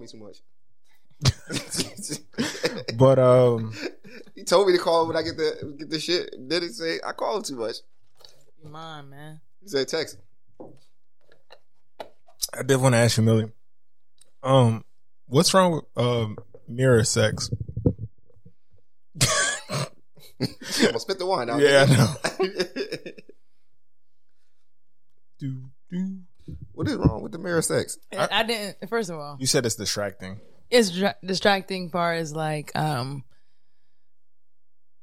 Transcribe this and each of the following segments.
me too much. But um, he told me to call when I get the get the shit. Then he say I call him too much. Your mind, man. He said text. I did want to ask you, Millie. Um, what's wrong with um mirror sex? She almost spit the wine out. Yeah, I know. do, do. What is wrong with the mirror sex? I, I didn't. First of all, You said it's distracting. it's dra- distracting part is like um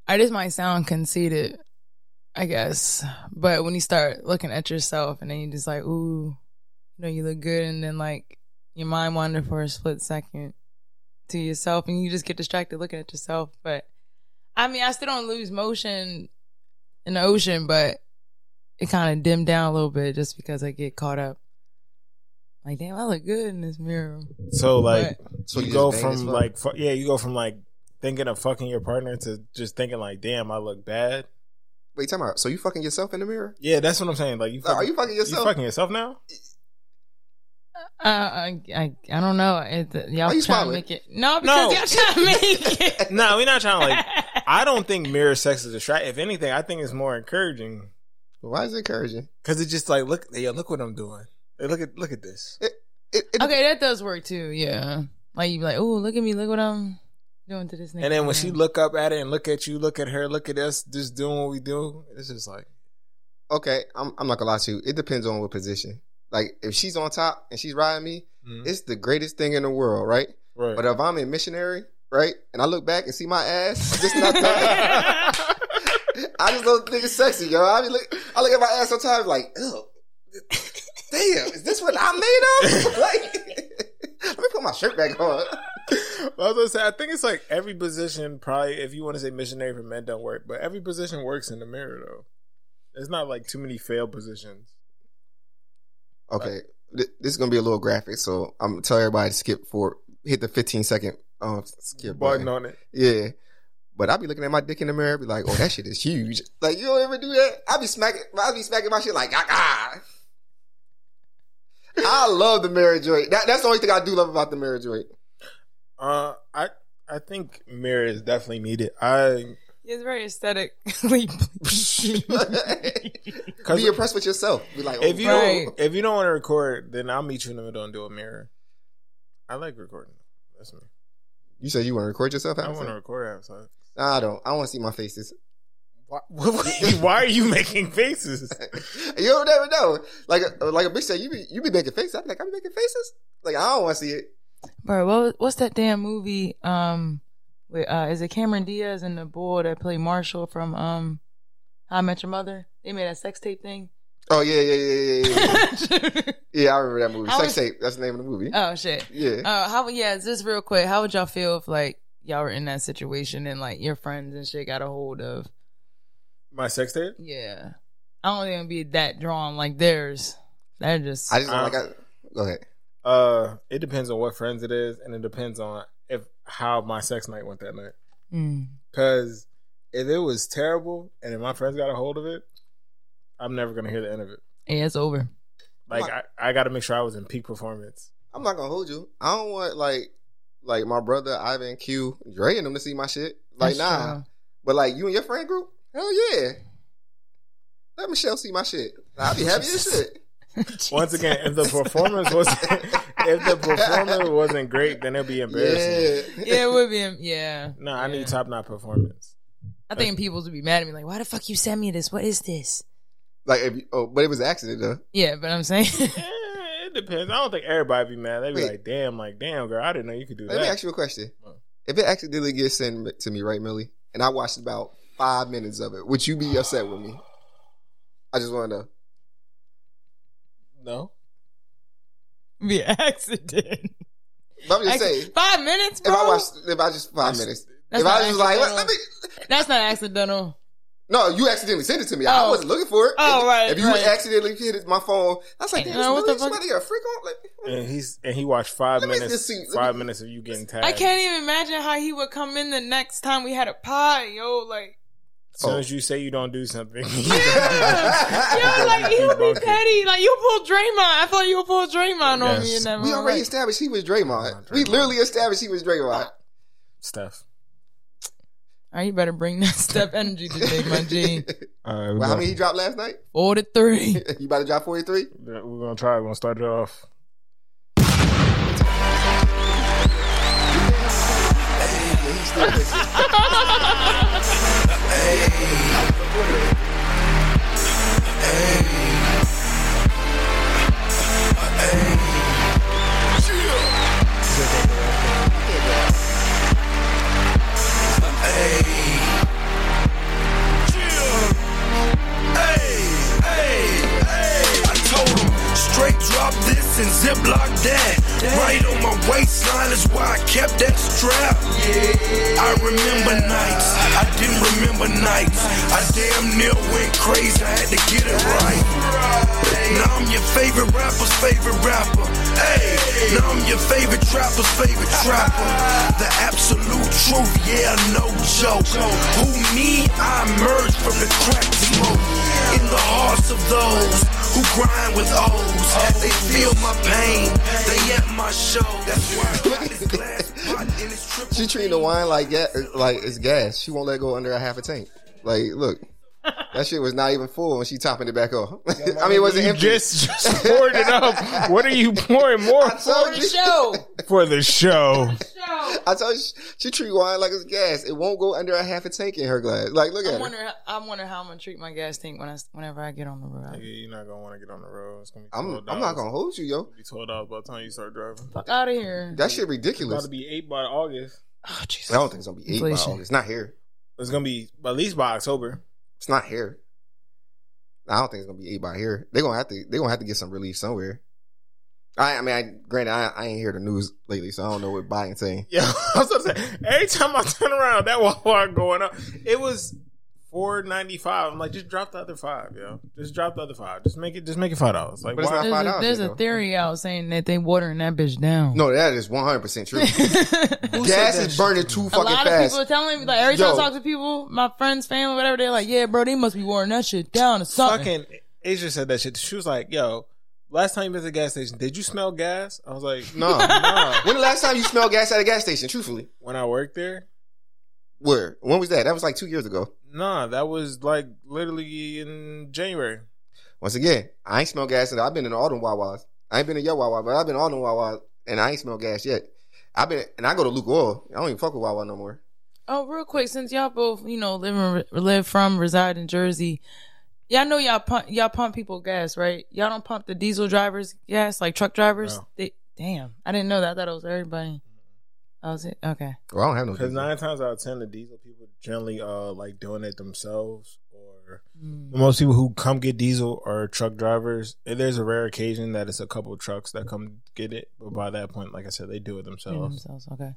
I just might sound conceited, I guess. But when you start looking at yourself and then you just like, ooh, you know, you look good and then like your mind wander for a split second to yourself and you just get distracted looking at yourself. But I mean I still don't lose motion in the ocean, but it kind of dimmed down a little bit just because I get caught up. Like, damn, I look good in this mirror. So like, So you you go just bang as from fuck? like, fu- yeah, you go from like thinking of fucking your partner to just thinking like, damn, I look bad. Wait, time out. So you fucking yourself in the mirror? Yeah, that's what I'm saying. Like, you Are you fucking yourself? You fucking yourself now? Uh, I, I, I don't know. It, y'all Why you trying to make it. No, because No. y'all trying to make it. no, we're not trying to like. I don't think mirror sex is distracting. If anything, I think it's more encouraging Why is it encouraging? because it's just like, look, yo, look what I'm doing. Hey, Look at look at this. It, it, it, okay, that does work too. Yeah, like you be like, oh, look at me, look what I'm doing to this nigga. And then when she look up at it and look at you, look at her, look at us, just doing what we do, it's just like, Okay, I'm, I'm not gonna lie to you. It depends on what position. Like if she's on top and she's riding me, Mhm. it's the greatest thing in the world, right? right. But if I'm in missionary, right, and I look back and see my ass, just not that. I just don't think it's sexy, yo. I, mean, look, I look at my ass sometimes like, ew, damn, is this what I'm made of? like, let me put my shirt back on. I was gonna say, I think it's like every position, probably, if you want to say missionary for men, don't work, but every position works in the mirror, though. There's not like too many failed positions. Okay, th- this is gonna be a little graphic, so I'm gonna tell everybody to skip for hit the 15 second um, skip Button button. on it. Yeah. But I'll be looking at my dick in the mirror, be like, "Oh, that shit is huge." Like, you don't ever do that. I be smacking, I be smacking my shit like, "Ah." I love the mirror joint. That, that's the only thing I do love about the mirror joint. Uh, I I think mirror is definitely needed. I it's very aesthetically. Cause be impressed with yourself. Be like, oh, if you Right. don't if you don't want to record, then I'll meet you in the middle and do a mirror. I like recording. That's me. you said you want to record yourself. I having want to sex? record outside. Nah, I don't. I want to see my faces. Why, why are you making faces? you don't never know. Like, like a bitch said, you be you be making faces. I be like, I be making faces. Like, I don't want to see it. Bro, what, what's that damn movie? Um, with uh, is it Cameron Diaz and the boy that played Marshall from um, How I Met Your Mother? They made that sex tape thing. Oh yeah, yeah, yeah, yeah, yeah. yeah, I remember that movie. How Sex was- tape. That's the name of the movie. oh shit. yeah. Uh, how? Yeah, just real quick. How would y'all feel if like y'all were in that situation and like your friends and shit got a hold of? My sex tape? Yeah, I don't even be that drawn like theirs. That just. I just don't Uh, like. I, go ahead. Uh, it depends on what friends it is, and it depends on if how my sex night went that night. Mm. Because if it was terrible, and if my friends got a hold of it, I'm never gonna hear the end of it. Yeah, it's over. Like I, I got to make sure I was in peak performance. I'm not gonna hold you. I don't want like like my brother Ivan Q Dre and them to see my shit. Like That's nah. true. But like you and your friend group, hell yeah. Let Michelle see my shit. I'll be happy as shit. Once again, if the performance was if the performance wasn't great, then it'd be embarrassing. Yeah. yeah, it would be. Yeah. No, I Yeah. need top notch performance. I think people would be mad at me like, why the fuck you sent me this? What is this? Like if you, oh, but it was an accident though. Yeah, but I'm saying. It depends. I don't think everybody be mad. They'd be Wait. like, "Damn, like damn, girl, I didn't know you could do that. Let me ask you a question. What? If it accidentally gets sent to me, right, Millie, and I watched about five minutes of it, would you be upset with me? I just want to know. no, be an accident. But I'm just Ac- saying, Five minutes, if. I watch, if I just five That's- minutes, That's if I not was like, let, accidental. let me, That's not accidental. no, you accidentally sent it to me. I Oh. wasn't looking for it. Oh, if, right, If you right. accidentally hit it- my phone, I was like, Hey, damn, no, what what the fuck? somebody got a freak on? Like, and he's and he watched five Let minutes, just see- five me- minutes of you getting tagged. I can't even imagine how he would come in the next time we had a pie, yo. Like, As soon Oh. as you say you don't do something, Yo, like he'll be Debunk petty. Like you pull Draymond. I thought you would pull Draymond on me Yes. in that We moment. already established he was Draymond. Nah, We literally established he was Draymond. Steph. All right, you better bring that Steph energy today, my G. All right, Well, how many he dropped last night? Four to three. you about to drop 43? we're gonna try. We're gonna start it off. Yeah, he's drop this and ziplock that. Right on my waistline is why I kept that strap. I remember nights, I didn't remember nights. I damn near went crazy, I had to get it right. Now I'm your favorite rapper's favorite rapper. Hey, now I'm your favorite trapper's favorite trapper. The absolute truth, yeah, no joke. Who me? I emerged from the crack smoke. In the hearts of those who grind with O's. They feel my pain, they at my show. That's why I got this glass pot in this triple She treating the wine like ga- like it's gas. She won't let go under a half a tank. Like, look, that shit was not even full when she topping it back off. I mean, was it you empty. just just poured it up. What are you pouring more I told you. Show. for the show? Show. I told you she treat wine like it's gas. It won't go under a half a tank in her glass. Like, look I at her. wonder. How, I wonder how I'm gonna treat my gas tank when I whenever I get on the road. Nigga, you're not gonna want to get on the road. It's gonna be I'm twelve I'm not gonna hold you, yo. Be twelve dollars by the time you start driving. Fuck out of here. That shit It's about ridiculous. to be eight by August. Oh Jesus. I don't think it's gonna be eight by August. It's not here. It's gonna be at least by October. It's not here. I don't think it's gonna be eight by here. They're gonna have to. They're gonna have to get some relief somewhere. I, I mean, I, granted, I, I ain't hear the news lately, so I don't know what Biden's saying. Yeah, I was gonna say every time I turn around, that Wawa going up. It was four ninety five. I'm like, just drop the other five, yo. Just drop the other five. Just make it. Just make it five dollars. Like, But it's why? not- There's, a, $5 there's though. a theory out saying that they watering that bitch down. No, that is one hundred percent true. Gas is burning too fucking fast. a fucking lot of fast. people are telling me like every time Yo. I talk to people, my friends, family, whatever, they're like, "Yeah, bro, they must be watering that shit down or something." Fucking Asia said that shit. She was like, yo. Last time you been to the gas station, did you smell gas? I was like, No, nah. When the last time you smelled gas at a gas station? Truthfully, When I worked there, where? When was that? That was like two years ago. nah, that was like literally in January. Once again, I ain't smelled gas. I've been in all them Wawas. I ain't been in your Wawa, but I've been in all them Wawas, and I ain't smelled gas yet. I've been, and I go to Lukoil. I don't even fuck with Wawa no more. Oh, real quick, since y'all both, you know, live in, live from, reside in Jersey, y'all know y'all pump y'all pump people gas, right? Y'all don't pump the diesel drivers gas, like truck drivers. No. They, damn, I didn't know that. I thought it was everybody. That was it. Okay. Well, I don't have no. Because nine times out of ten, the diesel people generally uh like doing it themselves, or Mm. most people who come get diesel are truck drivers. And there's a rare occasion that it's a couple of trucks that come get it, but by that point, like I said, they do it Yeah, themselves. themselves. Okay.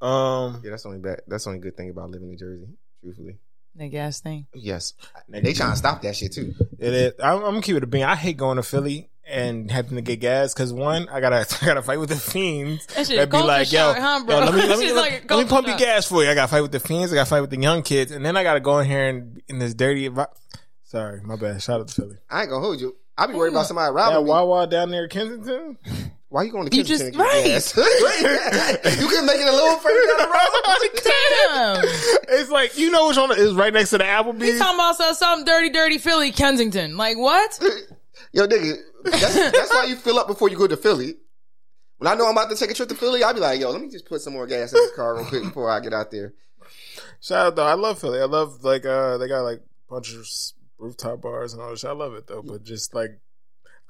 Um, Yeah, that's the only bad. That's only good thing about living in Jersey. Truthfully, The gas thing. yes, they trying to stop that shit too. it is. I'm, I'm gonna keep it a bean. I hate going to Philly and having to get gas because one, I gotta I gotta fight with the fiends. That shit That'd be like, yo, shock, huh, bro? yo, let me let me, let, like let me pump your gas for you. I gotta fight with the fiends. I gotta fight with the young kids, and then I gotta go in here and in this dirty. Sorry, my bad. Shout out to Philly. I ain't gonna hold you. I be worried about somebody That robbing me. Wawa down there in Kensington. Why are you going to Kensington? You Kensington just- to get you can make it a little further down the road. Damn. It's like you know which one is right next to the Applebee's. He's Applebee's. talking about some- something dirty, dirty Philly, Kensington. Like what? Yo, nigga, that's, that's why you fill up before you go to Philly. When I know I'm about to take a trip to Philly, I'll be like, yo, let me just put some more gas in this car real quick before I get out there. Shout out though. I love Philly. I love like uh they got like a bunch of rooftop bars and all that shit. I love it though, but just like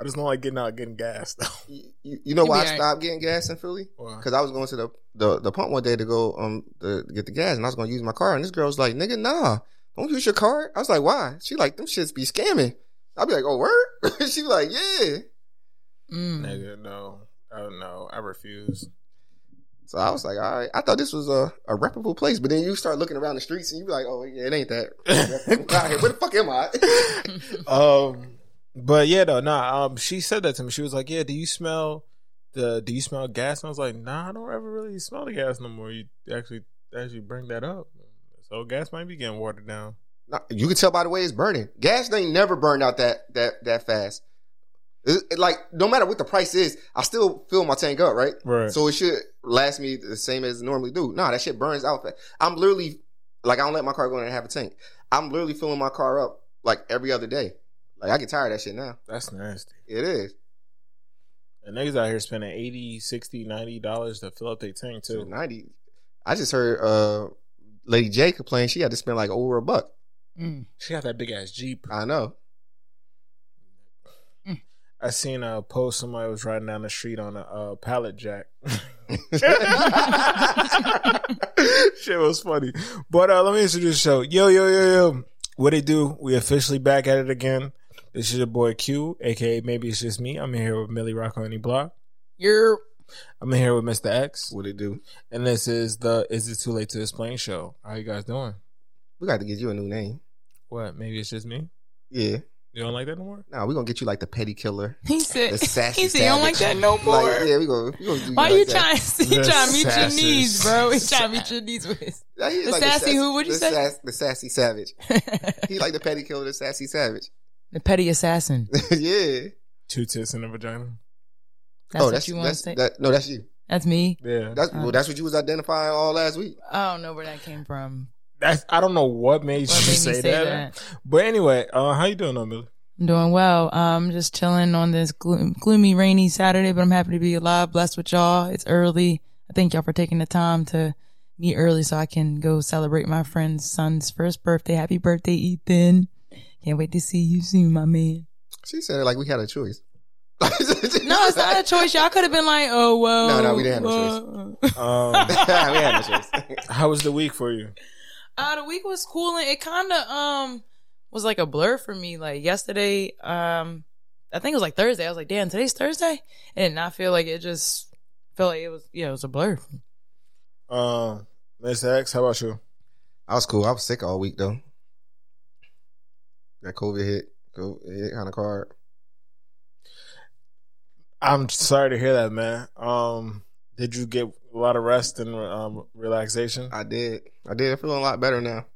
I just don't like getting out getting gas though. You, you, you know why I stopped getting gas in Philly? Because I was going to the, the the pump one day to go um to get the gas, and I was going to use my car, and this girl was like, "Nigga, nah, don't use your card." I was like, "Why?" She like, "Them shits be scamming." I'll be like, "Oh, word?" she be like, "Yeah." Mm. Nigga, no. Oh no, I refuse. So I was like, "All right." I thought this was a a reputable place, but then you start looking around the streets, and you be like, "Oh, yeah, it ain't that." reputable. Where the fuck am I? Um, but yeah, though, nah. Um, she said that to me. She was like, "Yeah, do you smell the? Do you smell gas?" And I was like, "Nah, I don't ever really smell the gas no more." You actually actually bring that up. So gas might be getting watered down. You can tell by the way it's burning. Gas ain't never burned out that that that fast. It- it, like no matter what the price is, I still fill my tank up, right? Right. So it should last me the same as it normally do. Nah, that shit burns out fast. I'm literally like I don't let my car go in and have a tank. I'm literally filling my car up like every other day. Like I get tired of that shit now. That's nasty. It is. And niggas out here spending 80 60 90 dollars to fill up their tank too. ninety. I just heard uh Lady J complain she had to spend like over a buck. Mm. She got that big ass Jeep. I know. I seen a post somebody was riding down the street on a uh, pallet jack. Shit was funny. But uh, let me introduce the show. Yo, yo, yo, yo. What it do? We officially back at it again. This is your boy Q, aka maybe it's just me. I'm in here with Millie Rock on the block. You're I'm in here with Mr. X. what it do? And this is the Is It Too Late to Explain show. How you guys doing? We got to get you a new name. What? Maybe it's just me? Yeah. You don't like that no more? Nah, we're gonna get you like the petty killer. he said The sassy he said you don't like that no more. Like, yeah, we gonna, we gonna do Why like you that. trying? He The trying to meet your knees, needs, bro. He trying to meet your knees with. his- Yeah, he The like sassy who? What'd you the say? Sass, the sassy savage. He like the petty killer, the sassy savage. the petty assassin. yeah. Two tits in a vagina. That's oh, what that's you want to that's say. that. No, that's you. That's me. Yeah. That's well, oh. that's what you was identifying all last week. I don't know where that came from. That's I don't know what made What you made say, say that. that? But anyway, uh, how you doing, though, Millie? I'm doing well. Um, just chilling on this gloom, gloomy, rainy Saturday, but I'm happy to be alive, blessed with y'all. It's early. I thank y'all for taking the time to meet early so I can go celebrate my friend's son's first birthday. Happy birthday, Ethan. Can't wait to see you soon, my man. She said it like we had a choice. No, it's not a choice. Y'all could have been like, oh, well. No, no, we didn't have no choice. Um, we had no choice. how was the week for you? Uh, the week was cool and it kind of um was like a blur for me. Like yesterday, um, I think it was like Thursday. I was like, damn, today's Thursday, and I feel like it just felt like it was yeah, it was a blur. Um, Miss X, how about you? I was cool. I was sick all week though. That COVID hit. COVID hit kind of hard. I'm sorry to hear that, man. Um, did you get a lot of rest and um, relaxation? I did. I did. I'm feeling a lot better now.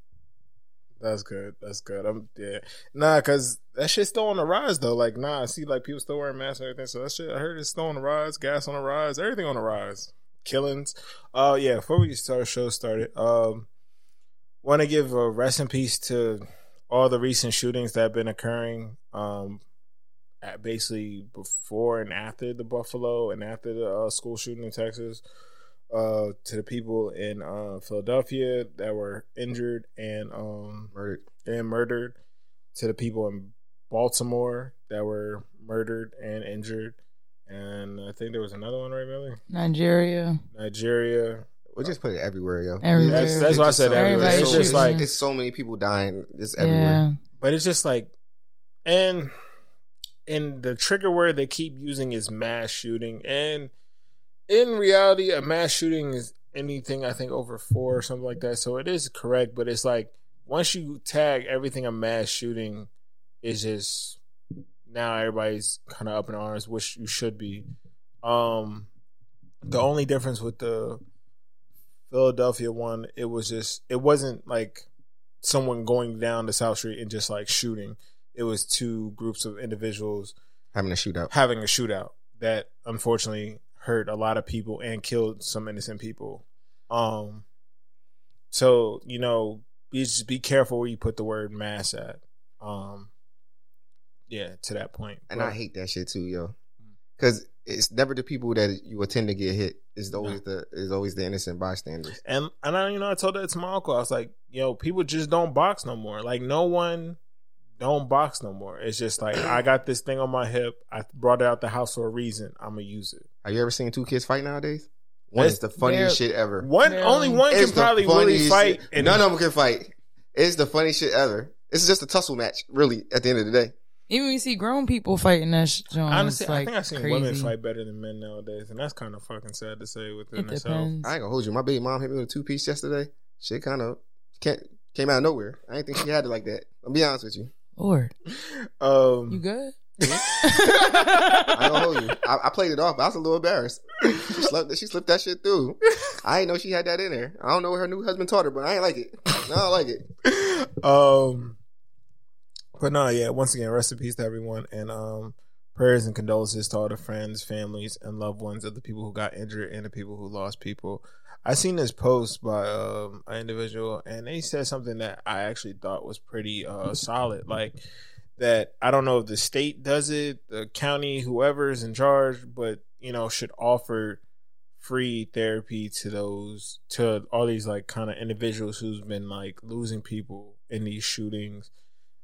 That's good. That's good. I'm yeah. Nah, cause that shit's still on the rise though. Like, nah, I see like people still wearing masks and everything. So that shit, I heard it's still on the rise. Gas on the rise. Everything on the rise. Killings. Uh, yeah. Before we start show started, um, want to give a rest in peace to all the recent shootings that have been occurring. Um, at basically before and after the Buffalo and after the uh, school shooting in Texas uh, to the people in uh, Philadelphia that were injured and um, Murdered. and murdered, to the people in Baltimore that were murdered and injured, and I think there was another one, right, Millie? Nigeria. Nigeria. We just put it everywhere, yo. Everywhere. That's, that's why I said everywhere. Everybody It's just like, it's so many people dying. It's Yeah. everywhere. but it's just like, and and the trigger word they keep using is mass shooting, and in reality, a mass shooting is anything I think over four or something like that. So it is correct, but it's like once you tag everything a mass shooting, it's just now everybody's kind of up in arms, which you should be. Um, the only difference with the Philadelphia one, it was just it wasn't like someone going down the South Street and just like shooting. It was two groups of individuals Having a shootout. having a shootout that unfortunately hurt a lot of people and killed some innocent people. Um, so you know, be just be careful where you put the word mass at. Um, yeah, to that point. And But- I hate that shit too, yo. Because it's never the people that you attend to get hit. It's always the it's always the innocent bystanders. And and I you know I told that to my uncle. I was like, yo, people just don't box no more. Like no one don't box no more. It's just like I got this thing on my hip. I brought it out the house for a reason. I'm gonna use it. Have you ever seen two kids fight nowadays? One It's is the funniest shit ever. One Barely. only one can It's the probably really fight. shit. And None of them can fight. It's the funniest shit ever. It's just a tussle match, really. At the end of the day, Even when you see grown people fighting that sh- joint, honestly, like I think I've seen crazy. women fight better than men nowadays, and that's kind of fucking sad to say within It itself. depends. I ain't gonna hold you. My baby mom hit me with a two piece yesterday. Shit, kind of can't came out of nowhere. I didn't think she had it like that. I'll be honest with you. Lord, Um, you good? I ain't gonna hold you. I, I played it off, but I was a little embarrassed. She slipped, she slipped that shit through. I didn't know she had that in there. I don't know what her new husband taught her, but I ain't like it. No, I like it. um, but no, yeah. Once again, rest in peace to everyone, and um, prayers and condolences to all the friends, families, and loved ones of the people who got injured and the people who lost people. I seen this post by um, an individual, and they said something that I actually thought was pretty uh, solid. Like that, I don't know if the state does it, the county, whoever's in charge, but you know, should offer free therapy to those to all these like kind of individuals who's been like losing people in these shootings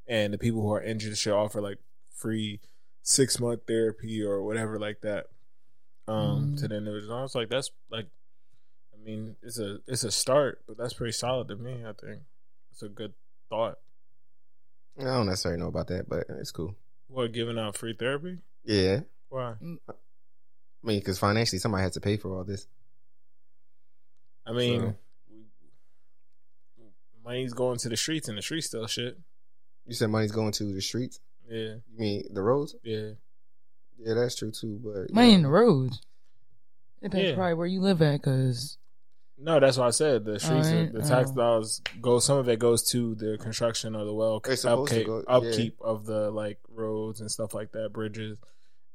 and the people who are injured should offer like free six month therapy or whatever like that um Mm. to the individuals. I was like that's like mean it's a it's a start, but that's pretty solid to me, I think. It's a good thought. I don't necessarily know about that, but it's cool. What giving out free therapy? Yeah. Why? Mm. I mean, because financially, somebody has to pay for all this. I mean So- money's going to the streets and the streets still shit. You said money's going to the streets. Yeah, You mean the roads? yeah. Yeah, that's true too. But Money yeah. in the roads. Depends Yeah. probably where you live at, cause No, that's why I said the streets, Alright, the tax oh. dollars go. Some of it goes to the construction of the well It's supposed to upkeep, go- yeah. upkeep of the like roads and stuff like that, bridges,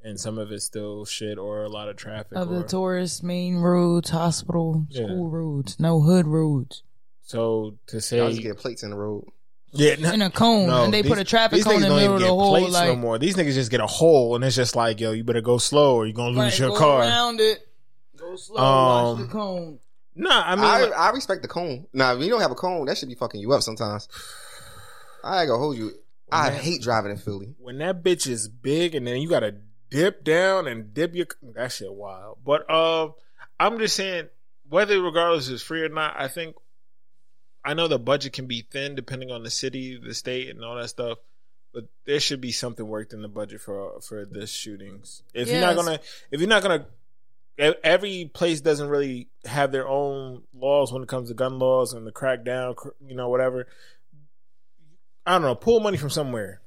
and some of it's still shit or a lot of traffic. of the tourist main roads, hospital, Yeah. school roads, no hood roads. so to Y'all say, just get plates in the road. yeah, In a cone, no, and they these- put a traffic cone in the don't middle of the get whole plates like no more. These niggas just get a hole, and it's just like, yo, you better go slow, or you're gonna lose right, your go car. around it. Go slow, Um, watch the cone. Nah, I mean, I, like- I respect the cone. Now, if you don't have a cone, that should be fucking you up sometimes. I ain't gonna hold you. I Man. hate driving in Philly. when that bitch is big and then you gotta dip down and dip your that shit wild. But uh, I'm just saying whether regardless is free or not, I think I know the budget can be thin depending on the city, the state, and all that stuff. But there should be something worked in the budget for for this shootings. If you're not gonna, if you're not gonna, every place doesn't really have their own laws when it comes to gun laws and the crackdown, you know, whatever. I don't know. Pull money from somewhere.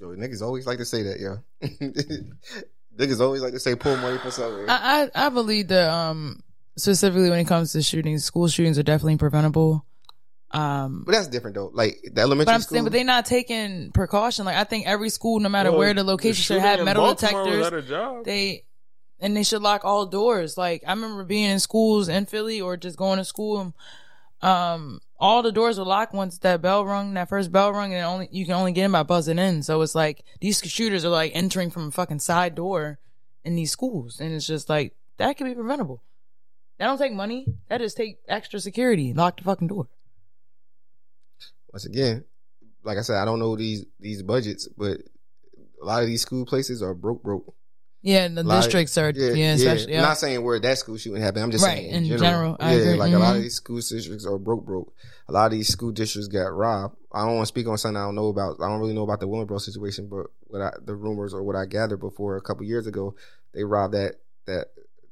Yo, niggas always like to say that, yo. niggas always like to say pull money for something. I, I I believe that um specifically when it comes to shootings, school shootings are definitely preventable. Um, but that's different though. Like the elementary but I'm school. saying, but they're not taking precaution. Like I think every school, no matter Well, where the location, should have metal Baltimore was detectors. at a job. They and they should lock all doors. Like I remember being in schools in Philly or just going to school. And, um, all the doors were locked once that bell rung, that first bell rung, and only you can only get in by buzzing in. So it's like these shooters are like entering from a fucking side door in these schools, and it's just like that could be preventable. That don't take money. That just take extra security. Lock the fucking door. Once again, like I said, I don't know these these budgets, but a lot of these school places are broke, broke. Yeah, and the lot districts are yeah, especially I'm yeah. not saying where that school shooting happened. I'm just Right, saying in, in general. general, yeah, like a lot of Mhm. these school districts are broke, broke. A lot of these school districts got robbed. I don't want to speak on something I don't know about. I don't really know about the Willingboro situation, but what I, the rumors or what I gathered before a couple years ago, they robbed that that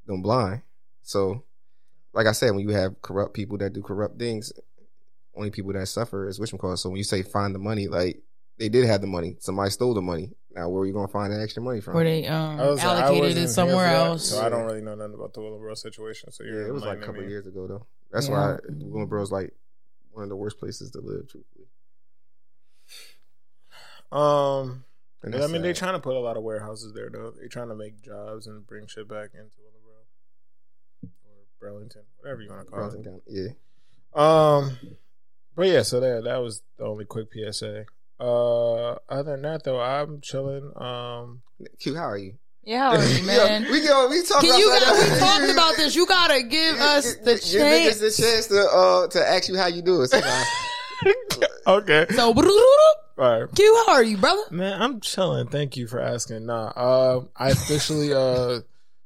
them blind. So, like I said, when you have corrupt people that do corrupt things, only people that suffer is which one cause. So when you say find the money, like they did have the money, somebody stole the money. Now where are you gonna find that extra money from? where they um was- allocated it somewhere for that, else. so I don't really know nothing about the Willingboro situation. So you're Yeah, it was like a couple me. years ago though. That's Yeah. why Willingboro is like one of the worst places to live. Truthfully, Um, And I that's mean, they're trying to put a lot of warehouses there, though. They're trying to make jobs and bring shit back into Willingboro or Burlington, whatever you want to call Burlington it. Yeah, Um, but yeah, so there, that was the only quick PSA. Uh, other than that, though, I'm chilling. Um, Q, how are you? Yeah, how are you, man? Yeah, we go. We talk Can about you that. guys, we talked about this. You gotta give us the give niggas chance. the chance to uh to ask you how you doing. sometimes. okay, So, all right. Q, how are you, brother? Man, I'm chilling. Thank you for asking. Nah, uh, I officially uh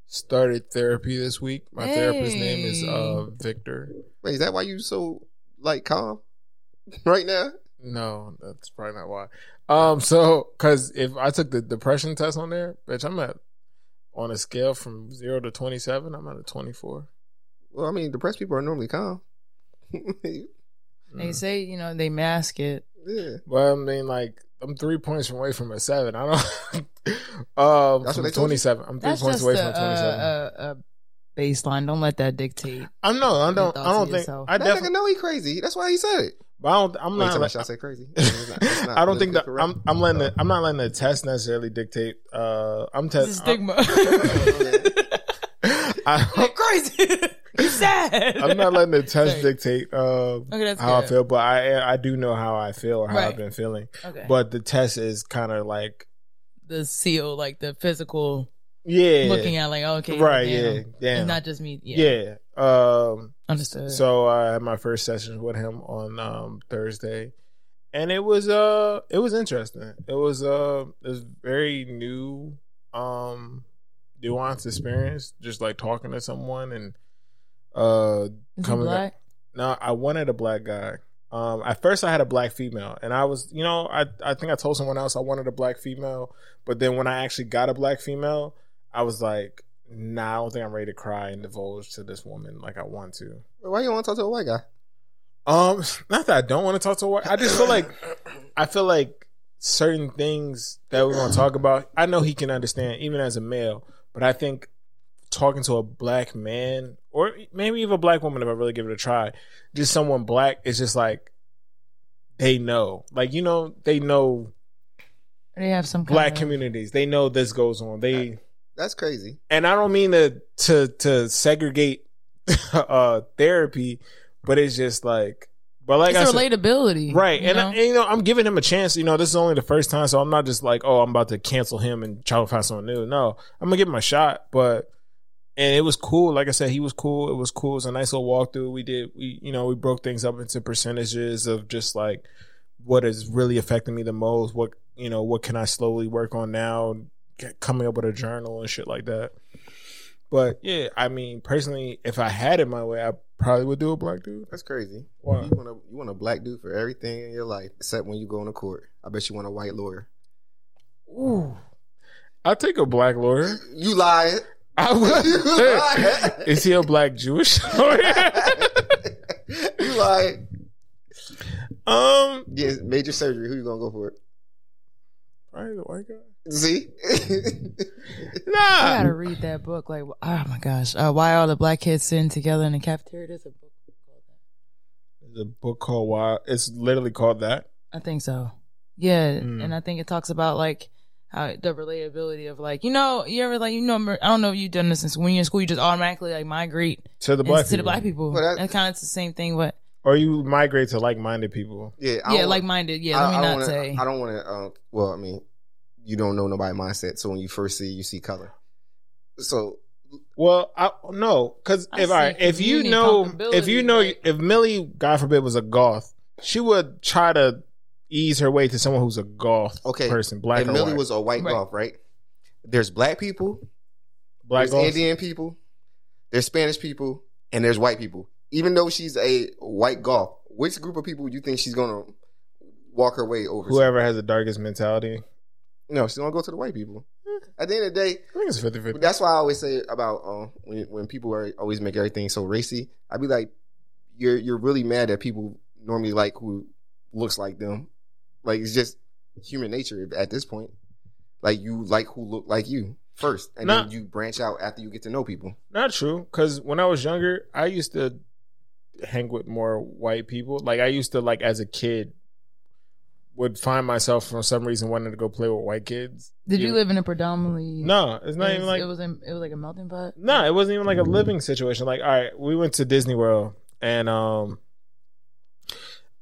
started therapy this week. My therapist's name is uh Victor. Wait, is that why you so like calm right now? No, that's probably not why. Um, so because if I took the depression test on there, bitch, I'm at on a scale from zero to twenty seven. I'm at a twenty four. Well, I mean, depressed people are normally calm. They say, you know, they mask it. yeah, Well, I mean, like I'm three points away from a seven. I don't. um, That's what they twenty seven. I'm three That's points away a, from twenty seven. a, a, a baseline. Don't let that dictate. I know. I don't. I don't think. yourself. I That definitely. nigga know he crazy. That's why he said it. But I don't. I'm Wait, not. tell me, like- should I say crazy? It's not- it's not I don't think that I'm. I'm letting. The, I'm not letting the test necessarily dictate. Uh, I'm It's a testing. stigma. I'm, Crazy. you sad. I'm not letting the test Sorry. dictate uh, Okay, that's how I feel, but I I do know how I feel or how Right. I've been feeling. Okay. But the test is kind of like the seal, like the physical yeah, looking at, like okay, right, damn. yeah, damn, It's not just me. Yeah, yeah. Um, understood. so I had my first session with him on um, Thursday, and it was uh it was interesting. It was uh it was very new, um, nuanced experience. Just like talking to someone and uh Is coming black? No, I wanted a black guy. Um, at first I had a black female, and I was, you know, I I think I told someone else I wanted a black female, but then when I actually got a black female, I was like, nah, I don't think I'm ready to cry and divulge to this woman like I want to. Why you want to talk to a white guy? Um, not that I don't want to talk to a white. I just feel like I feel like certain things that we're gonna talk about. I know he can understand even as a male, but I think talking to a black man or maybe even a black woman if I really give it a try, just someone black is just like they know, like you know, they know They have some kind black of, communities. They know this goes on. They That's crazy. and I don't mean to to to segregate uh therapy, but it's just like, but like I It's said, relatability, Right. you And, know? I, and, you know, I'm giving him a chance. You know, this is only the first time, so I'm not just like, oh, I'm about to cancel him and try to find someone new. No, I'm gonna give him a shot. But and it was cool. Like I said, he was cool. It was cool. It was a nice little walkthrough. We did we you know, we broke things up into percentages of just like what is really affecting me the most, what you know, what can I slowly work on now, get, coming up with a journal and shit like that. But yeah, I mean, personally, if I had it my way, I probably would do a black dude. That's crazy. Why? You want a you want a black dude for everything in your life except when you go into court. I bet you want a white lawyer. Ooh. I'll take a black lawyer. You lie. I You would. Is he a black Jewish lawyer? you lied. um, Yeah, major surgery. Who you gonna go for it? probably the white guy. See? Nah, I gotta read that book. Like, oh my gosh, uh, why all the black kids sitting together in the cafeteria? There's a book called that. There's a book called Wild. It's literally called that. I think so. Yeah, Mm. and I think it talks about like how the relatability of like you know you ever like you know I don't know if you've done this since when you're in school you just automatically like migrate To the black to people. the black people. Well, that- and kind of the same thing, but Or you migrate to like-minded people. yeah, I yeah, like minded. Yeah, I, let me I not don't wanna, say. I don't want to. Um, well, I mean, you don't know nobody mindset, so when you first see, you see color. So Well, I no, because if I if you know if you know like- if Millie, God forbid, was a goth, she would try to ease her way to someone who's a goth Okay, person, black and or Millie white. was a white Right. golf, right? There's black people, black there's goth. Indian people, there's Spanish people, and there's white people. Even though she's a white goth, which group of people do you think she's gonna walk her way over? to? Whoever has the darkest mentality. No, she's gonna go to the white people. At the end of the day, I think it's 50-50. That's why I always say about uh, when when people are always make everything so racy. I'd be like, you're you're really mad that people normally like who looks like them. Like it's just human nature at this point. Like you like who look like you first, and Nah. then you branch out after you get to know people. Not true, because when I was younger, I used to hang with more white people. Like I used to, like as a kid, would find myself for some reason wanting to go play with white kids. Did you Yeah. live in a predominantly? No, it's not it even was, like it was. In, it was like a melting pot. no, it wasn't even like a living situation. Like, all right, we went to Disney World, and um,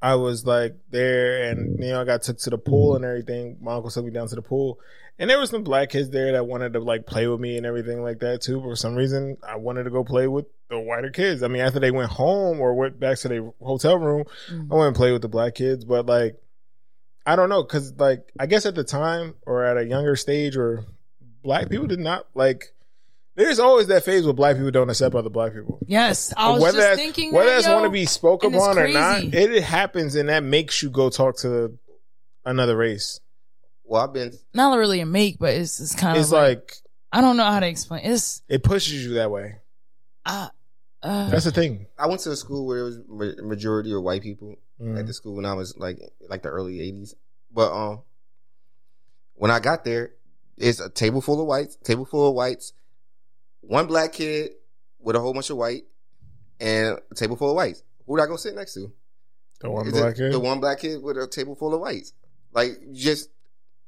I was like there, and you know, I got took to the pool and everything. My uncle took me down to the pool, and there were some black kids there that wanted to like play with me and everything like that too. But for some reason, I wanted to go play with the whiter kids. I mean, after they went home or went back to their hotel room, Mhm. I went and play with the black kids, but like, I don't know, cause like, I guess at the time or at a younger stage, or black people did not like. There's always that phase where black people don't accept other black people. Yes, I was whether just that's, thinking whether that, that's want to be spoke upon or not, crazy. it happens, and that makes you go talk to another race. Well, I've been not really a make, but it's it's kind It's of like, like I don't know how to explain. It's it pushes you that way. uh, uh That's the thing. I went to a school where it was ma- majority of white people Mm. at the school when I was like like the early '80s. But um, when I got there, it's a table full of whites, table full of whites, one black kid, with a whole bunch of white and a table full of whites. Who would I go sit next to? The one Is black kid. The one black kid with a table full of whites. Like just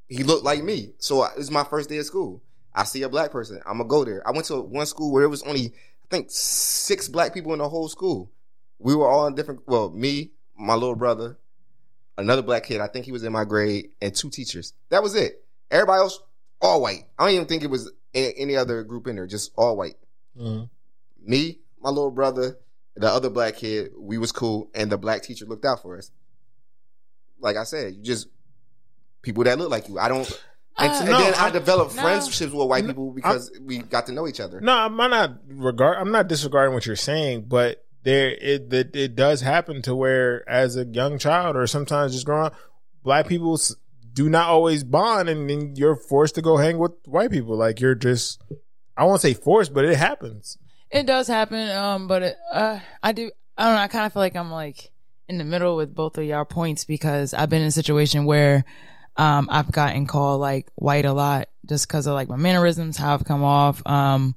he looked like me. So it's my first day of school. I see a black person. I'm gonna go there. I went to one school where it was only I think six black people in the whole school. We were all in different. Well, me, my little brother, another black kid. I think he was in my grade, and two teachers. That was it. Everybody else all white. I don't even think it was a- any other group in there. Just all white Mhm. me, my little brother, the other black kid, we was cool, and the black teacher looked out for us. Like I said, you just people that look like you. I don't. And, Uh, and no, then I, I- developed no. friendships with white people because we got to know each other. No, I'm not regard. I'm not disregarding what you're saying, but there it it, it does happen to where as a young child or sometimes just growing up, black people do not always bond, and then you're forced to go hang with white people. Like you're just, I won't say forced, but it happens. It does happen, um, but it, uh, I do. I don't know. I kind of feel like I'm like in the middle with both of y'all points because I've been in a situation where um, I've gotten called like white a lot just because of like my mannerisms, how I've come off, um,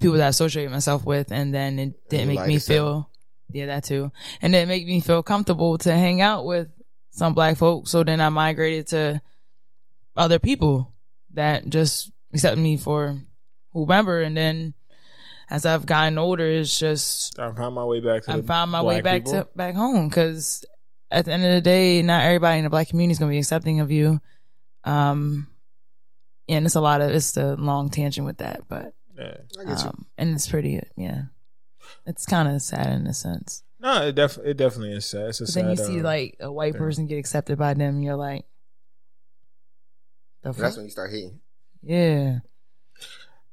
people that I associate myself with, and then it didn't you make lied me to feel, yeah, that too, and it make me feel comfortable to hang out with some black folks. So then I migrated to other people that just accept me for whomever, and then as I've gotten older, it's just I found my way back to. I found my way back people. to back home because at the end of the day, not everybody in the black community is gonna be accepting of you. Um, and it's a lot of it's the long tangent with that, but Yeah. I get you. um, and it's pretty, yeah, it's kind of sad in a sense. No, it def it definitely is sad. It's a But then you see uh, like a white thing. person get accepted by them, you're like, the That's when you start hating. yeah.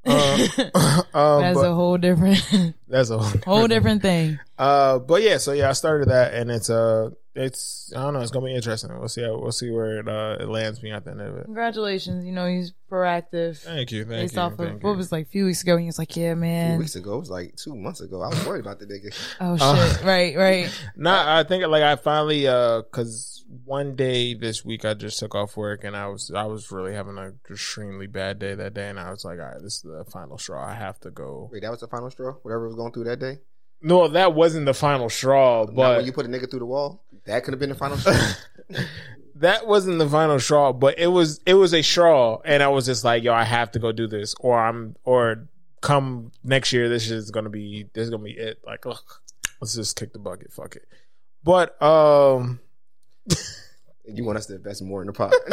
Uh, um, That's but a whole different, that's a whole, whole different thing. Uh, but yeah, so yeah, I started that, and it's uh, it's I don't know, it's gonna be interesting. We'll see how we'll see where it uh it lands me at the end of it. Congratulations, you know he's proactive. Thank you, thank Based you, off of thank what was like a few weeks ago, he was like, "Yeah, A few man, weeks ago, it was like two months ago. I was worried about the nigga. oh Uh, shit, right, right." Nah, I think like I finally uh, cause one day this week I just took off work and I was I was really having an extremely bad day that day, and I was like, all right, this is the final straw. I have to go. Wait, that was the final straw. Whatever was going through that day. No, that wasn't the final straw, Not but when you put a nigga through the wall. That could have been the final straw. that wasn't the final straw, but it was it was a straw, and I was just like, yo, I have to go do this, or I'm or come next year, this is gonna be this is gonna be it. Like, ugh, let's just kick the bucket, fuck it. But um, you want us to invest more in the pot?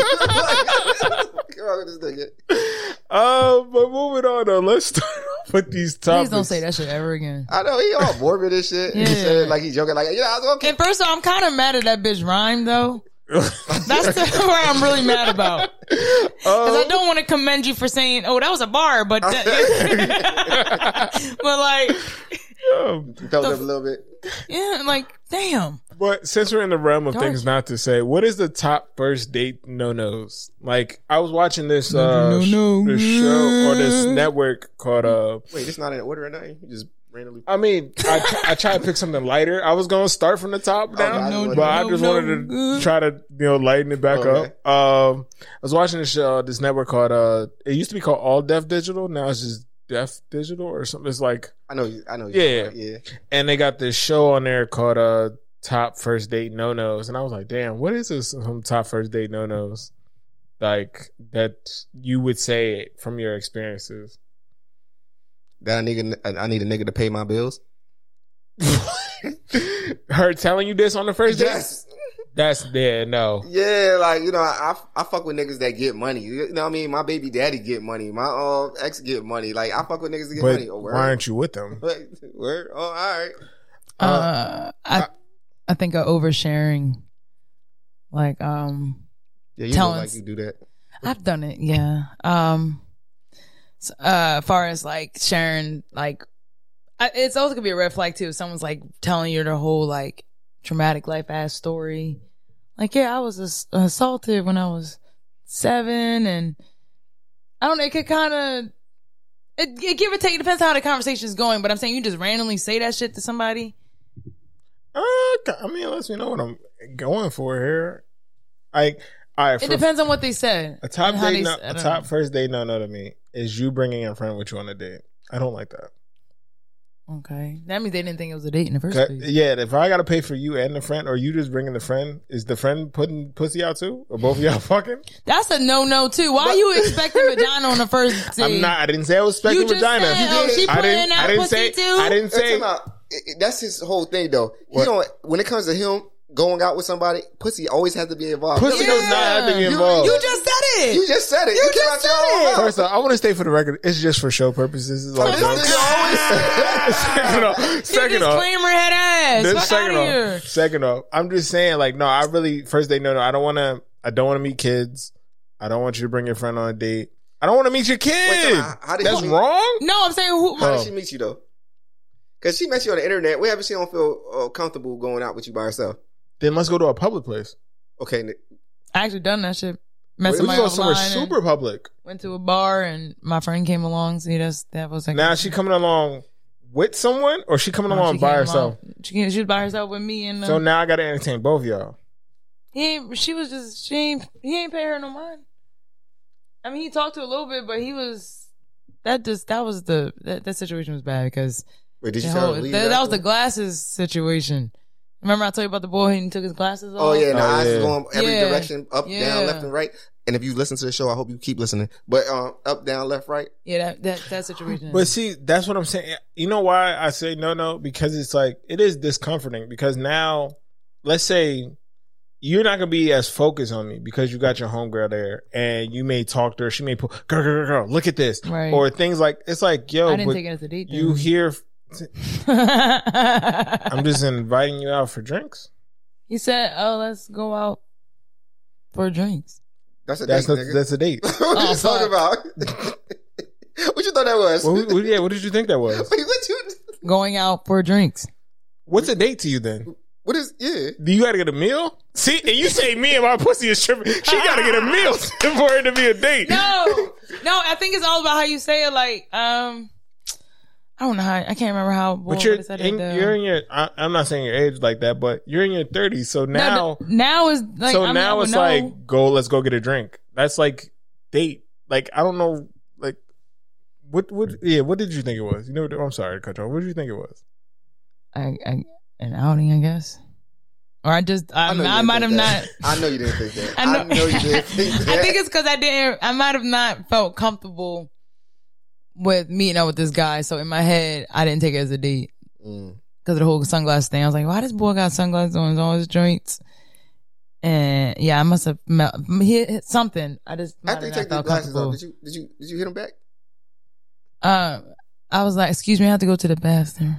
Come on with this nigga. uh, but moving on though, let's start off with these topics. Please don't say that shit ever again. I know he all morbid and shit. He Yeah. said it like he's joking, like yeah, I was okay. And first of all, I'm kind of mad at that bitch rhyme though. That's the where I'm really mad about. Because Oh. I don't want to commend you for saying, "Oh, that was a bar," but that, but like, Um, He felt it up a little bit. yeah, like, damn. But since we're in the realm of Dark. things not to say, what is the top first date no nos? Like I was watching this uh No, sh- no, no. this show or this network called uh Wait, it's not in order or nothing. You just randomly. I mean, I, tr- I tried to pick something lighter. I was going to start from the top down, no, but I just no. wanted to try to, you know, lighten it back Okay. up. Um, I was watching this show, this network called, uh, it used to be called All Def Digital. Now it's just Deaf Digital or something. It's like, I know. you- I know. Yeah, you- yeah. and they got this show on there called, uh, Top First Date No Nos. And I was like, damn, what is this? Some top first date no nos? Like that you would say from your experiences. That I need. A, I need a nigga to pay my bills. Her telling you this on the first date? Yes. That's there. No. Yeah, like you know, I I fuck with niggas that get money. You know what I mean? My baby daddy get money. My uh, ex get money. Like I fuck with niggas that get But money. Oh, word. why aren't you with them? Wait, word. Oh, all right. Uh, I, I think of oversharing. Like, um, Yeah, you Telling know, like us- you do that. I've done it, yeah. Um, s- uh, far as like sharing, like, I, it's also gonna be a red flag too. If someone's like telling you their whole like traumatic life ass story, like, yeah, I was ass- assaulted when I was seven, and I don't know. It could kind of, it, it give or take. It depends how the conversation is going. But I'm saying you just randomly say that shit to somebody. Uh, I mean, unless you know what I'm going for here. Like, all right, It for depends on what they said. a top date, they no, s- I a don't top know. first date no no to me is you bringing a friend with you on a date. I don't like that. Okay, that means they didn't think it was a date in the first Okay, place. Yeah, if I gotta pay for you and the friend, or you just bringing the friend, is the friend putting pussy out too, or both of y'all fucking? That's a no no too. Why are you expecting vagina on the first date? I'm not. I didn't say I was expecting You just vagina. said, oh, she I didn't. out I didn't pussy say. too? I didn't say. talk about- it- it- that's his whole thing, though. He What? don't. When it comes to him going out with somebody, pussy always has to be involved. Pussy Nothing does not have to be You- involved. You just said it. You just said it. You came just out said it. mouth. First off, I want to stay for the record. It's just for show purposes. It's all jokes. second off, you second off, disclaimer head ass. this second off, here. second off, I'm just saying, like, no, I really first day, no, no, I don't want to. I don't want to meet kids. I don't want you to bring your friend on a date. I don't want to meet your kid. time out. How did That's you wrong. No, I'm saying who. How Oh. did she meet you though? Because she met you on the internet. We haven't seen don't feel uh, comfortable going out with you by herself. Then let's go to a public place. Okay, Nick. I actually done that shit. Met We somebody go somewhere offline and super public. went to a bar and my friend came along. See, that's that was like Now she coming along with someone, or she coming No, along she by herself. along- She came, she was by herself with me and uh, So now I got to entertain both y'all. he ain't, she was just she ain't he ain't pay her no mind. I mean, he talked to her a little bit, but he was that just that was the that, that situation was bad because Wait, did you tell her whole, to leave that, that was after? the glasses situation. Remember I told you about the boy and he took his glasses off? Oh yeah, and the Oh, eyes yeah. is going every Yeah. direction, up, Yeah. down, left, and right. And if you listen to the show, I hope you keep listening. But um, up, down, left, right. yeah. That that that situation. But see, that's what I'm saying. You know why I say no, no? Because it's like it is discomforting. Because now, let's say you're not gonna be as focused on me because you got your homegirl there, and you may talk to her. She may pull, girl, girl, girl, girl look at this, Right. or things like it's like, yo, I didn't take it as a date. you hear. I'm just inviting you out for drinks. he said, "Oh, let's go out for drinks." That's a That's date, not, nigga. that's a date. what Oh, you talking about? what you thought that was? What, what- yeah, what did you think that was? Wait, what you? Going out for drinks. What's a date to you then? What is? Yeah. Do you got to get a meal? See, and you say me and my pussy is tripping. She got to get a meal for it to be a date. No, no. I think it's all about how you say it. Like, um, I don't know how. I can't remember how. But you're said in, it, you're in your. I, I'm not saying your age like that, but you're in your 30s. So now, now is like. so I mean, now it's know. like go. Let's go get a drink. That's like date. Like I don't know. Like what? What? Yeah. What did you think it was? You know. I'm sorry to cut you off. What did you think it was? I, I, an outing, I guess. Or I just, I, know I, might have think not. I know you didn't think that. I I know- know, you didn't think that. I think it's because I didn't. I might have not felt comfortable with meeting up with this guy. So in my head, I didn't take it as a date Mm. because of the whole sunglasses thing. I was like, why this boy got sunglasses on all his joints? And yeah, I must have mel- hit, hit something. I just might After you have not take the glasses off, did you did you did you hit him back? Um, I was like, excuse me, I have to go to the bathroom.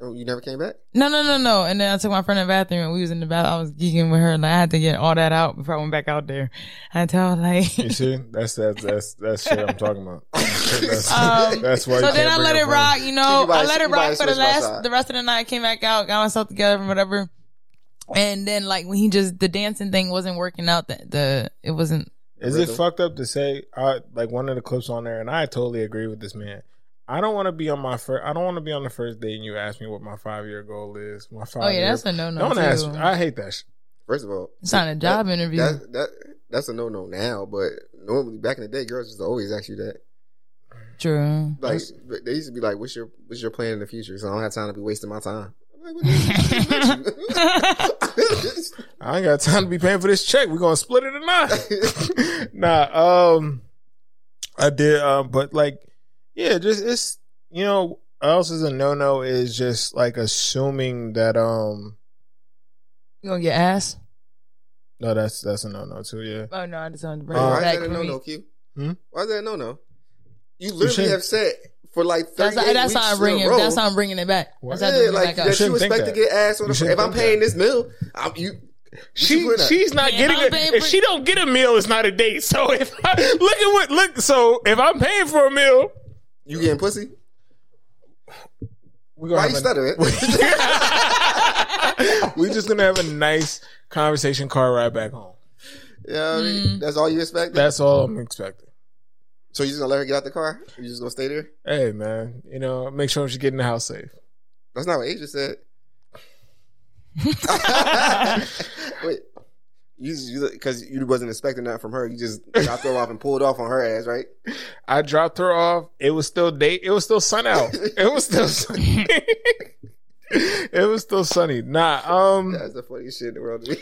Oh, you never came back. No, no, no, no. And then I took my friend in the bathroom and we was in the bath. I was geeking with her and I had to get all that out before I went back out there. I tell her like, You see, that's that's that's that's shit I'm talking about. That's, Um, that's why. so then I let it rock, you know. You buy- I let it rock for the last, the rest of the night. Came back out, got myself together and whatever. And then like when he just the dancing thing wasn't working out, the, the it wasn't. Is it fucked up to say I like one of the clips on there, and I totally agree with this man. I don't want to be on my first. I don't want to be on the first date, and you ask me what my five year goal is. My five. Oh yeah, that's a no no. don't ask. Me. I hate that. Shit. First of all, It's not a job that, interview. That, that that's a no no now, but normally back in the day, girls used to always ask you that. True. Like they used to be like, "What's your what's your plan in the future?" So I don't have time to be wasting my time. I'm like, what I ain't got time to be paying for this check. We're gonna split it or not. nah. Um, I did. Um, but like, yeah, just it's you know, else is a no no is just like assuming that um. You gonna get ass? No, that's that's a no no too. Yeah. Oh no, I just wanted to bring Uh, Why is that a no no, Q? Hmm? Why is that a no no? You literally should- have said for like That's, thirty that's how I'm bringing. That's how I'm bringing it back. What? That's how I'm bringing Yeah, it like back that up. you think expect to get ass on the If I'm paying that. this meal, I'm, you. She you she's not Yeah, getting I'm it. paying If for- she don't get a meal, it's not a date. So if I, look at what look, so if I'm paying for a meal, You getting pussy? we're gonna Why you stuttering? a, we just gonna have a nice conversation car ride back home. yeah, I Mm. that's all you expect. That's all I'm expecting. So you just gonna let her get out the car? You just gonna stay there? Hey man, you know, make sure she get in the house safe. That's not what Asia said. Wait, You because you, wasn't expecting that from her. You just got throw off and pulled off on her ass, right? I dropped her off. It was still day. It was still sun out. It was still sunny. it was still sunny. Nah. Um. That's the funniest shit in the world to me.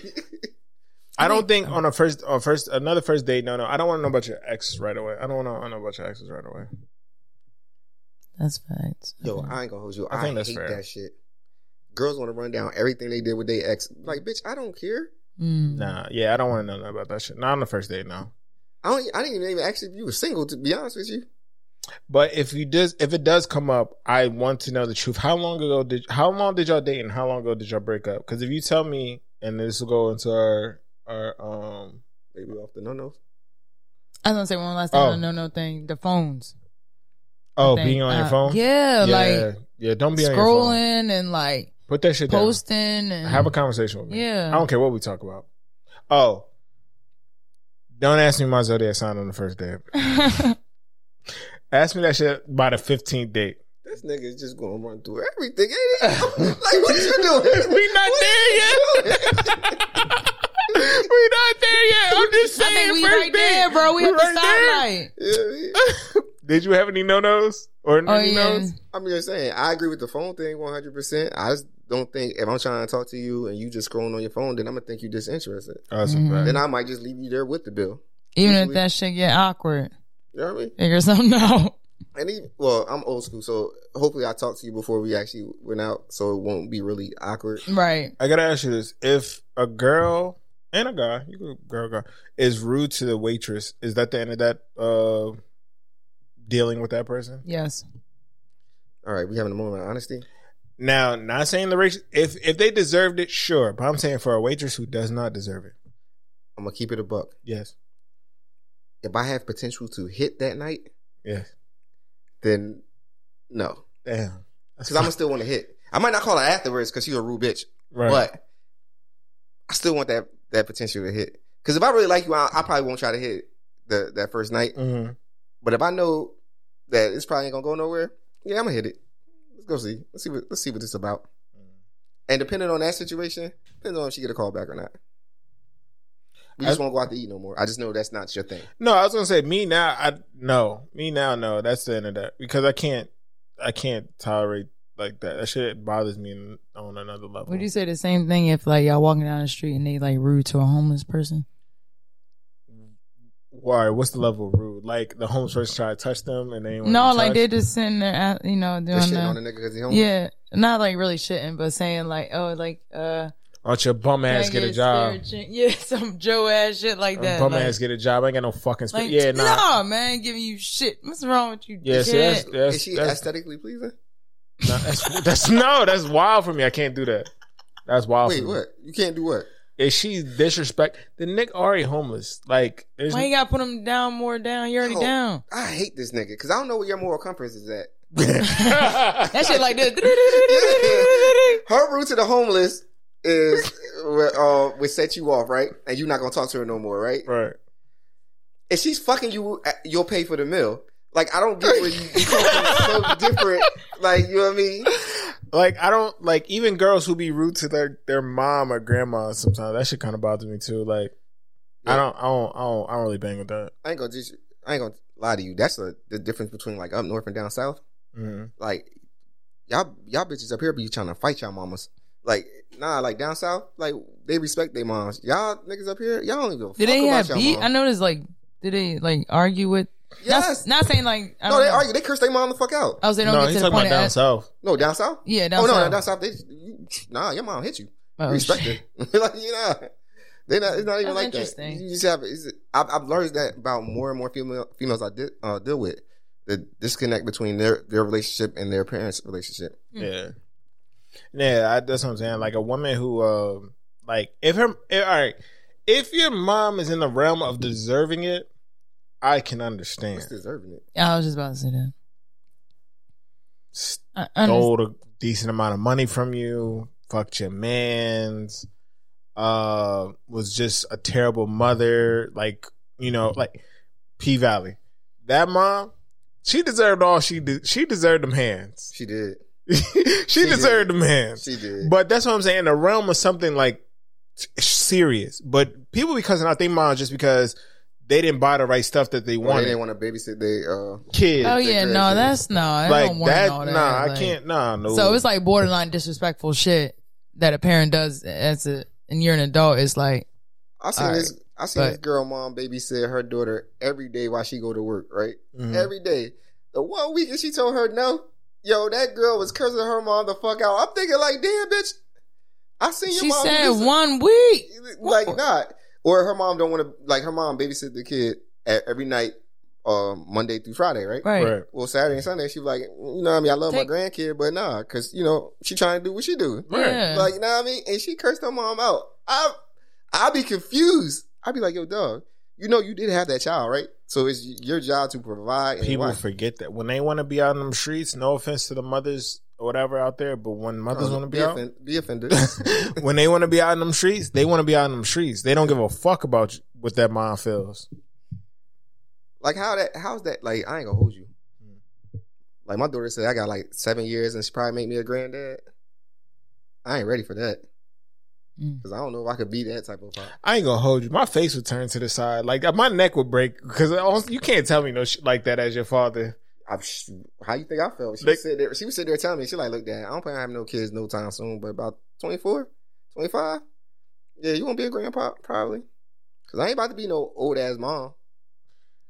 I don't think on a first on first another first date. No, no. I don't want to know about your ex right away. I don't want to know about your exes right away. That's facts. Yo, I ain't gonna hold you. I, I think that's hate fair. that shit. Girls want to run down everything they did with their ex. Like, bitch, I don't care. Mm. Nah. Yeah, I don't want to know nothing about that shit. Not on the first date. No. I don't. I didn't even ask if you were single. To be honest with you, But if you does, if it does come up, I want to know the truth. How long ago did how long did y'all date and how long ago did y'all break up? Because if you tell me, and this will go into our our um maybe off the no no. I was gonna say one last thing Oh. the no no thing. The phones. oh thing. being on your Uh, phone. Yeah, yeah, like yeah. Don't be on your phone. scrolling and like Put that shit down. posting and Have a conversation with me. Yeah. I don't care what we talk about. Oh, don't ask me my zodiac sign on the first date. Ask me that shit by the fifteenth date. This nigga is just gonna run through everything, ain't like, what you doing? We not there yet. we not there yet. I'm just I saying. think we first right date. there, bro. We, at the right there. stoplight. Yeah, Did you have any no nos or oh, yeah. nos? I'm just saying. I agree with the phone thing 100. percent I just don't think if I'm trying to talk to you and you just scrolling on your phone, then I'm gonna think you're disinterested. Oh, that's a Mhm. fact. Then I might just leave you there with the bill. Even if that shit get awkward, You know what I mean? figure something out. And even, well, I'm old school, so hopefully I talked to you before we actually went out, so it won't be really awkward. Right. I gotta ask you this: If a girl and a guy, you could girl guy, is rude to the waitress, is that the end of that uh dealing with that person? Yes. All right, we having a moment of honesty. Now, not saying the race if if they deserved it, sure. But I'm saying for a waitress who does not deserve it, I'm gonna keep it a buck. yes, If I have potential to hit that night, yes. then no, Damn, because I'm gonna still want to hit. I might not call her afterwards because she's a rude bitch, right. but I still want that that potential to hit. Because if I really like you, I, I probably won't try to hit the that first night. Mhm. But if I know that it's probably ain't gonna go nowhere, yeah, I'm gonna hit it. Let's go see. Let's see what let's see what this is about. And depending on that situation, depends on if she get a call back or not. We just I- won't go out to eat no more. I just know that's not your thing. No, I was gonna say me now. I no me now. No, that's the end of that because I can't. I can't tolerate like that. That shit bothers me on another level. Would you say the same thing if like y'all walking down the street and they like rude to a homeless person? Why? What's the level of rude? Like the homeless person try to touch them and they ain't wanna No, like touched? they just sitting there, at, you know, This doing shit on the nigga because he home. Yeah, not like really shitting, but saying like, oh, like uh, Aren't your bum ass can I get a job? spare Yeah, some Joe ass shit like that. bum like, ass get a job. I ain't got no fucking. Sp- like, yeah, nah. no, man, giving you shit. What's wrong with you? Yeah, see, that's, that's, Is she that's, aesthetically pleasing? nah, that's, that's no, that's wild for me. I can't do that. That's wild. Wait, for me. what? You can't do what? If she disrespect the Nick already homeless, like there's Why you gotta put him down more down? You're already Yo, down. I hate this nigga because I don't know where your moral compass is at. That shit like this. Her route to the homeless is uh, would set you off, right? And you're not gonna talk to her no more, right? right. If she's fucking you, uh, you'll pay for the meal. Like I don't get where you, you come from so different. Like you know what I mean? Like I don't like even girls who be rude to their their mom or grandma. Sometimes that shit kind of bothers me too. Like I don't I don't I don't I don't really bang with that. I ain't gonna just I ain't gonna lie to you. That's the the difference between like up north and down south. hmm Like y'all y'all bitches up here be trying to fight y'all mamas. Like nah, like down south, like they respect their moms. Y'all niggas up here, y'all don't give a fuck Did they about have y'all beat? I noticed like, did they like argue with? Yes. Not, not saying like. I no, they know. argue. They curse their mom the fuck out. I was saying don't No, get he's to the talking about point. down of, south. No, down south. Yeah, down oh no, south. no, down south. They, you, nah, your mom hit you. Oh, respect it. like you know, they not. It's not even That's like that. interesting. You just have. It's, I've, I've learned that about more and more female females I did, uh, deal with. The disconnect between their their relationship and their parents' relationship. Yeah, yeah. I, that's what I'm saying. Like a woman who, um, like if her, if, all right, if your mom is in the realm of deserving it, I can understand. What's deserving it? I was just about to say that. I, I Stole a decent amount of money from you, fucked your man's, uh, was just a terrible mother. Like you know, like P Valley, that mom, she deserved all she did. She deserved them hands. She did. she, did. deserved them hands. She did. But that's what I'm saying. In the realm of something like serious. But people be cussing out their mom just because they didn't buy the right stuff that they Or they wanted. didn't want to babysit they uh Kids, Oh yeah, no, that's no. I like don't want that. all that. Nah, I like- can't. Nah, no. So it's like borderline disrespectful shit that a parent does as a and you're an adult. It's like I seen All this I seen but- this girl mom babysit her daughter every day while she go to work, right? Mhm. Every day. The one week that she told her no, yo, that girl was cursing her mom the fuck out. I'm thinking like, damn bitch. I seen your she mom do said, one week. like not. Or her mom don't want to like her mom babysit the kid at, every night, um, Monday through Friday, right? Right. Right. Well, Saturday and Sunday, she was like, you know what I mean? I love Take- my grandkid, but nah, because, you know, she trying to do what she do. Yeah. Like, you know what I mean? And she cursed her mom out. I, I'd be confused. I'd be like, yo, dog, you know, you did have that child, right? So it's your job to provide. And People watch. forget that when they want to be out in them streets. No offense to the mothers or whatever out there, but when mothers want to be, out, offen- be offended. when they want to be out in them streets, they want to be out in them streets. They don't give a fuck about you- what that mom feels. like how that? How's that? Like I ain't gonna hold you. Hmm. Like my daughter said, I got like seven years, and she probably make me a granddad. I ain't ready for that Mm. because I don't know if I could be that type of father. I ain't gonna hold you. My face would turn to the side, like uh, my neck would break because uh, you can't tell me no shit like that as your father. I, how you think I felt? She They- was sitting there. She was sitting there telling me, she like, look, dad, I don't plan on having no kids no time soon, but about 24, 25, yeah, you won't be a grandpa probably. Cause I ain't about to be no old ass mom.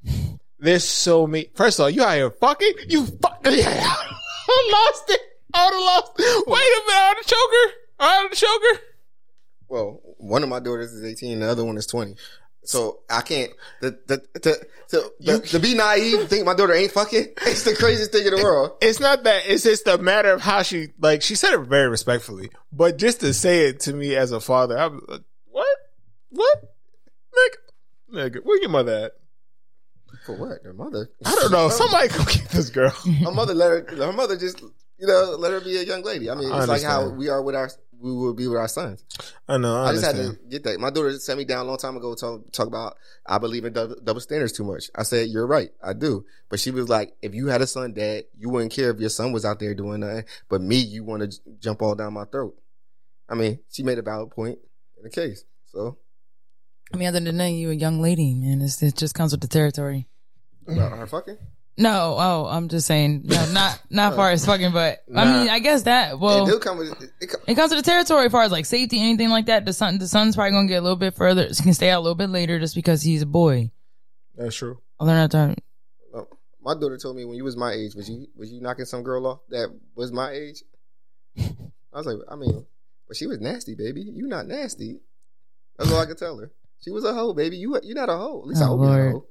There's so many. First of all, you out here fucking. You fucking. Yeah. I lost it. I would have lost. Wait a minute. I the choker. I the choker. Well, one of my daughters is 18, the other one is 20. So I can't the the to to, You- to, be naive, think my daughter ain't fucking. It's the craziest thing in the world. It's not that. It's just a matter of how she like. She said it very respectfully, but just to say it to me as a father, I'm like, what? What? Nigga, nigga, where your mother at? For what? Her mother. I don't know. Somebody go get this girl. her mother let her. Her mother just you know let her be a young lady. I mean, I it's like how we are with our we will be with our sons. I know. I, I, just had to get that. My daughter sent me down a long time ago to talk, talk about I believe in double, double standards too much. I said you're right, I do. But she was like, if you had a son, dad, you wouldn't care if your son was out there doing nothing. But me, you want to j- jump all down my throat. I mean, she made a valid point in the case. So I mean, other than that, you a young lady, man. It's, it just comes with the territory. about her fucking. No, oh, I'm just saying, no, not not far as fucking, but I mean, I guess that. Well, it come with. It, come- it comes to the territory as far as like safety, anything like that. The son, the son's probably gonna get a little bit further. He can stay out a little bit later just because he's a boy. That's true. I learned to. uh, my daughter told me when you was my age, was you was you knocking some girl off that was my age? I was like, I mean, but she was nasty, baby. You not nasty. That's all I could tell her. She was a hoe, baby. You you not a hoe. At least I Oh, hope you're a hoe.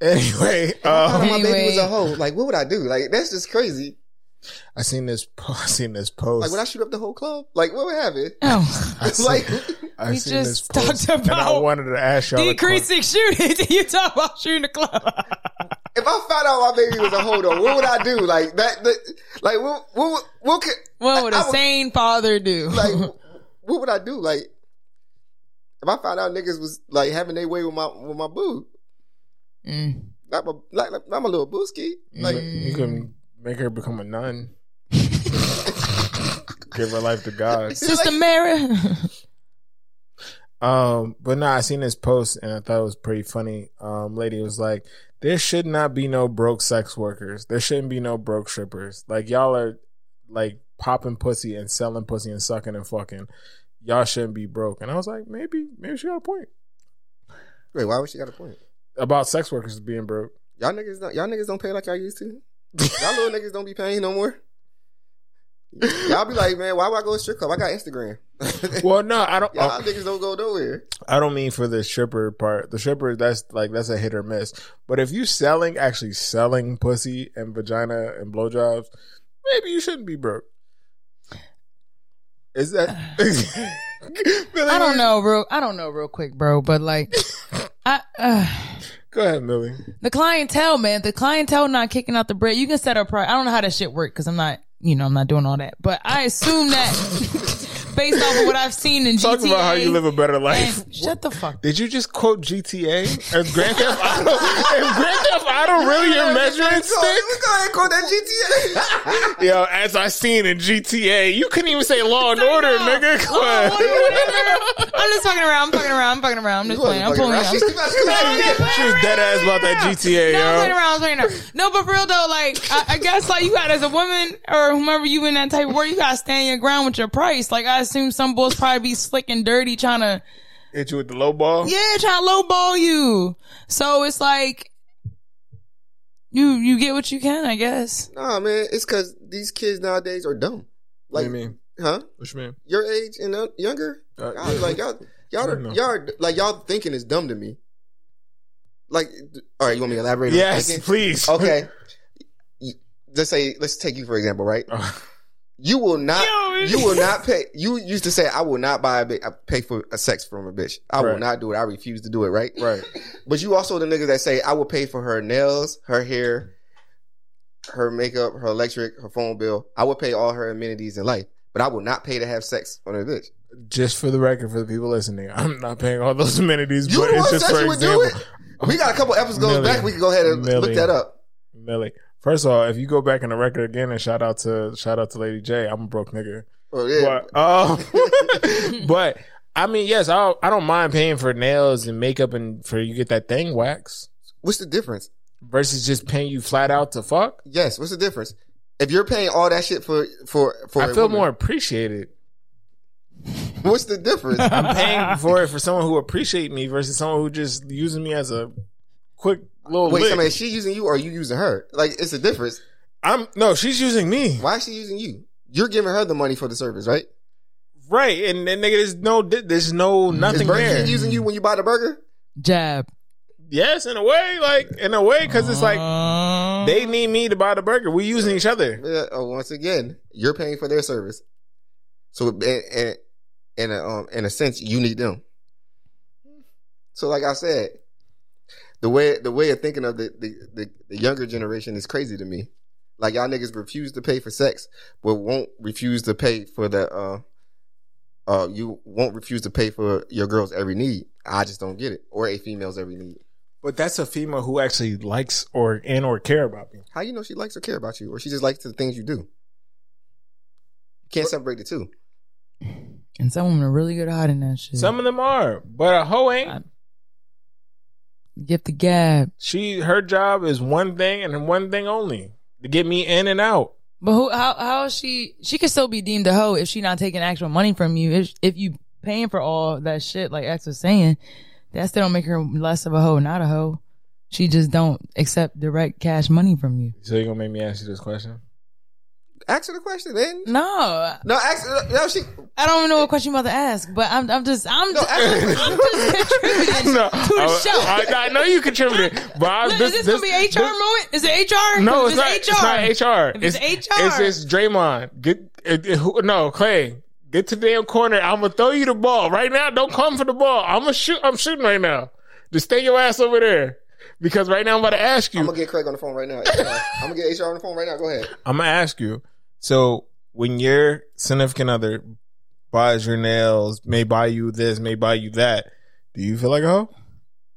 Anyway, If I um, out my baby was Anyway. a hoe. Like, what would I do? Like, that's just crazy. I seen this. po- I seen this post. Like, would I shoot up the whole club? Like, what would happen? Oh, I seen- like, I We seen just this post, talked and I wanted to ask y'all. a decreasing shooting. you talk about shooting the club. if I found out my baby was a hoe, though, what would I do? Like that, that like what, what, what, what could, What would a I would- sane father do? like, what would I do? Like, if I found out niggas was like having their way with my with my boo, Mm. not my like, like not my little booski. Like, question. You can make her become a nun. Give her life to God. Sister Mary. Um, but no, I seen this post and I thought it was pretty funny. Um, lady was like, "There should not be no broke sex workers. There shouldn't be no broke strippers. Like y'all are like popping pussy and selling pussy and sucking and fucking. Y'all shouldn't be broke." And I was like, maybe, maybe she got a point wait, why would she got a point? About sex workers being broke. Y'all niggas don't y'all niggas don't pay like y'all used to. Y'all little niggas don't be paying no more. Y'all be like, man, why would I go to strip club? I got Instagram. Well, no, I don't. Y'all oh, niggas don't go nowhere. I don't mean for the stripper part. The stripper, that's like that's a hit or miss. But if you selling, actually selling pussy and vagina and blowjobs, maybe you shouldn't be broke. Is that? I don't know, real. I don't know, real quick, bro. But like, I uh, Go ahead, Millie. the clientele, man, the clientele not kicking out the bread. You can set up price. I don't know how that shit work because I'm not, you know, I'm not doing all that. But I assume that based off of what I've seen in Talk GTA. about how you live a better life. and- shut the fuck. Did you just quote GTA? Is Grand Theft Auto? Is Grand Theft Auto really your measuring stick? Go ahead, and quote that GTA. Yo, as I seen in GTA, you couldn't even say Law and Order, nigga. Come on. I'm just fucking around. I'm fucking around. I'm fucking around. I'm just playing. I'm pulling. I'm She's about to- She was dead ass about that GTA, No, I'm playing around. I'm playing around. No, but for real though, like I, I guess like you got as a woman or whomever you in that type of work, you gotta stand your ground with your price. Like I assume some bulls probably be slick and dirty trying to Hit you with the low ball. yeah trying to low ball you. So it's like you you get what you can, I guess. Nah, man, it's because these kids nowadays are dumb. What Like, do you mean? huh? What you mean? Your age and uh, younger? Uh, Y'all, like y'all, y'all, are, y'all, are, like y'all thinking is dumb to me. Like, all right, you want me to elaborate? on Yes, thinking? please. Okay. Let's say, let's take you for example, right? You will not, Yo, you will not pay. You used to say, "I will not buy a, bi- I pay for a sex from a bitch. I will not do it. I refuse to do it." Right? right. But you also the niggas that say, "I will pay for her nails, her hair, her makeup, her electric, her phone bill. I will pay all her amenities in life, but I will not pay to have sex on a bitch." Just for the record, for the people listening, I'm not paying all those amenities, You but it's just for you would do example. it. We got a couple episodes back. We can go ahead and Millie. look that up. Millie. First of all, if you go back in the record again and shout out to shout out to Lady J, I'm a broke nigga. Oh yeah. But uh, but I mean, yes, I I don't mind paying for nails and makeup and for you get that thing wax What's the difference? versus just paying you flat out to fuck. Yes. What's the difference? If you're paying all that shit for for for, I feel woman, more appreciated. What's the difference? I'm paying for it for someone who appreciate me versus someone who just using me as a quick little Wait, lick. I mean, is she using you or are you using her? Like, it's a difference. I'm no, she's using me. Why is she using you? You're giving her the money for the service, right? Right, and then nigga, there's no, there's no Is nothing Burger there. King using you when you buy the burger? Jab. Yes, in a way, like in a way, because it's like Uh, they need me to buy the burger. We using each other. Yeah, oh, once again, you're paying for their service. So, in, in, in a um, in a sense, you need them. So, like I said, the way the way of thinking of the the, the, the younger generation is crazy to me. Like y'all niggas refuse to pay for sex, but won't refuse to pay for the uh uh you won't refuse to pay for your girl's every need. I just don't get it, or a female's every need. But that's a female who actually likes or and or care about me. How you know she likes or care about you, or she just likes the things you do? You can't separate the two. and some women are really good at hiding that shit. Some of them are, but a hoe ain't. Get the gab. She her job is one thing and one thing only to get me in and out. But who? How? How is she? She could still be deemed a hoe if she not taking actual money from you. If if you paying for all that shit, like X was saying, that still don't make her less of a hoe, not a hoe. She just don't accept direct cash money from you. So you gonna make me ask you this question? Ask her the question, man. No, No, ask. Uh, no, she. I don't even know what question you're about to ask. But I'm I'm just I'm No, just, ask. I'm just contributing no, to the I, show. I, I know you contributed, but I, Look, this, is this, gonna be HR this- moment? Is it HR? No, If it's not. HR. It's not HR. If it's HR. It's just Draymond. Get it, it- who- no Clay. Get to the damn corner. I'm gonna throw you the ball right now. Don't come for the ball. I'm gonna shoot. I'm shooting right now. Just stay your ass over there because right now I'm about to ask you. I'm gonna get Craig on the phone right now. I'm gonna get HR on the phone right now. Go ahead. I'm gonna ask you. So when your significant other buys your nails, may buy you this, may buy you that, do you feel like a hoe?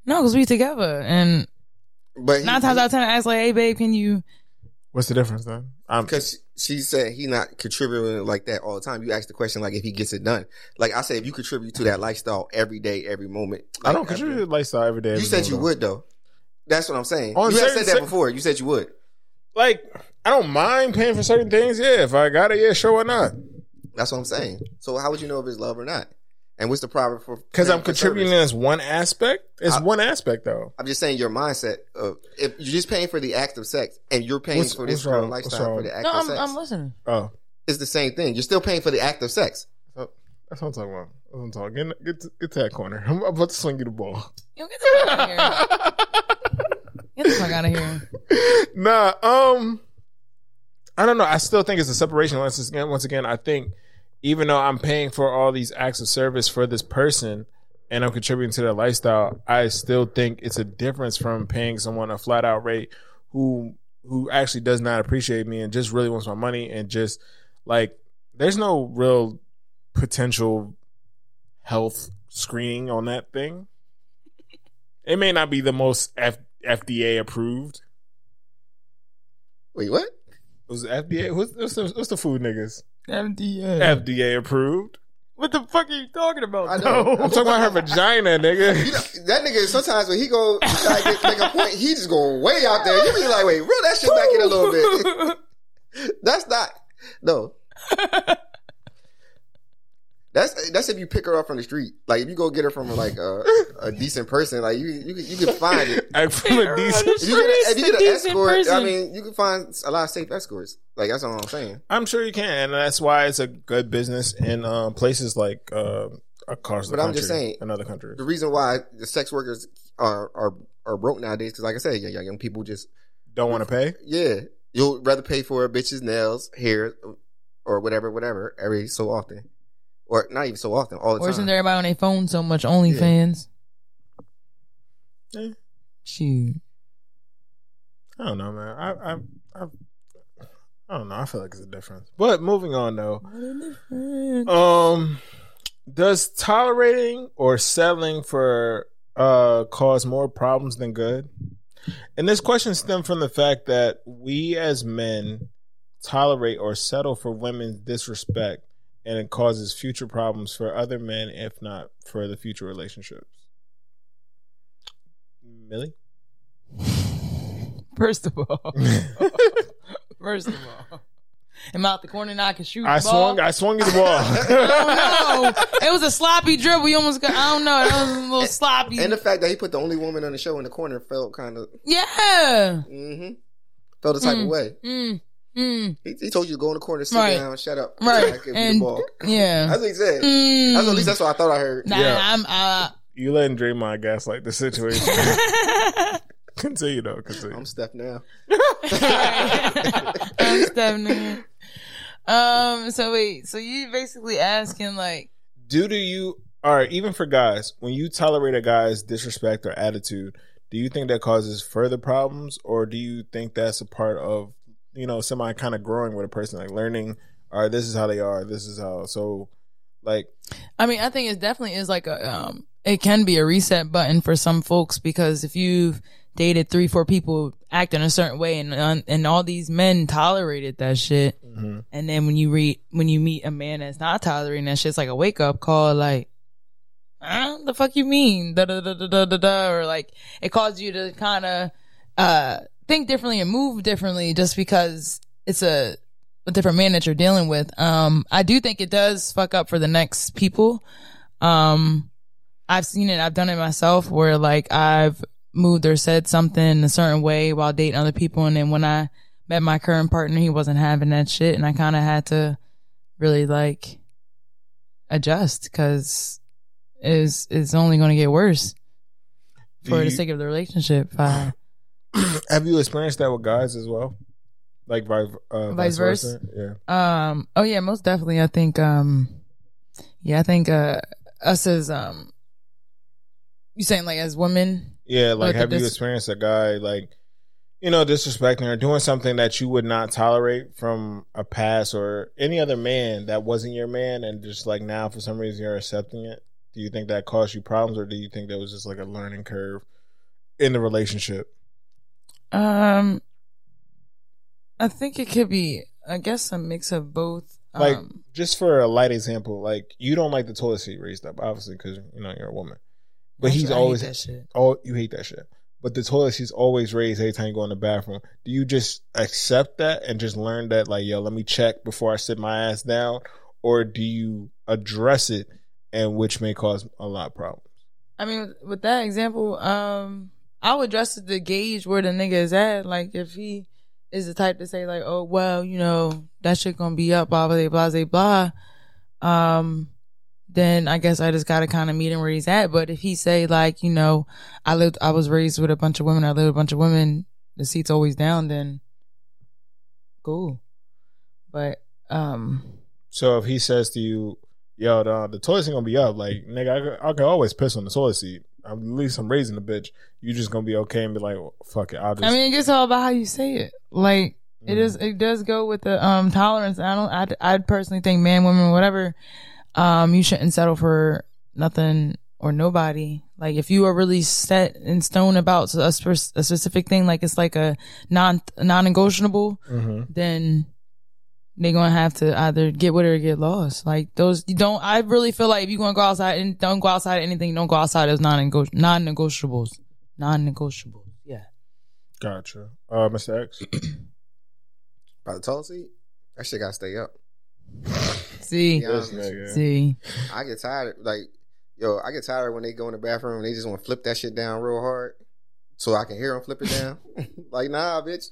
No, because we together, and But nine times out of ten, I ask like, "Hey, babe, can you?" What's the difference then? Because she said he not contributing like that all the time. You ask the question like if he gets it done. Like I said, if you contribute to that lifestyle every day, every moment. I don't contribute to lifestyle every day. You said day, you though. would though. That's what I'm saying. On you have certain said that before. You said you would. Like I don't mind paying for certain things. Yeah, if I got it, yeah, sure, why not? That's what I'm saying. So how would you know if it's love or not? And what's the problem for? Because I'm for contributing service? as one aspect. It's I- one aspect though. I'm just saying your mindset of if you're just paying for the act of sex and you're paying What's- for this what's wrong? lifestyle for the act No, of I'm, sex. I'm listening. Oh, it's the same thing. You're still paying for the act of sex. so that's what I'm talking about. That's what I'm talking. Get, get, to, get to that corner. I'm about to swing you the ball. Yo, get the fuck out of here. Get the fuck out of here. nah, um, I don't know. I still think it's a separation. Once again, once again, I think even though I'm paying for all these acts of service for this person and I'm contributing to their lifestyle, I still think it's a difference from paying someone a flat out rate who who actually does not appreciate me and just really wants my money and just like there's no real potential health screening on that thing. It may not be the most F- FDA approved. Wait, what? Was it FDA? What's, what's, the, what's the food niggas? FDA. FDA approved. What the fuck are you talking about? I know. I'm talking about her vagina, You nigga. know, that nigga sometimes when he go try to make a point, he just go way out there. You be like, wait, reel that shit back in a little bit. That's not no. That's that's if you pick her up from the street. Like if you go get her from like a, a decent person, like you you can, you can find it. Like, from a decent. If you get, a, if you get an Decent escort, I mean, you can find a lot of safe escorts. Like that's all I'm saying. I'm sure you can, and that's why it's a good business in um, places like uh, across the But I'm country, just saying- another country. The reason why the sex workers are are are broke nowadays, because like I said, young, young people just Don't want to pay. yeah, you'll rather pay for a bitch's nails, hair, or whatever, whatever, every so often, or not even so often, all the Or isn't time. everybody on their phone so much? OnlyFans. Yeah. Shoot. I don't know, man. I, I, I, I don't know. I feel like it's a difference. But moving on, though. Um, does tolerating or settling for uh cause more problems than good? And this question stems from the fact that we as men tolerate or settle for women's disrespect, and it causes future problems for other men, if not for the future relationships. Millie? First of all, first of all, am I out the corner now? I can shoot. I the ball? swung. I swung you the ball. Oh no! It was a sloppy dribble. You almost got. I don't know. That was a little sloppy. And the fact that he put the only woman on the show in the corner felt kind of yeah. mm-hmm, felt a type of way. Mm. Mm. He, he told you to go in the corner, sit Right. down, shut up, Right. I give And the ball. yeah. That's what he said. Mm. That's at least that's what I thought I heard. Nah, Yeah. I'm. Uh, you letting Draymond gaslight the situation. continue though. Continue. I'm Steph now. I'm Stephanie. Um. So wait. So you basically asking like, do do you all right even for guys when you tolerate a guy's disrespect or attitude do you think that causes further problems or do you think that's a part of you know semi kind of growing with a person like learning all right this is how they are this is how so like I mean, I think it definitely is like a. Um. It can be a reset button for some folks because if you've dated three, four people acting a certain way, and uh, and all these men tolerated that shit, mhm. And then when you read when you meet a man that's not tolerating that shit, it's like a wake up call. Like, uh, the fuck you mean? Da da da da da da. Or like it causes you to kind of uh think differently and move differently just because it's a a different man that you're dealing with. Um, I do think it does fuck up for the next people. Um, I've seen it. I've done it myself where like I've moved or said something a certain way while dating other people, and then when I met my current partner, he wasn't having that shit, and I kind of had to really like adjust because is it's only going to get worse Do for the sake of the relationship. I, have you experienced that with guys as well like vice, uh, Vice vice versa yeah um, oh yeah, most definitely. I think, um, yeah, I think uh, us as um, you saying like as women, Yeah, like have you dis- experienced a guy like you know disrespecting or doing something that you would not tolerate from a past or any other man that wasn't your man, and just like now for some reason you're accepting it? Do you think that caused you problems, or do you think that was just like a learning curve in the relationship? Um, I think it could be, I guess, a mix of both. Like um, just for a light example, like you don't like the toilet seat raised up, obviously, because you know you're a woman. But he's actually, I hate always that shit. Oh, you hate that shit. But the toilet seat's always raised every time you go in the bathroom. Do you just accept that and just learn that, like, yo, let me check before I sit my ass down? Or do you address it and which may cause a lot of problems? I mean, with that example, um, I would dress it to gauge where the nigga is at. Like, if he is the type to say, like, oh, well, you know, that shit gonna be up, blah, blah, blah, blah, blah, um, then I guess I just gotta kind of meet him where he's at. But if he say, like, you know, I lived, I was raised with a bunch of women, I lived with a bunch of women, the seat's always down, then cool. But, um, So if he says to you, yo, the, the toilet's gonna be up, like, nigga, I, I can always piss on the toilet seat. At least I'm raising the bitch. You just gonna be okay and be like, well, fuck it, I'll just. I mean, it gets all about how you say it. Like it Mhm. is, it does go with the um tolerance. I don't, I, I personally think man, women, whatever. um, you shouldn't settle for nothing or nobody. Like if you are really set in stone about a, spe- a specific thing, like it's like a non non negotiable, Mm-hmm. then they're gonna have to either get with it or get lost. Like those, you don't. I really feel like if you're gonna go outside and don't go outside of anything, don't go outside as non non negotiables, non negotiables. Yeah. Gotcha. Uh, Mr. X. By the tall seat, that shit gotta stay up. See, Yeah. This nigga. see. I get tired. Like, yo, I get tired when they go in the bathroom and they just want to flip that shit down real hard, so I can hear them flip it down. like, nah, bitch.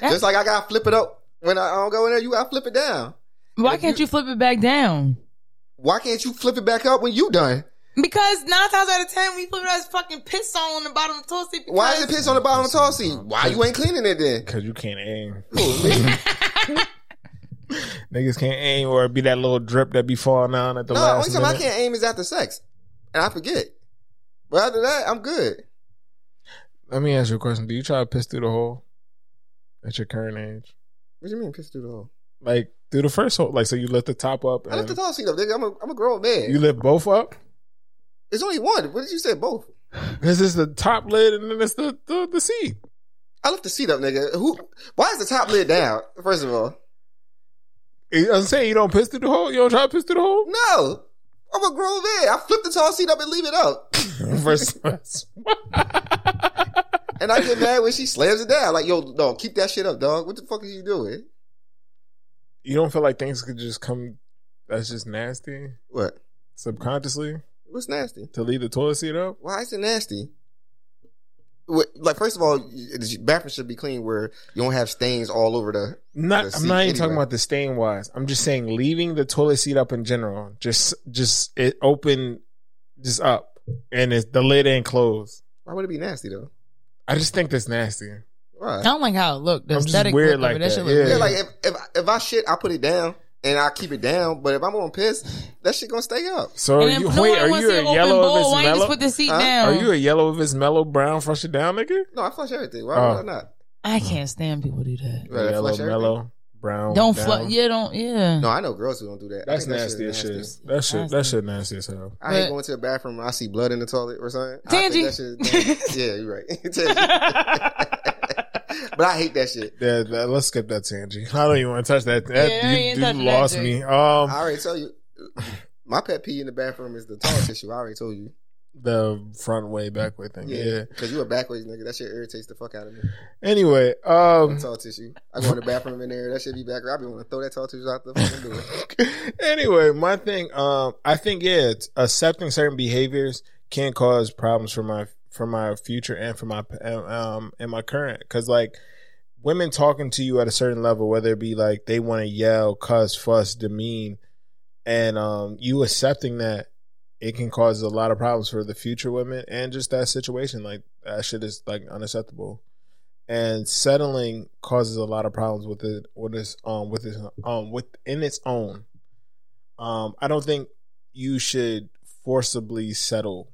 just like I gotta flip it up when I don't go in there. You gotta flip it down. Why If can't you- you flip it back down? Why can't you flip it back up when you done? Because nine times out of ten, we you flip it, there's fucking piss on the bottom of the toilet seat. Why is it piss on the bottom of the tall seat? Why you ain't cleaning it then? Because you can't aim. Niggas can't aim or be that little drip that be falling down at the No, only last time I can't aim is after sex, and I forget. But after that, I'm good. Let me ask you a question. Do you try to piss through the hole at your current age? What do you mean piss through the hole? Like through the first hole? Like so you lift the top up I lift the top tall seat up, nigga. I'm a, I'm a grown man. you lift both up? It's only one. What did you say? Both. Because it's the top lid and then it's the, the, the seat. I lift the seat up, nigga. Who? Why is the top lid down? First of all, I'm saying you don't piss through the hole? You don't try to piss through the hole? no. I'm a grown man. I flip the tall seat up and leave it up, First, and I get mad when she slams it down. Like, yo, no, keep that shit up, dog. What the fuck are you doing? you don't feel like things could just come that's just nasty What? subconsciously What's nasty? to leave the toilet seat up? Why is it nasty? What, like, first of all, the bathroom should be clean where you don't have stains all over the. Not, The I'm not even talking about the stain wise. I'm just saying leaving the toilet seat up in general. Just, just it open, just up, and it's the lid ain't closed. Why would it be nasty though? I just think that's nasty. Why? Oh I don't like how it looked. The I'm just aesthetic weird look of like it, that. that, shit look yeah. weird. Yeah, like if, if if I shit, I put it down and I keep it down. But if I'm on piss, that shit gonna stay up. So And are then you no wait? one Are wants you to a open yellow bowl. if it's Why you just mellow? put the seat Huh? down? Are you a yellow if it's mellow, brown, flush it down, nigga? No, I flush everything. Why Oh. would I not? I can't stand people do that. Right, I yellow, flush everything? mellow, brown. Don't down. flush. Yeah, don't. Yeah. No, I know girls who don't do that. I That's think that nasty as shit. nasty. That shit. That Nasty. shit nasty as hell. I hate But- going to the bathroom and I see blood in the toilet or something. I Tangy. think that shit is nasty. yeah, you're right. but I hate that shit. Yeah, that- let's skip that tangent. I don't even want to touch that. that Yeah, I you ain't you touching that lost shit. me. Um, I already told you. My pet pee in the bathroom is the toilet tissue. I already told you. The front way, back way thing. Yeah. Because you a backwards nigga. That shit irritates the fuck out of me. Anyway, um, Tall tissue. I go in the bathroom in there. That shit be back. I be want to throw that tall tissue out the fucking door. anyway, my thing, um, I think yeah, it's accepting certain behaviors can cause problems for my for my future and for my um and my current because like women talking to you at a certain level, whether it be like they want to yell, cuss, fuss, demean, and um you accepting that it can cause a lot of problems for the future women and just that situation like that shit is like unacceptable. And settling causes a lot of problems with it with its um with its um within its own. Um i don't think you should forcibly settle.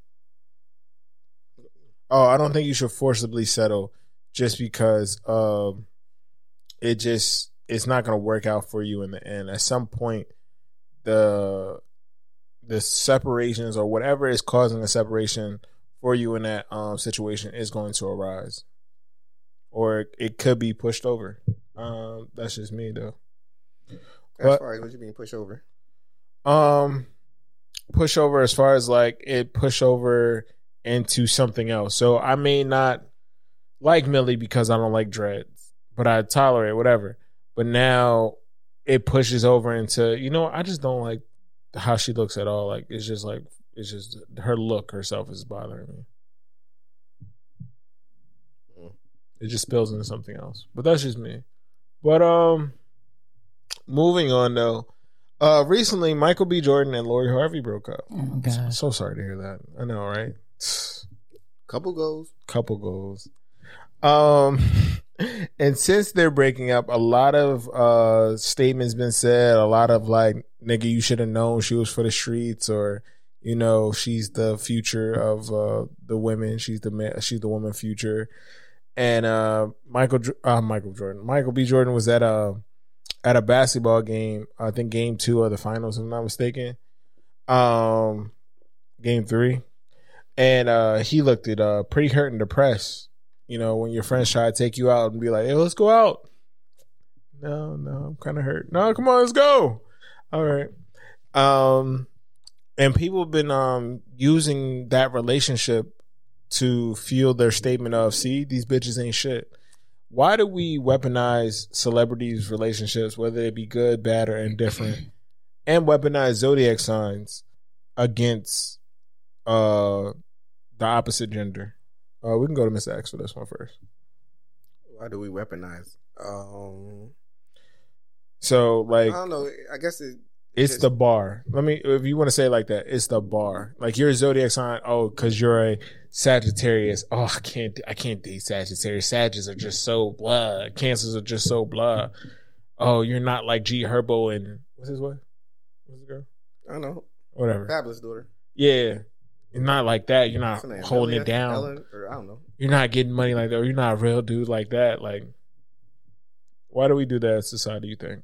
Oh i don't think you should forcibly settle just because um it just it's not to work out for you in the end. At some point the the separations or whatever is causing the separation for you in that um situation is going to arise. Or it could be pushed over. Um that's just me though. As But- far as what you being pushed over. um push over as far as like it push over into something else. So i may not like millie because i don't like dreads but i tolerate whatever. But now it pushes over into you know i just don't like how she looks at all like it's just like it's just her look herself is bothering me it just spills into something else but that's just me but um moving on though uh, recently, Michael B. Jordan and Lori Harvey broke up. Oh my god. So sorry to hear that. I know, right? Couple goals. Couple goals. Um, and since they're breaking up, a lot of uh statements been said. A lot of like, nigga, you should have known she was for the streets, or you know, she's the future of uh the women. She's the ma- she's the woman future. And uh, Michael uh, Michael Jordan, Michael B. Jordan was at a at a basketball game. I think game two of the finals, if I'm not mistaken. um, game three, and uh, he looked at uh, pretty hurt and depressed. You know, when your friends try to take you out and be like, "Hey, let's go out." No, no, I'm kind of hurt. No, come on, let's go. All right. Um, and people have been um using that relationship to fuel their statement of, "See, these bitches ain't shit." Why do we weaponize celebrities' relationships, whether they be good, bad, or indifferent, and weaponize zodiac signs against uh the opposite gender? Uh, we can go to Miss X for this one first. Why do we weaponize? Um, So, like, I don't know. I guess it. It's the bar. Let me, if you want to say it like that, it's the bar. Like your zodiac sign. Oh, because you're a Sagittarius. Oh, I can't, I can't date Sagittarius. Sagittarius are just so blah. Cancers are just so blah. Oh, you're not like G Herbo and what's his wife? What's his girl? I don't know. Whatever. Fabolous daughter. Yeah, not like that. You're not What's her name? holding it down. Ellen, or I don't know. You're not getting money like that. Or you're not a real dude like that. Like, why do we do that as society? You think?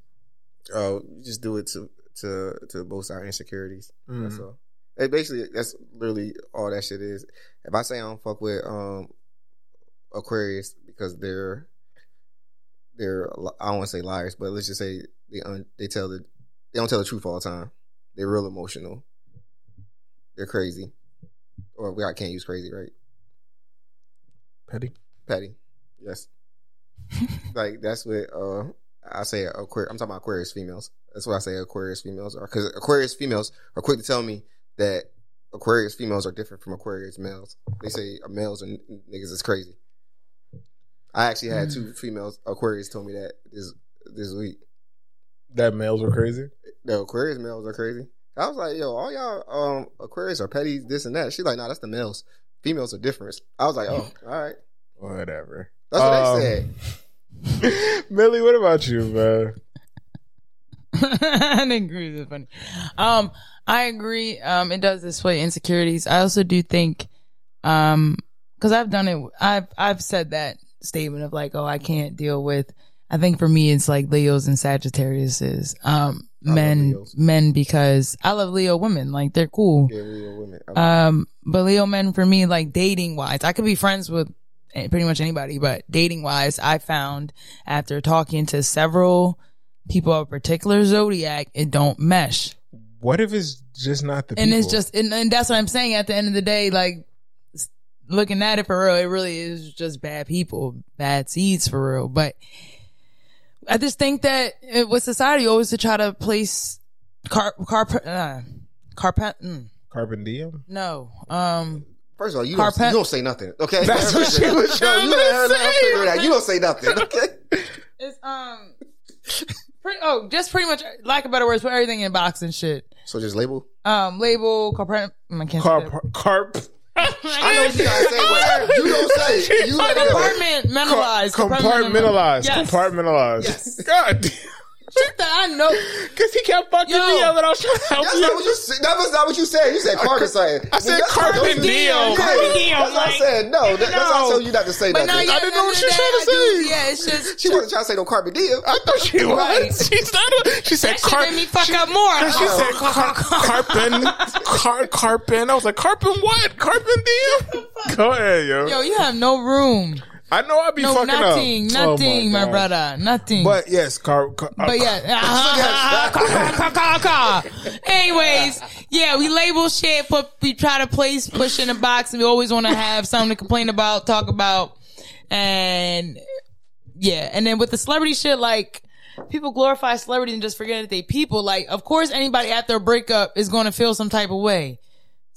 Oh, you just do it to to to boost our insecurities. That's Mm. all. It basically, that's literally all that shit is. If I say I don't fuck with um Aquarius because they're they're I don't want to say liars, but let's just say they un, they tell the they don't tell the truth all the time. They're real emotional. They're crazy, or we I can't use crazy, right? Petty. Petty, yes. like that's what uh I say. Aquarius. I'm talking about Aquarius females. That's what I say. Aquarius females are because Aquarius females are quick to tell me that Aquarius females are different from Aquarius males. They say males and niggas is crazy. I actually had two females Aquarius told me that this this week. That males are crazy. The Aquarius males are crazy. I was like, yo, all y'all um Aquarius are petty, this and that. She's like, nah, that's the males. Females are different. I was like, oh, all right. Whatever. That's what Um, they said. Millie, what about you, man? I didn't agree with. Funny. Um, I agree. Um, it does display insecurities. I also do think, um, because I've done it. I've I've said that statement of like, oh, I can't deal with. I think for me, it's like Leos and Sagittarius's. Um, I love men, men because I love Leo women. Like they're cool. Yeah, real women. Um, but Leo men for me, like dating wise, I could be friends with eh, pretty much anybody, but dating wise, I found after talking to several people of a particular zodiac, it don't mesh. What if it's just not the And people? it's just, and, and that's what I'm saying at the end of the day, like looking at it for real, it really is just bad people, bad seeds for real. But I just think that eh, with society always to try to place car, car, uh, carpet, mm, Carbon Diem. no, um, First of all, you don't, you don't say nothing, okay? That's what she was Yo, trying you to let her, her say, figure it out. You don't say nothing, okay? It's um, pretty, oh, just pretty much lack of better words, for everything in box and shit. So just label. Um, label, carpet, I can't say Carp. that. Carp. I know you gotta say what you don't say. You let it go. Compartmentalize, Compartmentalized. Yes. Compartmentalized. Yes. God damn. Shit that I know. Because he kept fucking Yo. me up and I was trying to help That's you. not what you said. That was not what you said. You said Carter saying. I said That's Carpet what. Yeah, Carpet Diem, That's what I like- said. No, that, that's why I told you not to say But no, yeah, I didn't know what at she was trying to the day, I do- say. Yeah, it's just She wasn't trying to say no Carpet Diem. I thought she was. Right. She started. She said that shit made me fuck up more. She Oh. said car- carpin, car, carpin. I was like, carpin what? Carpin Diem? Go ahead, yo. Yo, you have no room. I know I be No, fucking nothing, up. Oh nothing, my, brother, nothing. But yes, car. car But yeah, uh, ca- ca- ca- ca- ca. anyways, yeah, we label shit, put we try to place push in a box, and we always want to have something to complain about, talk about, and yeah, and then with the celebrity shit, like people glorify celebrities and just forget that they people. Like, of course, anybody after a breakup is going to feel some type of way.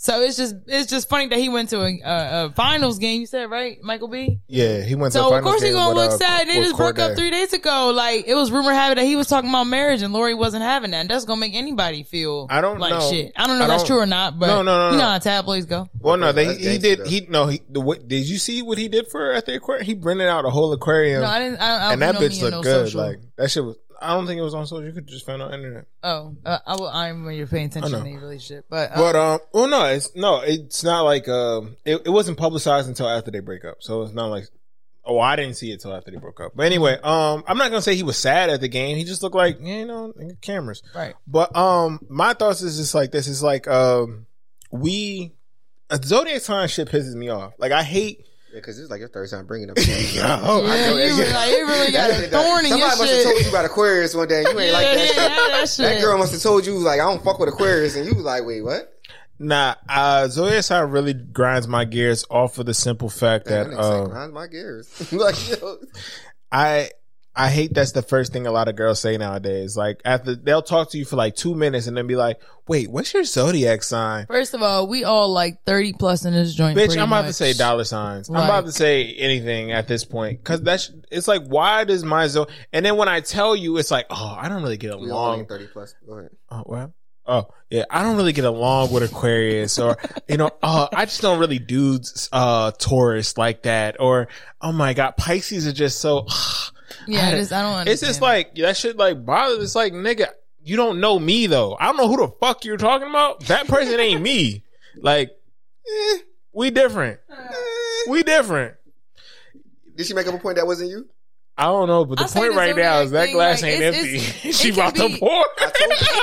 So it's just it's just funny that he went to a, a, a finals game. You said right, Michael B. yeah, he went to. So of course finals he game gonna look uh, sad. They with just broke up three days ago. Like it was rumor having that he was talking about marriage and Lori wasn't having that. That's gonna make anybody feel I don't like know. shit. I don't know I if that's true or not, but No, no, no, you know no. how tabloids go. Well, no, they, That's he did. though. He no. He the, what, did you see what he did for her at the aquarium? He rented out a whole aquarium, No, I didn't. I, I and that know bitch looked no good. social. Like that shit was. I don't think it was on social. You could just find on internet. oh, uh, I will. I'm when you're paying attention to your relationship, but, uh, But um, well, no, it's no, it's not like um, it, it wasn't publicized until after they break up. So it's not like Oh, I didn't see it till after they broke up. But anyway, um, I'm not gonna say he was sad at the game. He just looked like yeah, you know cameras. Right. But um, my thoughts is just like this. Is like um, we a zodiac sign shit pisses me off. Like I hate. Yeah, because it's like your third time bringing up. Yo, Yeah, know you, that shit. like, you really got a thorn in Somebody your must have told you about Aquarius one day. You ain't yeah, like that yeah, shit. that shit. That girl must have told you like I don't fuck with Aquarius, and you was like, wait, what? Nah, uh, zodiac sign really grinds my gears off of the simple fact That that nigga say, um, grind my gears. like, yo, I I hate that's the first thing a lot of girls say nowadays. Like after they'll talk to you for like two minutes and then be like, "Wait, what's your zodiac sign?" First of all, we all like 30 plus in this joint. Bitch, I'm about to say dollar signs. I'm about to say anything at this point because that's it's like why does my zone? And then when I tell you, it's like, oh, I don't really get we all along. ain't thirty plus. Go ahead. Oh, what? Oh, yeah. I don't really get along with Aquarius or, you know, uh, I just don't really do, uh, Taurus like that. Or, oh my God, Pisces are just so, Yeah, I- it is, I don't understand. it's just like, that shit like bothers. It's like, nigga, you don't know me though. I don't know who the fuck you're talking about. That person ain't me. Like, eh, we different. We different. Did she make up a point that wasn't you? I don't know, but the I'll point right now is that thing, glass like, ain't it's- empty. it's- she it can about to be- pour. I it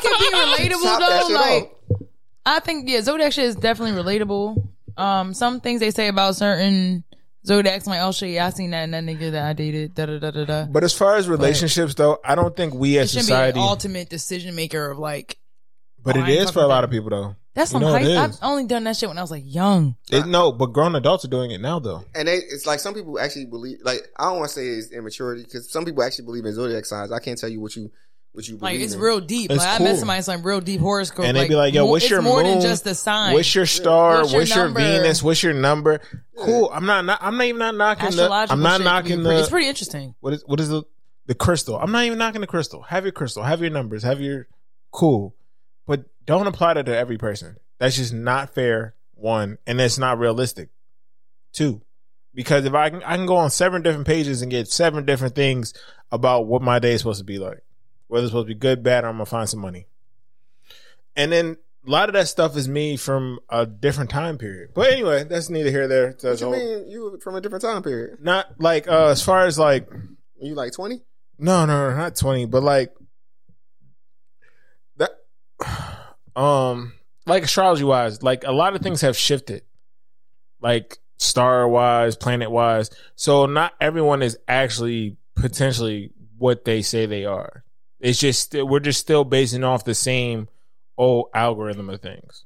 can be relatable though. Like, off. I think yeah, zodiac shit is definitely relatable. Um, some things they say about certain zodiacs, I'm like, oh shit, yeah, I seen that in that nigga that I dated. Da da da da da. But as far as relationships though, I don't think we as shouldn't society. be an ultimate decision maker of like. But Oh, it I ain't is for a with lot of people though. That's You some know it hype. I've only done that shit when I was like young. It, no, but grown adults are doing it now though. And they, it's like some people actually believe. Like I don't want to say it's immaturity because some people actually believe in zodiac signs. I can't tell you what you what you believe. Like it's in. real deep. It's like I cool. met somebody some real deep horoscope. And they'd be like, "Yo, what's it's your more moon? than just a sign? What's your star? What's What's your your. Venus? What's your number? Cool. I'm not, not. I'm not even not knocking the. I'm not shit can be knocking pretty- It's pretty interesting. what is what is the the crystal? I'm not even knocking the crystal. Have your crystal. Have your numbers. Have your cool, but don't apply that to every person. That's just not fair. One, and it's not realistic. Two, because if I can, I can go on seven different pages and get seven different things about what my day is supposed to be like, whether it's supposed to be good, bad, or I'm gonna find some money. And then a lot of that stuff is me from a different time period. But anyway, that's neither here nor there. What you mean you from a different time period? Not like uh, as far as like You like twenty? no, no, no, not twenty, but like that. Um, like astrology wise, like a lot of things have shifted, like star wise, planet wise. So not everyone is actually potentially what they say they are. It's just we're just still basing off the same old algorithm of things.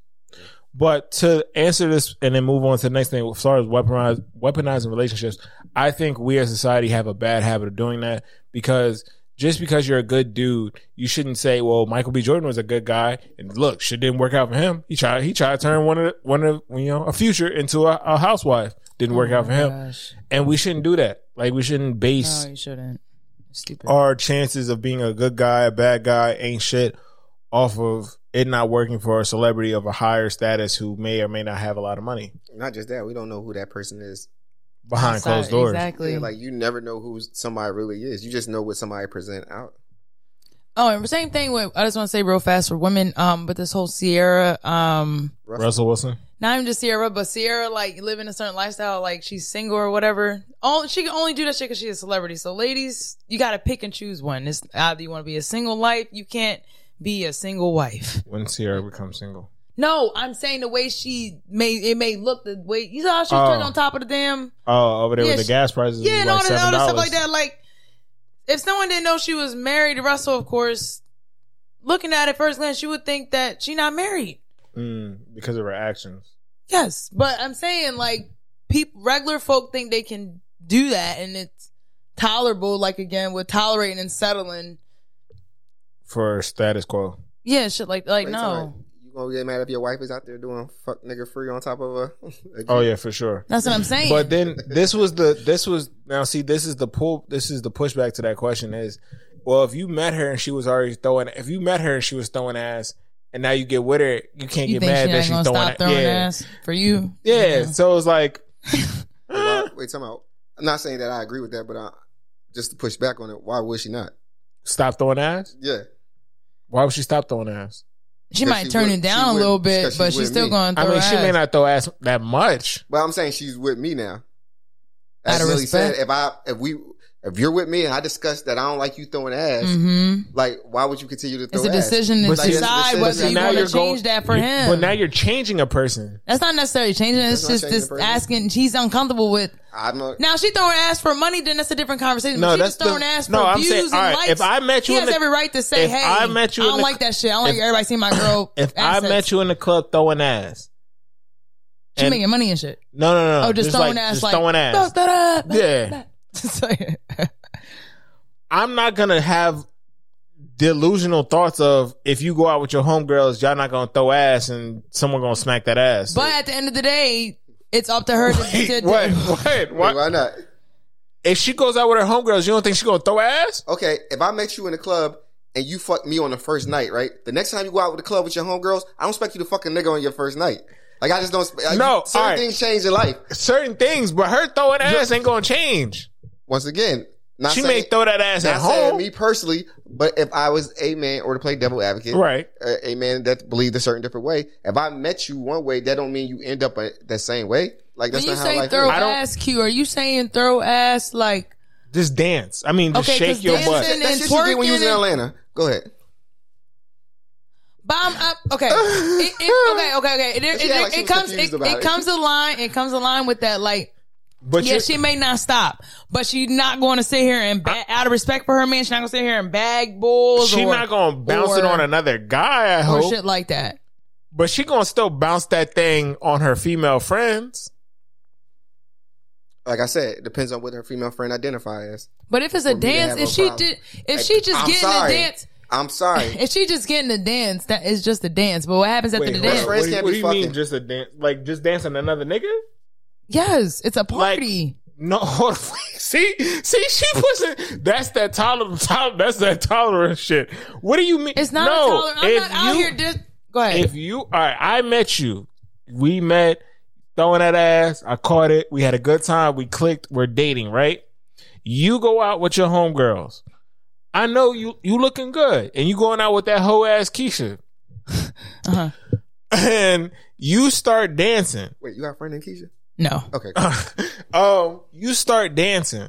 But to answer this and then move on to the next thing, as far as weaponize, weaponizing relationships, I think we as society have a bad habit of doing that because just because you're a good dude, you shouldn't say, "Well, Michael B. Jordan was a good guy," and look, shit didn't work out for him. He tried, he tried to turn one of the, one of you know a future into a, a housewife. Didn't work oh out for him, and we shouldn't do that. Like we shouldn't base No, you shouldn't. Stupid. our chances of being a good guy, a bad guy, ain't shit off of it not working for a celebrity of a higher status who may or may not have a lot of money Not just that, we don't know who that person is. behind Outside- closed doors. Exactly. Yeah, like you never know who somebody really is. You just know what somebody present out. oh, and same thing with I just want to say real fast for women. Um, but this whole Ciara, um, Russell Wilson. Not even just Ciara, but Ciara like living a certain lifestyle, like she's single or whatever. All she can only do that shit because she's a celebrity. So ladies, you got to pick and choose one. It's either you want to be a single life, you can't be a single wife. When Ciara becomes single. No, I'm saying the way she made it may look the way you saw how she was Oh. on top of the damn Oh, over there Yeah, with the she- gas prices. yeah, and like all that seven other stuff like that. Like, if someone didn't know she was married to Russell, of course, looking at it first glance, you would think that she not married. Mm, because of her actions. Yes, but I'm saying like people, regular folk think they can do that, and it's tolerable. Like again, with tolerating and settling. For status quo. Yeah, shit like like Wait, no. so, You gonna get mad if your wife is out there doing fuck nigga free on top of a? a Oh yeah, for sure. That's what I'm saying. But then this was the this was now see this is the pull this is the pushback to that question is well if you met her and she was already throwing if you met her and she was throwing ass and now you get with her you can't you get mad she that she's gonna throwing, stop throwing yeah. ass for you? yeah so it's like Why- wait, time out. I'm not saying that I agree with that, but uh, just to push back on it, why would she not? stop throwing ass Yeah, why would she stop throwing ass She might she turn would- it down a would- little bit, because she but she's still me. going to I throw mean she may not throw ass that much but I'm saying she's with me now. As Out of Millie said, respect. if I if we if you're with me and I discuss that I don't like you throwing ass, hmm like why would you continue to throw It's a ass? decision to But see, it's a decide decision. whether you now want to you're going- change that for him. But now you're changing a person. That's not necessarily changing. It's That's not just changing this asking. She's uncomfortable with. I'm a, Now she throwing ass for money. Then that's a different conversation. No, but she that's just throwing the- ass for no, I'm views saying, and all right, likes. if I met you he has the- every right to say, "Hey, I met you I don't the- like that shit. I don't like if- everybody seeing my girl." If I met you in the club throwing ass, she and- making money and shit. no, no, no, Oh, just, throwing like, ass, just like throwing ass. da, da, da, Yeah. Da. So, yeah. I'm not gonna have delusional thoughts of if you go out with your homegirls, y'all not gonna throw ass and someone gonna smack that ass. But at the end of the day, it's up to her to. Wait, to, to what? What? wait, What? why not? If she goes out with her homegirls, you don't think she gonna throw ass? Okay, if I met you in the club and you fuck me on the first night, right? The next time you go out with the club with your homegirls, I don't expect you to fuck a nigga on your first night. Like I just don't. Like, No, certain alright. things change in life. Certain things, but her throwing ass ain't gonna change. Once again, not She saying, may throw that ass at home, me personally, but if I was a man or to play devil advocate, right? a, a man that believed a certain different way, if I met you one way, that don't mean you end up a, that same way. Like when that's you not how say life throw. I ass, Q, are you saying throw ass like? Just dance. I mean, just Okay, 'cause shake your butt. and That shit you did when you was in Atlanta. Go ahead. Bomb I'm, I'm okay. It, it, okay, okay, okay. It, it, She like it, she it was comes. It, it it. comes a line. It comes a line with that. Like, But yeah, she may not stop, but she's not going to sit here and ba- out of respect for her man. She's not going to sit here and bag bulls. she or, not gonna bounce it on another guy. I or hope, shit like that. but she gonna still bounce that thing on her female friends. Like I said, it depends on what her female friend identifies. But if it's a For me to dance, if a she problem. did, if Like, she just I'm getting sorry. the dance, I'm sorry. if she just getting a dance, that is just a dance. But what happens after Wait, the dance? friends What, do you- what do you mean? Just a dance? Like just dancing another nigga? Yes, it's a party. No, hold on. see, see, she pushing. That's that tolerant. Toler, that's that tolerant shit. What do you mean? it's not no, a tolerant. I'm not out you- here. Just, go ahead. If you, all right, I met you. We met throwing that ass. I caught it. We had a good time. We clicked. We're dating, right? You go out with your homegirls. I know you. You looking good, and you going out with that hoe ass Keisha, uh-huh. and you start dancing. Wait, you got a friend named Keisha? No. Okay. um, you start dancing.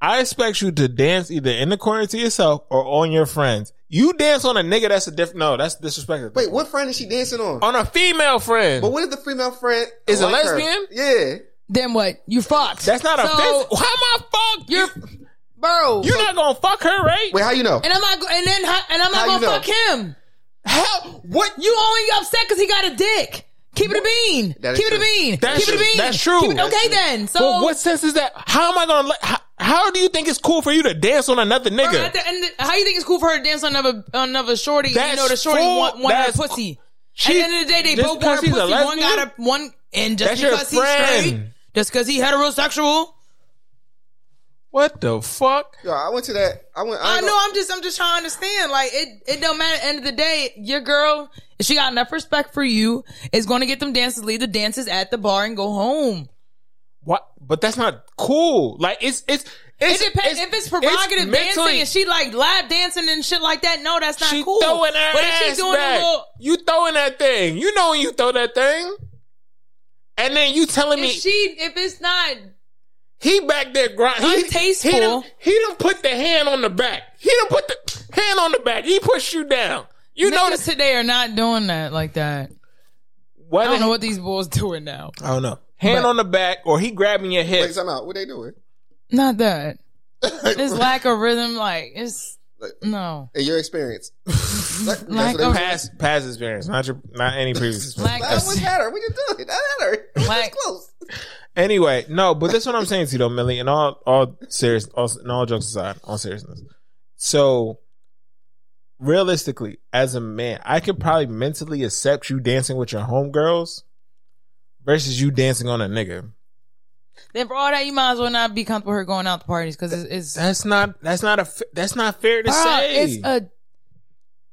I expect you to dance either in the corner to yourself or on your friends. You dance on a nigga that's a different. No, that's disrespectful. Wait, what friend is she dancing on? On a female friend. But what if the female friend Is a like her? lesbian? Yeah. Then what? You fucked. that's not so, offensive. How am I fuck? You're, bro. You're not gonna fuck her, right? Wait, how you know? and I'm not. go- And then how- and I'm not How gonna you know? fuck him. How? What? You only upset because he got a dick. Keep it a bean. Keep it a bean. That's Keep it a true. bean. That's true. Keep it- okay true. then. So But what sense is that? How am I gonna? Let, how, how do you think it's cool for you to dance on another Bro, nigga? at the end, how do you think it's cool for her to dance on another on another shorty? you know the shorty full- want, want her that's- pussy. She- At the end of the day, they both because want her he's a pussy. One lesbian? got a one, and just That's your because he's straight, friend. just because he heterosexual. What the fuck? Yo, I went to that. I went. I ain't know. gonna- I'm just. I'm just trying to understand. Like it. It don't matter. At the end of the day, your girl, if she got enough respect for you, is going to get them dances, leave the dances at the bar, and go home. What? But that's not cool. Like it's it's. It it's depends if it's prerogative dancing and she like lap dancing and shit like that. No, that's not she cool. throwing her but if ass she's doing back. a little, you throwing that thing. You know when you throw that thing. And then you telling me she, if it's not, he back there grind. He, Untasteful. He done, he done put the hand on the back. He done put the hand on the back. He pushed you down. You know niggas that. today are not doing that like that. What I don't know what these boys doing now. I don't know. Hand But- on the back, or he grabbing your Wait, hip. time out. What they doing? Not that. This lack of rhythm, like it's Like, no. In your experience, Like, that's Lack what they of- was- Past past experience, not your not any previous experience. Lack That of was better. We just do it. That had her. It Like- close. Anyway, no, but that's what I'm saying to you though, Millie. And all all serious, all, and all jokes aside, all seriousness. So, realistically, as a man, I could probably mentally accept you dancing with your homegirls versus you dancing on a nigga. Then for all that, you might as well not be comfortable with her going out to parties because it's, it's That's not that's not a that's not fair to Bruh, say. It's a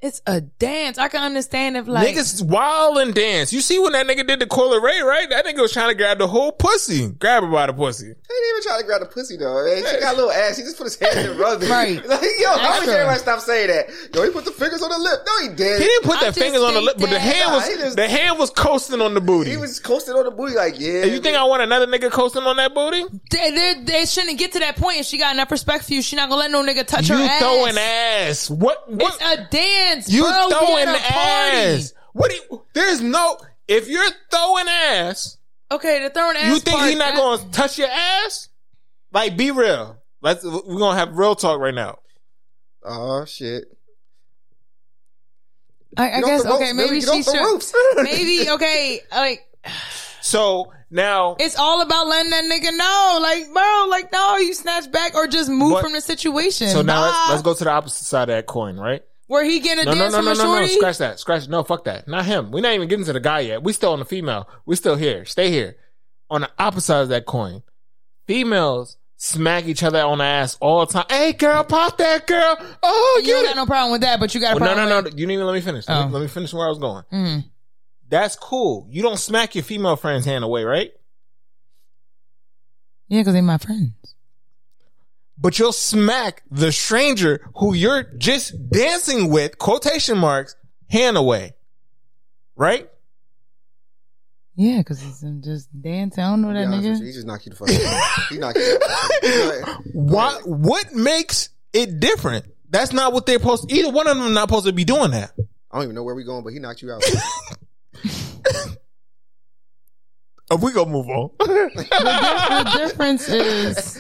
It's a dance. I can understand if like Niggas wild and dance. You see when that nigga did the Coil Ray, right? That nigga was trying to grab the whole pussy. Grab her by the pussy. He didn't even try to grab the pussy though. Man. She got a little ass. He just put his hand in and rubbed it. Right. Like, yo, how Extra. much everybody stop saying that? Yo, he put the fingers on the lip. No, he didn't. He didn't put I that fingers on the lip, but the hand was he just- the hand was coasting on the booty. He was coasting on the booty like, yeah. And you think I want another nigga coasting on that booty? they, they, they shouldn't get to that point. If she got enough respect for you, she not gonna let no nigga touch You her ass. throwing ass. What? What? It's a dance. You bro. Throwing at a party. ass. What? Do you, there's no. If you're throwing ass, Okay, the throwing ass. you think part, he's not going to touch your ass? Like, be real. Let's. We're gonna have real talk right now. Oh shit. I, I guess the ropes, okay. Billy. Maybe Get she off the should. ropes. maybe okay. Like So now, it's all about letting that nigga know. Like bro, like no, you snatch back or just move But- from the situation. so now let's, let's go to the opposite side of that coin, right? Where he getting a No, no, dance no, from no, no, no. Scratch that. Scratch. No, fuck that. Not him. We're not even getting to the guy yet. We still on the female. We still here. Stay here. On the opposite side of that coin, females smack each other on the ass all the time. Hey, girl, pop that girl. Oh, You don't got no problem with that, but you got a Well, no, problem. no, no. with- You didn't even let me finish. Let, Oh. me, let me finish where I was going. Mhm. That's cool. You don't smack your female friend's hand away, right? Yeah, because they're my friends. But you'll smack the stranger who you're just dancing with, quotation marks, hand away. Right? Yeah, because I'm just dancing. I don't know Be that honest with you, nigga. He just knocked you the fuck out. He knocked you out. What what makes it different? That's not what they're supposed. Either one of them not supposed to be doing that. I don't even know where we going, but he knocked you out. Oh, we gonna move on. the difference is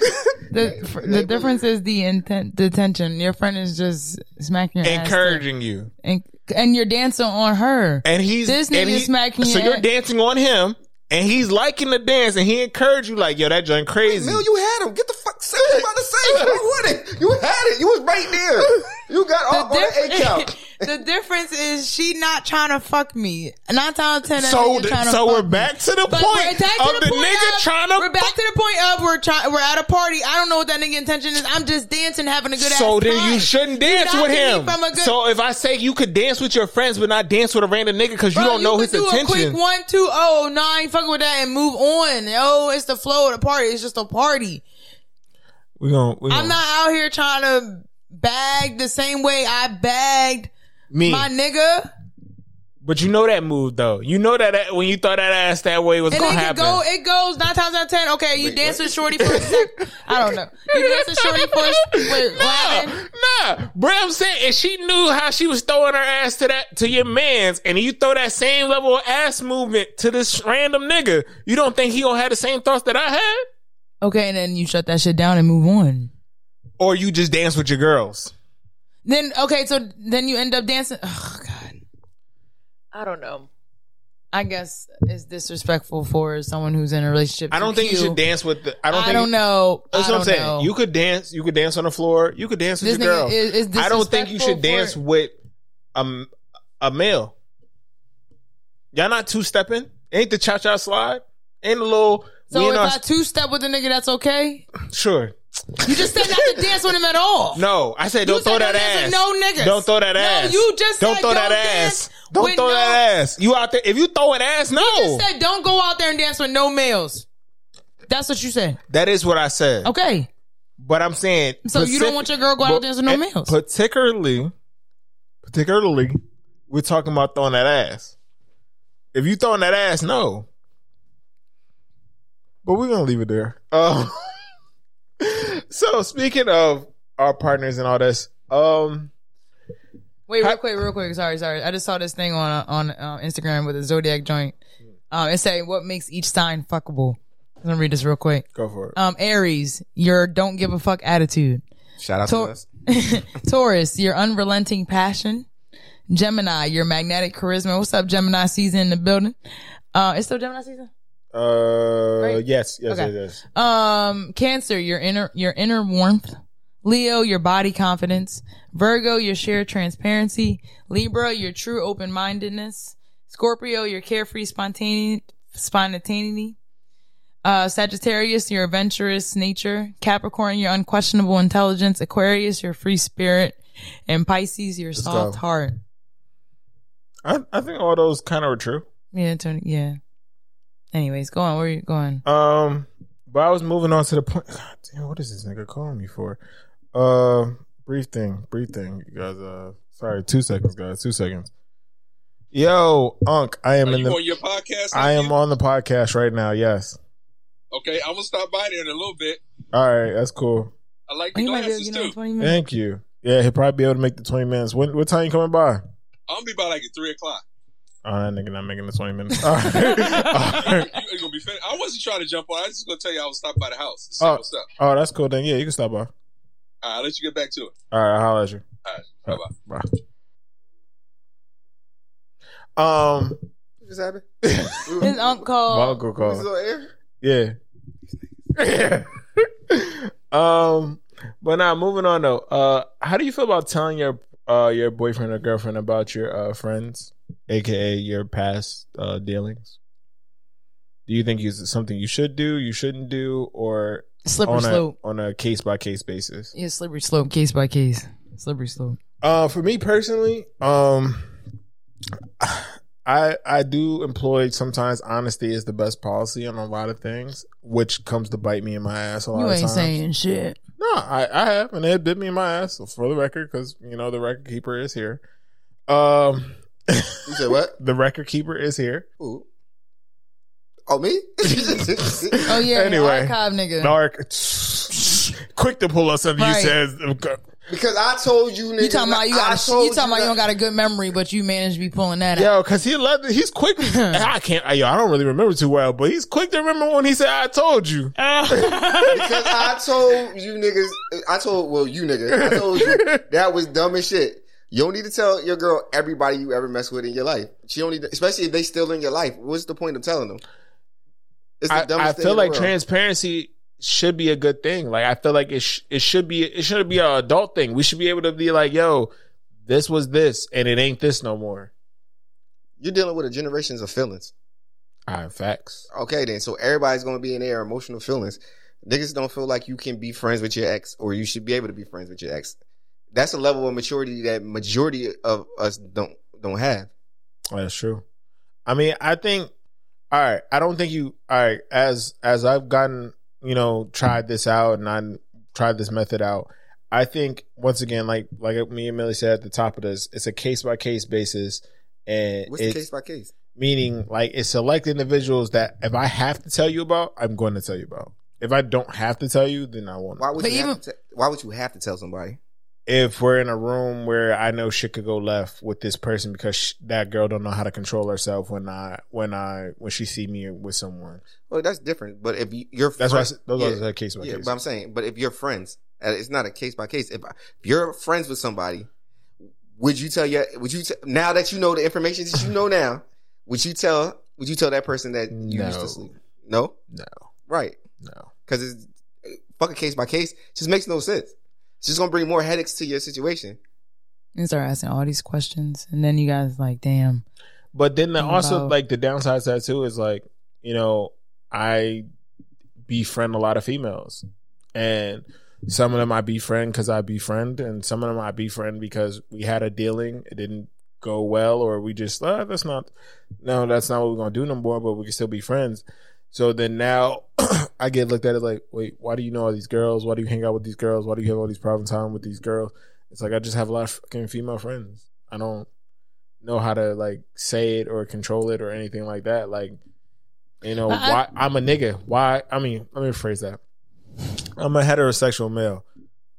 the the difference is the intent, the tension. Your friend is just smacking your ass, Encouraging you, and, and you're dancing on her. and he's This and nigga he- smacking So your you're ass. dancing on him, and he's liking the dance, and he encouraged you like, "Yo, that joint crazy." Mill, you had him. Get the fuck. Say what you about to say. You with it. You had it. You was right there. You got off on the A count. the difference is she not trying to fuck me. Nine times ten, so the- trying to so we're back to the But point to of the, point nigga of- trying to. We're back to the point of we're trying. We're at a party. I don't know what that nigga intention is. I'm just dancing, having a good. So then time. you shouldn't dance with him. me From a good, So if I say you could dance with your friends but not dance with a random nigga because you don't know could his do intention, A quick one, two, oh, no, I ain't fucking with that and move on. Oh, it's the flow of the party. It's just a party. we gonna. We gonna I'm not out here trying to bag the same way I bagged me. my nigga. But you know that move though. You know that that- when you throw that ass that way, was And gonna it happen? go, it goes nine times out of ten. Okay, you dance with Shorty for a sec. I don't know. You dance with Shorty for a with Lavin. Nah, nah, bro. I'm saying if she knew how she was throwing her ass to that to your man's, and you throw that same level of ass movement to this random nigga, you don't think he gonna have the same thoughts that I had, Okay, and then you shut that shit down and move on. or you just dance with your girls? Then okay, so then you end up dancing. Oh God, I don't know. I guess it's disrespectful for someone who's in a relationship. I don't think you cue. should dance with the. I don't. I think don't know. That's I what I'm don't saying. know. You could dance. You could dance on the floor. You could dance with This your girl. is- is I don't think you should dance for- with a a male. Y'all not two stepping. Ain't the cha cha slide? Ain't the little. so we if in our- I two step with a nigga, that's okay. sure. You just said not to dance with him at all. No, I said don't throw said that ass. no niggas. Don't throw that ass. No, you just don't said throw that don't ass. Don't throw no- that ass. You out there? If you throw an ass, no. You just said don't go out there and dance with no males. That's what you said. that is what I said. Okay. But I'm saying. So you don't want your girl go out but- dance with no males? Particularly, particularly, we're talking about throwing that ass. If you throwing that ass, no. But we're gonna leave it there. Um, so speaking of our partners and all this, um, Wait, real quick, real quick. Sorry, sorry. I just saw this thing on on uh, Instagram with a zodiac joint. Um, it said what makes each sign fuckable. Let me read this real quick. go for it. Um, Aries, your don't give a fuck attitude. Shout out Tor- to us. Taurus, your unrelenting passion. Gemini, your magnetic charisma. What's up, Gemini season in the building? Uh, it's still Gemini season. Uh, Right? yes, yes, Okay. yes, yes. Um, Cancer, your inner your inner warmth. Leo, your body confidence. Virgo, your shared transparency. Libra, your true open mindedness. Scorpio, your carefree spontaneity. spontaneity. Uh, Sagittarius, your adventurous nature. Capricorn, your unquestionable intelligence. Aquarius, your free spirit. And Pisces, your soft heart. I, I think all those kind of were true. Yeah, Tony. Yeah. Anyways, go on. Where are you going? Um, but I was moving on to the point. God damn, what is this nigga calling me for? Uh, brief thing, brief thing, you guys. Uh, sorry, two seconds, guys, two seconds. Yo, Unc, I am Are in you the. on your podcast? I am Hakeem? on the podcast right now. Yes. Okay, I'm gonna stop by there in a little bit. All right, that's cool. I like Oh, the you might be able glasses to get too. 20 minutes. Thank you. Yeah, he'll probably be able to make the twenty minutes. When what time you coming by? I'm gonna be by like at three o'clock. Oh, that nigga not making the twenty minutes. All right. All you, you gonna be finished. I wasn't trying to jump on. I was just gonna tell you I was stopping by the house. Oh. what's up. Oh, that's cool. Then yeah, you can stop by. All right, I'll let you get back to it. All right, I'll holler at you. All right, bye bye. Bye. Um, What just happened? His uncle my uncle Was this called. on air? Yeah. um, but now moving on though. Uh, how do you feel about telling your uh your boyfriend or girlfriend about your uh friends, aka your past uh dealings? Do you think it's something you should do, you shouldn't do, or Slippery on slope. a on a case by case basis? Yeah, slippery slope, case by case. Slippery slope. Uh, for me personally, um, I I do employ sometimes honesty is the best policy on a lot of things, which comes to bite me in my ass a lot You of ain't times. saying shit. No, I, I have, and it bit me in my ass. For the record, because you know the record keeper is here. Um, You said what? the record keeper is here. Ooh. Oh, me? Oh yeah, Anyway. archive nigga. Narc, quick to pull up something Right. you said. because I told you, niggas. you talking about you I got told you talking about you don't got a good memory, but you managed to be pulling that out. Yo, because he loved it. He's quick. I can't. Yo, I don't really remember too well, but he's quick to remember when he said, "I told you." Because I told you niggas, I told, well, you nigga, I told you that was dumb as shit. You don't need to tell your girl everybody you ever mess with in your life. She don't need, to, especially if they still in your life. What's the point of telling them? It's the I, dumbest I feel like transparency should be a good thing. Like I feel like it sh- it should be it should be an adult thing. We should be able to be like, "Yo, this was this, and it ain't this no more." You're dealing with a generations of feelings. Ah, facts. Okay, then. So everybody's going to be in their emotional feelings. Niggas don't feel like you can be friends with your ex or you should be able to be friends with your ex. That's a level of maturity that majority of us don't don't have. That's true. I mean, I think. All right, I don't think you. All right, as as I've gotten, you know, tried this out and I tried this method out. I think once again, like like me and Millie said at the top of this, it's a case by case basis, and What's it's the case by case? meaning like it's select individuals that if I have to tell you about, I'm going to tell you about. If I don't have to tell you, then I won't. Why would But you even- have to te- why would you have to tell somebody? If we're in a room where I know shit could go left with this person because sh- that girl don't know how to control herself when I when I when she see me with someone. Well, that's different. But if you, you're That's why I those yeah, are case by yeah, case. but I'm saying, but if you're friends, uh, it's not a case by case. If, if you're friends with somebody, would you tell your would you t- now that you know the information that you know now, would you tell would you tell that person that you used to sleep? No, no, right? no. Because it's fucking case by case. Just makes no sense. It's just gonna bring more headaches to your situation. And start asking all these questions, and then you guys like, damn. But then the, also about- like the downside to that too is like you know I befriend a lot of females, and some of them I befriend because I befriend, and some of them I befriend because we had a dealing, it didn't go well, or we just uh, that's not no, that's not what we're gonna do no more, but we can still be friends. So then now I get looked at it like, wait, why do you know all these girls? Why do you hang out with these girls? Why do you have all these private time with these girls? It's like I just have a lot of fucking female friends. I don't know how to like say it or control it or anything like that. Like, you know, I- why I'm a nigga. Why? I mean, let me rephrase that. I'm a heterosexual male.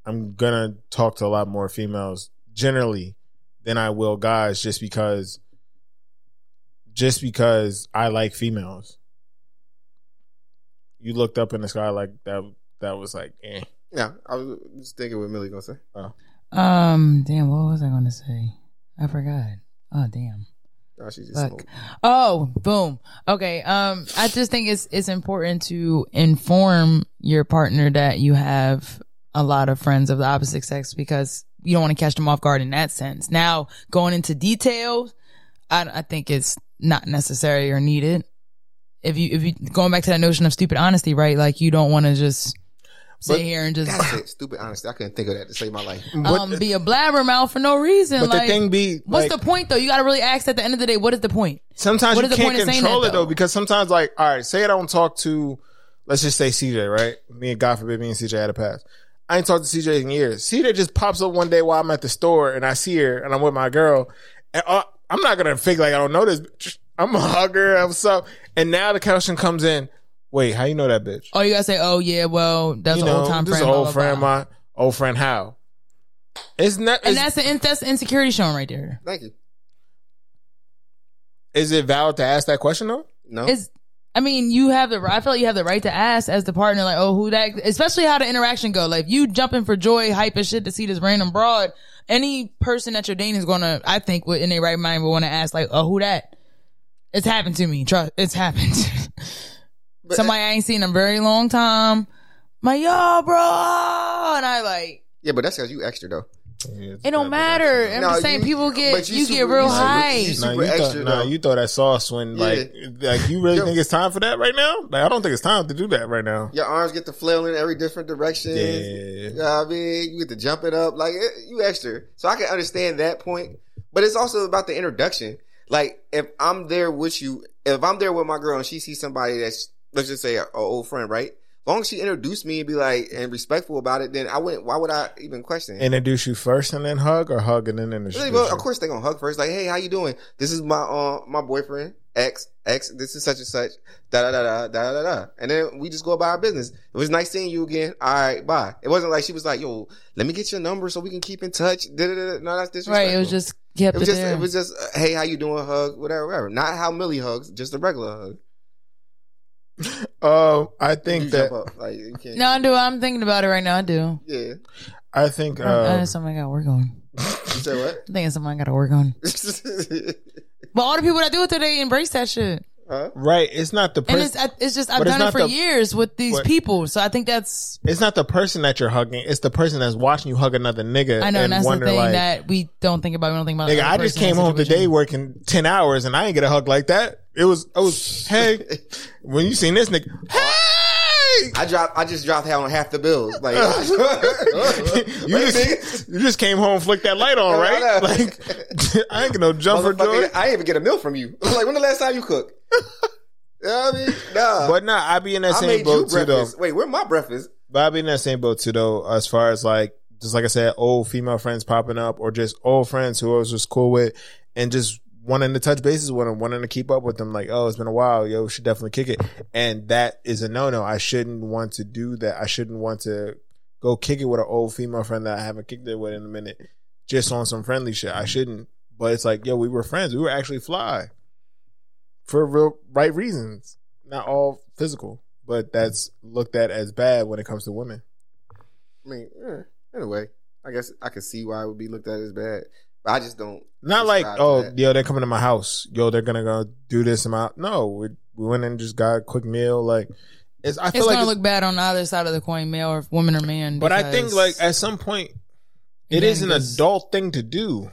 I'm gonna talk to a lot more females generally than I will guys, just because, just because I like females. You looked up in the sky like that. That was like, eh. Yeah, I was just thinking what Millie gonna say. Um, damn, what was I going to say? I forgot. Oh, damn. Oh, she just Fuck. Oh, boom. Okay. Um, I just think it's it's important to inform your partner that you have a lot of friends of the opposite sex because you don't want to catch them off guard in that sense. Now, going into details, I I think it's not necessary or needed. If you if you going back to that notion of stupid honesty, right? Like you don't want to just sit But- here and just That's it. Stupid honesty. I couldn't think of that to save my life. Um, be a blabbermouth for no reason. but like, the thing be, what's like, the point though? You got to really ask at the end of the day, what is the point? sometimes What you can't control that, it though though? because sometimes like all right say i don't talk to let's just say cj right me and god forbid me and cj had a pass i ain't talked to cj in years cj just pops up one day while i'm at the store and i see her and i'm with my girl and uh, i'm not gonna fake like i don't know this bitch. i'm a hugger I'm up and now the question comes in wait how you know that bitch Oh, you gotta say, oh yeah, well, that's you an know old time this is friend. an old friend blah. my old friend how it's not and is, that's the that's the insecurity showing right there. Thank you. is it valid to ask that question though No. It's, I mean, you have the. I feel like you have the right to ask as the partner, like, oh, who that? Especially how the interaction go. Like, you jumping for joy, hype and shit to see this random broad. Any person that you're dating is gonna, I think, would in their right mind, would want to ask, like, oh, who that? It's happened to me. Trust, it's happened. But- Somebody I ain't seen in a very long time. My yo, bro, and I like. yeah, but that's because you extra though. It don't matter. I'm No, just saying, you- people get but you, you get real you super- high. you Nah, you, throw, extra, nah, though. you throw that sauce when like like you really Yo. think it's time for that right now? Like I don't think it's time to do that right now. Your arms get to flailing in every different direction. Yeah. You know what I mean? You get to jump it up. Like, it, you extra. So I can understand that point. But it's also about the introduction. Like, if I'm there with you, if I'm there with my girl and she sees somebody that's, let's just say, an old friend, right? As long as she introduced me and be like, and respectful about it, then I wouldn't, why would I even question it? Introduce you first and then hug, or hug and then introduce. Really, well, you? of course they gonna hug first. Like, hey, how you doing? This is my uh my boyfriend X X. This is such and such. Da da da da da da da. And then we just go about our business. It was nice seeing you again. All right, bye. It wasn't like she was like, yo, let me get your number so we can keep in touch. Da, da, da, da. No, that's disrespectful. Right. It was just kept It was it just, there. it was just, uh, hey, how you doing? Hug, whatever, whatever. Not how Millie hugs, just a regular hug. Uh, I You think jump that up. like you can't. no, I do. I'm thinking about it right now. I do. Yeah. I think Uh, uh, that's something I got to work on. You said what? I think it's something I got to work on. But all the people that do it today embrace that shit. Huh? right. It's not the And person. it's it's just I've done it for the- years with these but- people, so I think that's It's not the person that you're hugging. It's the person that's watching you hug another nigga. I know, and and that's the thing like, that we don't think about. We don't think about. nigga, I just came home today working ten hours and I ain't get a hug like that. It was, it was, hey, when you seen this nigga, hey, I dropped. I just dropped on half the bills. Like you just you just came home, flicked that light on, right? I. Like I ain't get no jump for joy. I didn't even get a meal from you. like when the last time you cooked? You know I mean? Nah. But nah, I be in that I same boat too, though. Wait, where my breakfast? But I be in that same boat too, though. As far as like, just like I said, old female friends popping up, or just old friends who I was just cool with, and just wanting to touch bases with them, wanting to keep up with them. Like, oh, it's been a while, yo, we should definitely kick it. And that is a no no. I shouldn't want to do that. I shouldn't want to go kick it with an old female friend that I haven't kicked it with in a minute, just on some friendly shit. I shouldn't. But it's like, yo, we were friends. We were actually fly for real right reasons, not all physical. But that's looked at as bad when it comes to women. I mean, eh, anyway, I guess I can see why it would be looked at as bad, but I just don't. Not like, oh, that. yo, they're coming to my house. Yo, they're gonna go do this and amount. No, we we went and just got a quick meal. Like, it's I feel It's like, gonna it's- look bad on the other side of the coin, male or woman or man. but I think like at some point, it is an adult thing to do.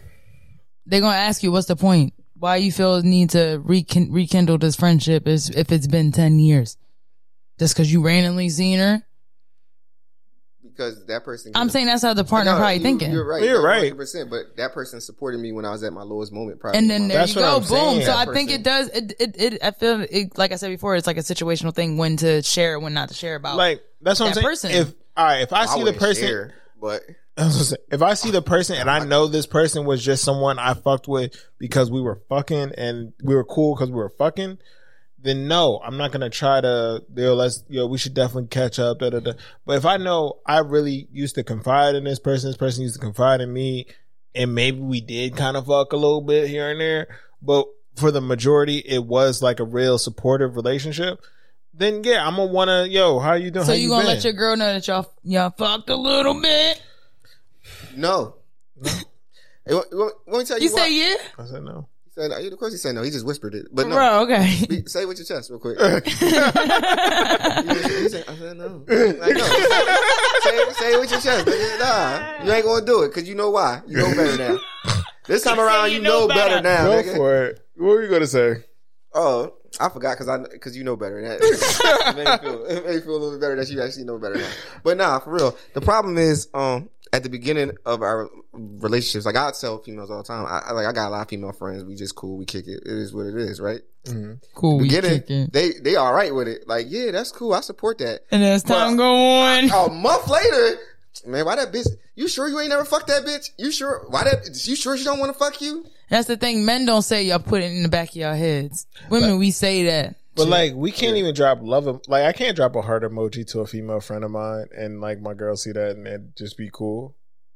they're gonna ask you, "What's the point? Why you feel need to rekin- rekindle this friendship? Is if it's been ten years, just because you randomly seen her? because that person. I'm saying that's how the partner No, probably you- thinking. You're right. You're right. Percent, but that person supported me when I was at my lowest moment. Probably. and then there That's you go, I'm boom. saying. So I think person- it does. It, it, it I feel it, like I said before, it's like a situational thing when to share, when not to share about. Like that's what That I'm saying. person. If all right, if I I see the person, share, but I was gonna say, if I see the person and I know this person was just someone I fucked with because we were fucking and we were cool because we were fucking, then no, I'm not gonna try to. Yo, let's yo, we should definitely catch up. Da, da, da. But if I know I really used to confide in this person, this person used to confide in me, and maybe we did kind of fuck a little bit here and there, but for the majority, it was like a real supportive relationship. Then yeah, I'm gonna wanna yo, how you doing? so How you gonna been? let your girl know that y'all y'all fucked a little bit? No. Hey, let, let- let me tell you. You why. say yeah, I said no. He said, no. Of course, he said no. He just whispered it, but no. bro. Okay. Be- Say it with your chest, real quick. He said- I said no. Like, no. Say, it- say it with your chest. nigga. Nah, you ain't gonna do it because you know why. You know better now. This time around, you, know, better, now. Go nigga. for it. What were you gonna say? Oh, I forgot because I because you know better. That it, made me feel, it made me feel a little bit better that you actually know better now. But nah, for real. The problem is, um, at the beginning of our relationships, like I tell females all the time, I, I like I got a lot of female friends. We just cool. We kick it. It is what it is, right? Mm-hmm. Cool. We get it. they they all right with it. Like yeah, that's cool. I support that. And as time But- go on, A month later, man, why that bitch? You sure you ain't never fucked that bitch? You sure? Why that? You sure she don't want to fuck you? that's the thing. Men don't say y'all put it in the back of your heads. Women, we say that. But like, we can't even drop love. em- Like, I can't drop a heart emoji to a female friend of mine, and like my girl see that and it just be cool.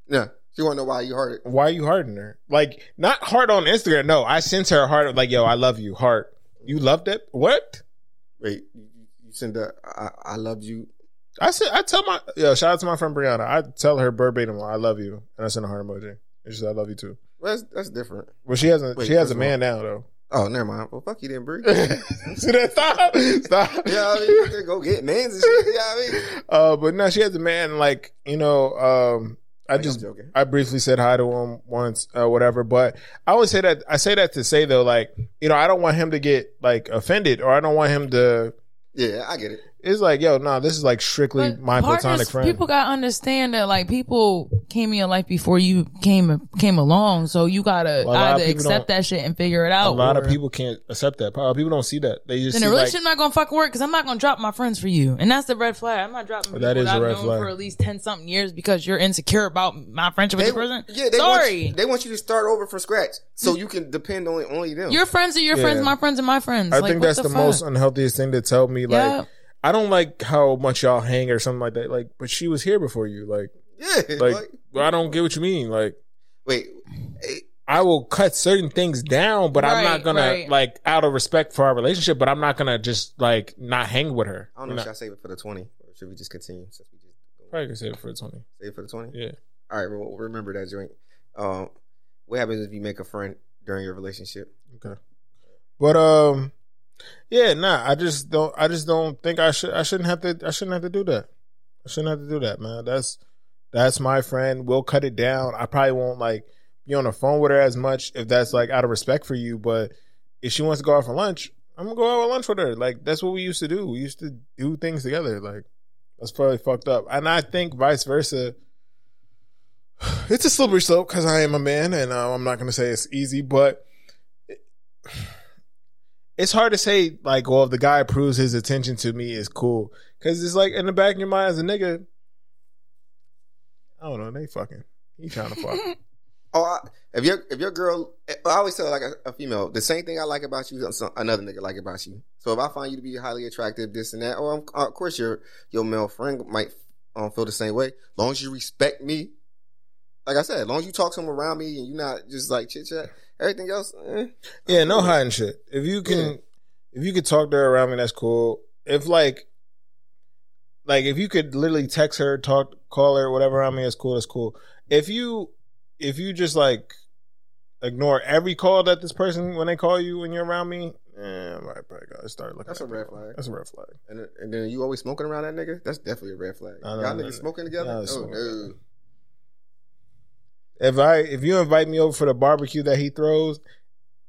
Yeah, she want to know why you heard it. Why are you hearting her? Like, not heart on Instagram. No, I sent her a heart. Like, yo, I love you, heart. You loved it? What? Wait, you, send the I, I loved you. I said, I tell my yo, shout out to my friend Brianna. I tell her verbatim, I love you, and I send a heart emoji. And she said, I love you too. Well, that's that's different. Well, she hasn't. Wait, she has a man now though. Oh, never mind. Well, fuck you then, Bree. See that? Stop. Stop. yeah, I mean, you can go get mans and shit. Yeah, I mean, Uh, but no, she has a man. Like you know, um, I I'm just joking. I briefly said hi to him once, uh, whatever. But I always say that I say that to say though, like you know, I don't want him to get like offended, or I don't want him to. yeah, I get it. It's like, yo, no, this is like strictly But my platonic partners, friend. People gotta understand that like people came in your life before you came came along, so you gotta A lot of either accept that shit and figure it out. a out. lot of people can't accept that. Probably People don't see that. They just then see the like, relationship not gonna fucking work because I'm not gonna drop my friends for you, and that's the red flag. I'm not dropping. That people is a I've red known flag. for at least ten something years because you're insecure about my friendship with They, the person. yeah, they Want sorry. you, they want you to start over from scratch, so you can depend on only them. your friends are your Yeah. friends. My friends are my friends. I Like, think that's the, fuck? most unhealthiest thing to tell me. Like, Yeah. I don't like how much y'all hang or something like that. Like, but she was here before you. Like, yeah, like, like, I don't get what you mean. Like, wait, eh, I will cut certain things down, but I'm not gonna right. like out of respect for our relationship. But I'm not gonna just like not hang with her. I don't know. You know, Should I save it for the twenty, or should we just continue since we just probably can save it for the twenty. save it for the twenty? Yeah. All right, well, remember that joint. Um, what happens if you make a friend during your relationship? Okay. But um, yeah, nah. I just don't. I just don't think I should. I shouldn't have to. I shouldn't have to do that. I shouldn't have to do that, man. That's that's my friend. We'll cut it down. I probably won't like be on the phone with her as much if that's like out of respect for you. But if she wants to go out for lunch, I'm gonna go out for lunch with her. Like that's what we used to do. We used to do things together. Like that's probably fucked up. And I think vice versa. It's a slippery slope because I am a man, and uh, I'm not gonna say it's easy, but it's hard to say like, well, if the guy proves his attention to me is cool, because it's like in the back of your mind as a nigga. I don't know. They fucking. He trying to fuck. Oh, I, if your if your girl, I always tell like a, a female, the same thing I like about you, another nigga like about you. So if I find you to be highly attractive, this and that, or um, of course your your male friend might um, feel the same way. long as you respect me, like I said, as long as you talk to him around me and you're not just like chit chat, everything else, eh. yeah, no hiding shit. If you can, Yeah. if you could talk to her around me, that's cool. If like, like if you could literally text her, talk, call her, whatever around me, that's cool. That's cool. If you, if you just like ignore every call that this person when they call you when you're around me, eh, I might probably gotta start looking. That's at a red people. flag. That's a red flag. and and then you always smoking around that nigga, that's definitely a red flag. No, no, Y'all no, niggas smoking together? Oh smoking no. If I if you invite me over for the barbecue that he throws,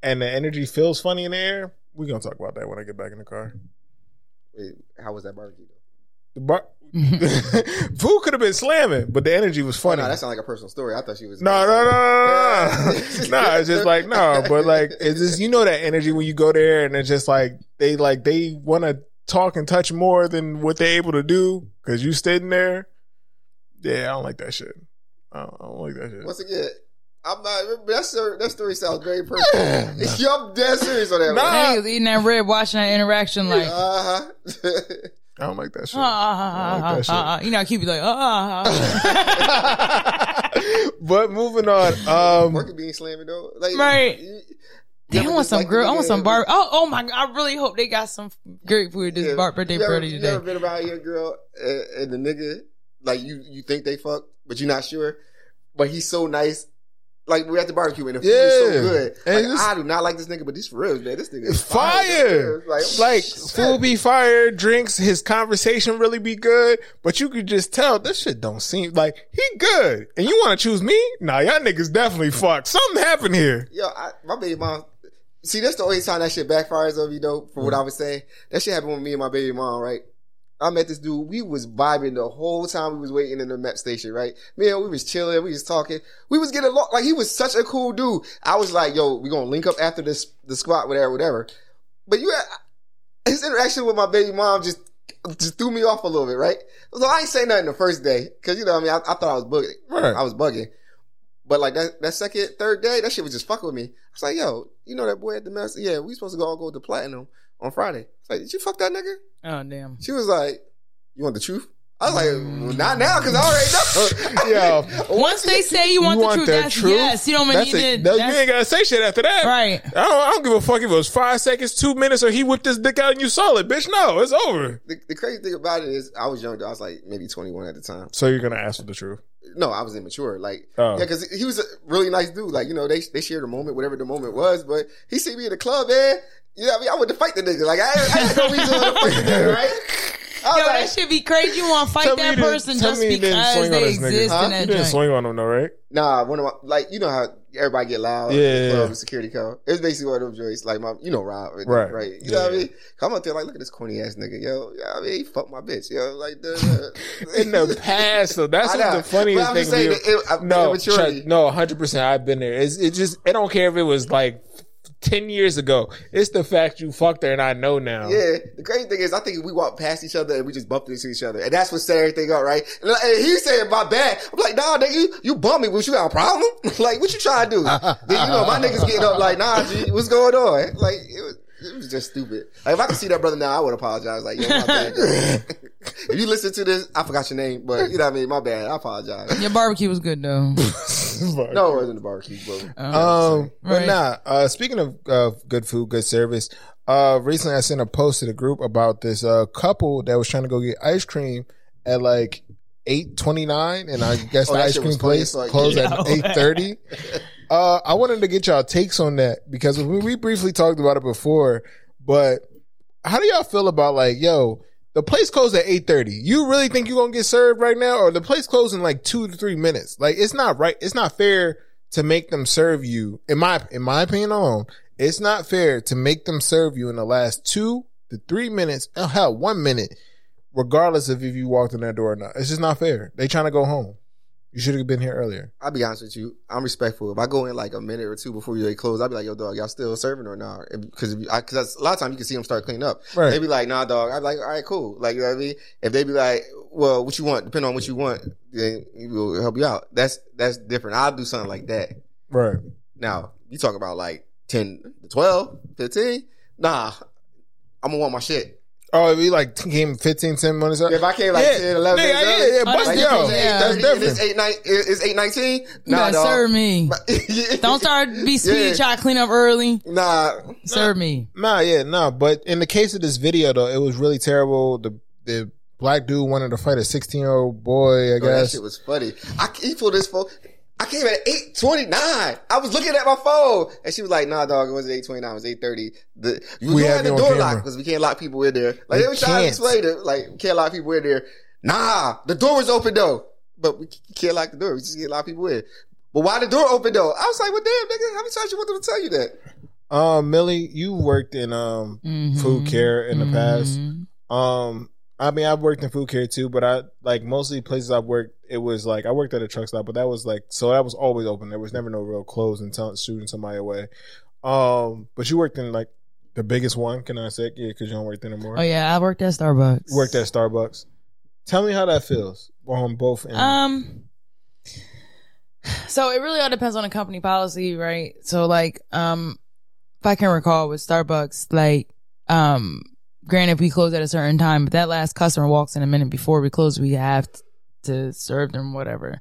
and the energy feels funny in the air, we gonna talk about that when I get back in the car. Wait, how was that barbecue though? The bar food could have been slamming, but the energy was Oh, funny. no, that sounded like a personal story. I thought she was. No, no, no, no, no, no. no, it's just like no, but like it's just you know that energy when you go there and it's just like they like they want to talk and touch more than what they're able to do because you sitting there. Yeah, I don't like that shit. I don't, I don't like that shit. Once again, I'm not. That story, that story sounds very personal. Yo, I'm dead serious on that. Nah. That nigga was eating that rib, watching that interaction, like. Uh huh. I don't like that shit. Ah, I don't like that ah, ah. You know, keep it like, ah. but moving on. Um, Working being slamming though. Like, Right. you- you Damn, I want some like the girl. I want some bar. Oh, oh my! God, I really hope they got some great food this Yeah. bar birthday you ever, party you today. ever been around your girl and, and the nigga like you you think they fuck, but you're not sure, but he's so nice. Like we're at the barbecue and the food is so good. And Like, I do not like this nigga, but this real man. This nigga is fire. Like, Like food be fire, drinks, his conversation really be good, but you could just tell this shit don't seem like he good. And you want to choose me? Nah, y'all niggas definitely fucked. Something happened here. Yo, I, my baby mom, See, that's the only time that shit backfires on me though. For what mm. I was saying, that shit happened with me and my baby mom. Right, I met this dude. We was vibing the whole time we was waiting in the MEPS station. Right, man, we was chilling. We was talking. We was getting along. Like he was such a cool dude. I was like, yo, we gonna link up after this the squat, whatever, whatever. But you, his interaction with my baby mom just just threw me off a little bit, right? So I ain't say nothing the first day because you know, what I mean, I, I thought I was bugging. Right. I was bugging. But like that, that second, third day, that shit was just fucking with me. I was like, yo, you know that boy at the mess? Yeah, we supposed to go all go to platinum on Friday. I was like, did you fuck that nigga? Oh damn. She was like, you want the truth? I was like, well, not now because I already know. Yo, Once they say you want, the, truth, that's yes. You don't That's need a- to. no, you ain't gotta say shit after that. Right. I don't, I don't give a fuck if it was five seconds, two minutes, or he whipped his dick out and you saw it, bitch. No, it's over. The, the crazy thing about it is, I was young. I was like maybe 21 at the time. So you're gonna ask for the truth. No, I was immature. Like, Oh. yeah, because he was a really nice dude. Like, you know, they they shared a moment, whatever the moment was. But he see me in the club, man. You know, what I mean, I would to fight the nigga. Like, I, I had no reason to fight the nigga, right? I was Yo, like, that should be crazy. You want to fight that person just me you didn't because they this nigga. exist Huh? in You didn't joint. swing on him though, right? Nah, one of my like you know how everybody get loud. Yeah, Yeah, yeah, club yeah. and security code. It's basically one of those joints. Like my, you know, Rob, right? Right. right. You know what I mean? Come up there like, look at this corny ass nigga, yo. Yeah, I mean, he fucked my bitch, yo. Like the, In the past, so that's I what the funniest But I'm thing. just saying we- that it- uh, no, immaturity. No, hundred percent. I've been there. It's, it just, I don't care if it was like ten years ago. It's the fact you fucked her, and I know now. Yeah, the crazy thing is, I think we walked past each other and we just bumped into each other, and that's what set everything up, right? And, and he said, "My bad." I'm like, "Nah, nigga, you, you bummed me. What you got a problem? like, what you trying to do?" then you know, my niggas getting up like, "Nah, G, what's going on?" Like, it was. It was just stupid. Like if I could see that brother now, I would apologize. Like, yo, my bad. if you listen to this, I forgot your name, but you know what I mean. My bad. I apologize. Your barbecue was good though. No, it wasn't the barbecue, bro. Um, but Right. nah. Uh, speaking of uh, good food, good service. Uh, recently I sent a post to the group about this uh couple that was trying to go get ice cream at like eight twenty nine, and I guess Oh, the ice cream place as closed Yo. at eight thirty. Uh, I wanted to get y'all takes on that because we, we briefly talked about it before, but how do y'all feel about like, yo, the place closed at eight thirty? You really think you're gonna get served right now, or the place closed in like two to three minutes? Like, it's not right. It's not fair to make them serve you. In my in my opinion alone, it's not fair to make them serve you in the last two to three minutes. Oh, hell, one minute, regardless of if you walked in that door or not. It's just not fair. They trying to go home. You should have been here earlier. I'll be honest with you. I'm respectful. If I go in like a minute or two before they close, I'll be like, "Yo, dog, y'all still serving or not?" Because because a lot of times you can see them start cleaning up. Right. They be like, "Nah, dog." I'm like, "All right, cool." Like, you know what I mean? If they be like, "Well, what you want?" Depending on what you want, then we'll help you out. That's that's different. I'll do something like that. Right. Now, you talk about like 10, 12, 15. Nah, I'm gonna want my shit. Oh, if you like came 15, 10 minutes up. If I came like Yeah. 10, 11 Yeah, minutes yeah, early, yeah, bust you yo. Yeah. 8:30 and That's it's 8, 9, it's 819. You Nah, gotta serve me. Don't start be sweet. Yeah. Try to clean up early. Nah, Serve me. Nah, yeah, nah. But in the case of this video, though, it was really terrible. The the black dude wanted to fight a 16 year old boy, I Bro, that guess. shit was funny. I he pulled this phone. I came at eight twenty nine. I was looking at my phone, and she was like, "Nah, dog, it wasn't eight twenty nine. It was eight thirty. The you We we have had the door camera. locked because we can't lock people in there. Like We they were trying to explain it. Like we can't lock people in there. Nah, the door was open though, but we can't lock the door. We just can't lock people in. But why the door open though? I was like, "Well, damn, nigga, how many times you want them to tell you that?" Um, Millie, you worked in um Mhm. food care in the past. Mhm. Um, I mean, I've worked in food care too, but I like mostly places I've worked. It was like I worked at a truck stop, but that was like so that was always open. There was never no real close and tell, shooting somebody away. Um, but you worked in like the biggest one. Can I say? Yeah, because you don't work there anymore. Oh yeah, I worked at Starbucks. You worked at Starbucks. Tell me how that feels on both ends. Um. So it really all depends on the company policy, right? So like, um, if I can recall with Starbucks, like, um, granted we close at a certain time, but that last customer walks in a minute before we close, we have to serve them whatever.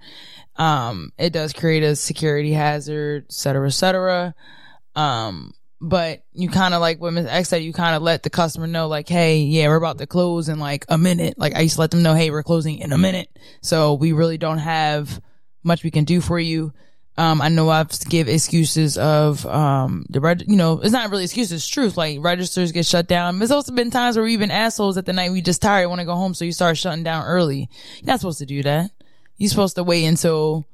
Um, it does create a security hazard, et cetera, et cetera. Um, but you kind of like what Ms. X said, you kind of let the customer know, like, hey, yeah, we're about to close in like a minute. Like I used to let them know, hey, we're closing in a minute. So we really don't have much we can do for you. Um, I know I've give excuses of, um, the reg, you know, it's not really excuses, it's truth. Like registers get shut down. There's also been times where we've been assholes at the night. We just tired, want to go home. So you start shutting down early. You're not supposed to do that. You're supposed to wait until,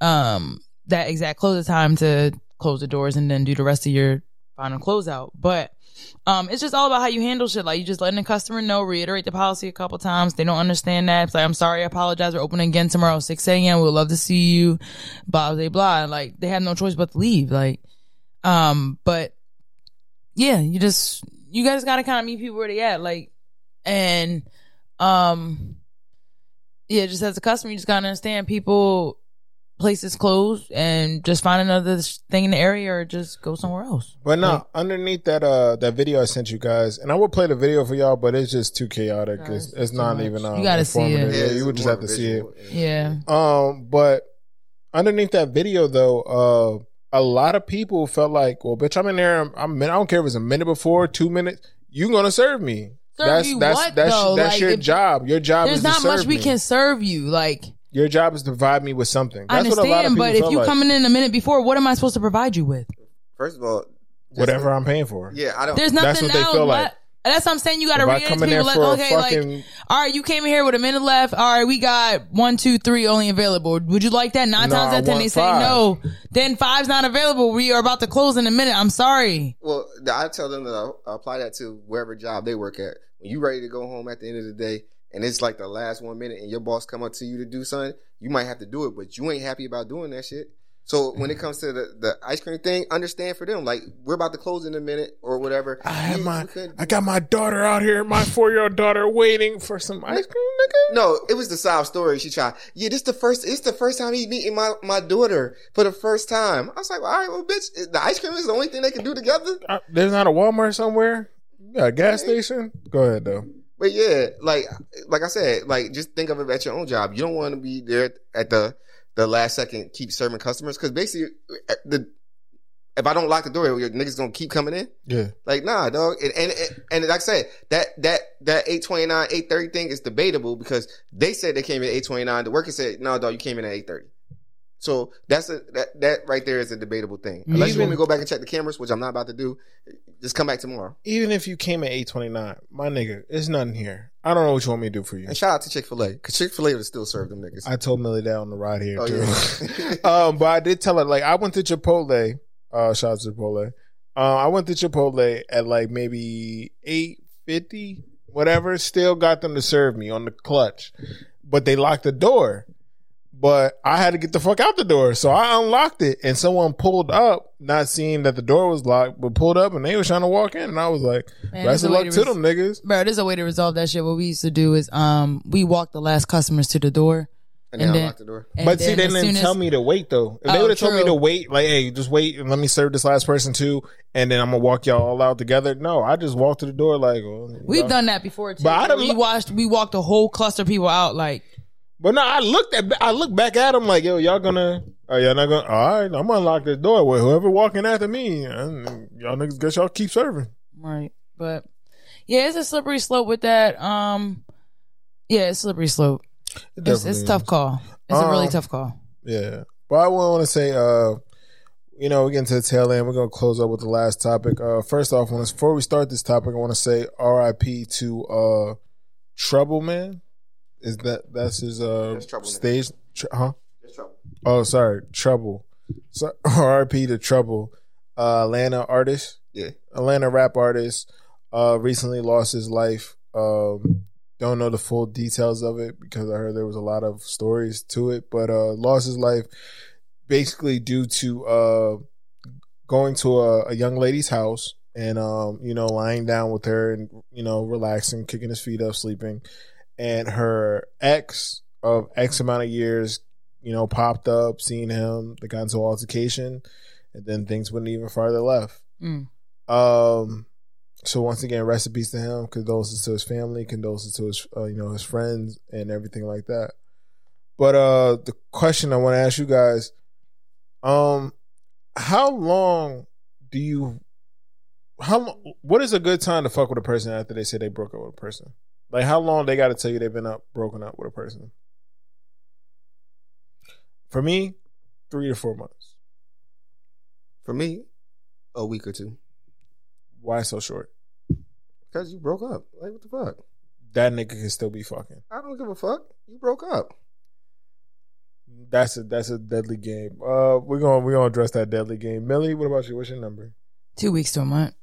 um, that exact closing time to close the doors and then do the rest of your final closeout. But um, it's just all about how you handle shit. Like you just letting the customer know, reiterate the policy a couple times. They don't understand that. It's like, I'm sorry, I apologize. We're opening again tomorrow, 6 a.m. We'd love to see you. Blah, blah, blah. Like they have no choice but to leave. Like, um, but yeah, you just, you guys gotta kind of meet people where they at. Like, and, um, yeah, just as a customer, you just gotta understand people, places closed and just find another thing in the area or just go somewhere else. But no, underneath that uh that video I sent you guys, and I will play the video for y'all, but it's just too chaotic. No, it's, it's it's too not much. even. Um, You gotta see it. informative. Yeah, you would just have to see it. Yeah. Um, but underneath that video though, uh, a lot of people felt like, well, bitch, I'm in there. I'm, I'm I don't care if it's a minute before, two minutes. You gonna serve me? Serve that's you that's what, that's though? that's Like, your if- job. Your job There's is to not much serve we me. can serve you. Like, Your job is to provide me with something. I That's what a lot of understand, but if you like. coming in a minute before, what am I supposed to provide you with? First of all, just- whatever I'm paying for. Yeah, I don't. There's That's nothing what they feel like. What- That's what I'm saying. You got to If I reiterate come to in there people like, for a okay, fucking- like, all right, you came in here with a minute left. All right, we got one, two, three only available. Would you like that? Nine No, times I out of ten, they say five. no. Then five's not available. We are about to close in a minute. I'm sorry. Well, I tell them that I apply that to wherever job they work at. When you ready to go home at the end of the day, and it's like the last one minute, and your boss come up to you to do something, you might have to do it, but you ain't happy about doing that shit. So when it comes to the, the ice cream thing, understand for them, like we're about to close in a minute or whatever. I have my, I got my daughter out here, my four year old daughter, waiting for some ice cream, nigga. No, it was the sob story. She tried. Yeah, this the first. It's the first time he meeting my my daughter for the first time. I was like, all right, well, bitch, the ice cream is the only thing they can do together. Uh, there's not a Walmart somewhere. A gas station. Go ahead though. But yeah, like like I said, like just think of it at your own job. You don't want to be there at the the last second, keep serving customers because basically, uh, the if I don't lock the door, your niggas gonna keep coming in. Yeah. Like nah, dog. And and, and like I said, that that that eight twenty nine, eight thirty thing is debatable because they said they came in eight twenty nine. The worker said, no, dog, you came in at eight thirty. So that's a that that right there is a debatable thing. Unless you want me to go back and check the cameras, which I'm not about to do, just come back tomorrow. Even if you came at eight twenty nine, my nigga, it's nothing here. I don't know what you want me to do for you. And shout out to Chick Fil A because Chick Fil A would still serve them niggas. I told Millie that on the ride here Oh, too. yeah. um, but I did tell her like I went to Chipotle. Uh, shout out to Chipotle. Uh, I went to Chipotle at like maybe eight fifty, whatever. Still got them to serve me on the clutch, but they locked the door. But I had to get the fuck out the door, so I unlocked it, and someone pulled up, not seeing that the door was locked, but pulled up, and they was trying to walk in, and I was like, Man, "Best there's of a way luck to to them niggas." Bro, there's a way to resolve that shit. What we used to do is, um, we walk the last customers to the door. and then And I then- locked the door. But see, then they didn't soon tell as- me to wait though. If they Oh, would have told me to wait, like, hey, just wait and let me serve this last person too, and then I'm gonna walk y'all all out together. No, I just walked to the door like, well, We've y'all- done that before too. But I done we look- watched, we walked a whole cluster of people out. Like, But no, I looked at, I looked back at him like, yo, y'all gonna, are y'all not gonna? All right, I'm gonna lock this door. Well, whoever walking after me, and y'all niggas guess y'all keep serving. right? But yeah, it's a slippery slope with that. Um, yeah, it's slippery slope. It It's, it's a is. tough call. It's a really Um, tough call. Yeah. But I want to say, uh, you know, we get into the tail end. We're going to close up with the last topic. Uh, first off, before we start this topic, I want to say RIP to uh, Trouble Man. Is that that's his uh That's Trouble stage? Tr- huh? There's trouble. Oh, sorry, Trouble. So, RIP to Trouble. Uh, Atlanta artist, Yeah. Atlanta rap artist. Uh, recently lost his life. Um, don't know the full details of it because I heard there was a lot of stories to it, but uh, lost his life basically due to uh, going to a, a young lady's house and um, you know lying down with her and you know relaxing, kicking his feet up, sleeping, and her ex of X amount of years, you know, popped up, seen him, they got into altercation, and then things went even farther left. Mm. Um, so once again, recipes to him, condolences to his family, condolences to his, uh, you know, his friends and everything like that. But uh, the question I want to ask you guys, um, how long do you, how what is a good time to fuck with a person after they say they broke up with a person? Like how long they got to tell you they've been up broken up with a person? For me, three to four months. For me, a week or two. Why so short? Because you broke up. Like, what the fuck? That nigga can still be fucking. I don't give a fuck. You broke up. That's a that's a deadly game. Uh, we're gonna we're gonna address that deadly game. Millie, what about you? What's your number? Two weeks to a month.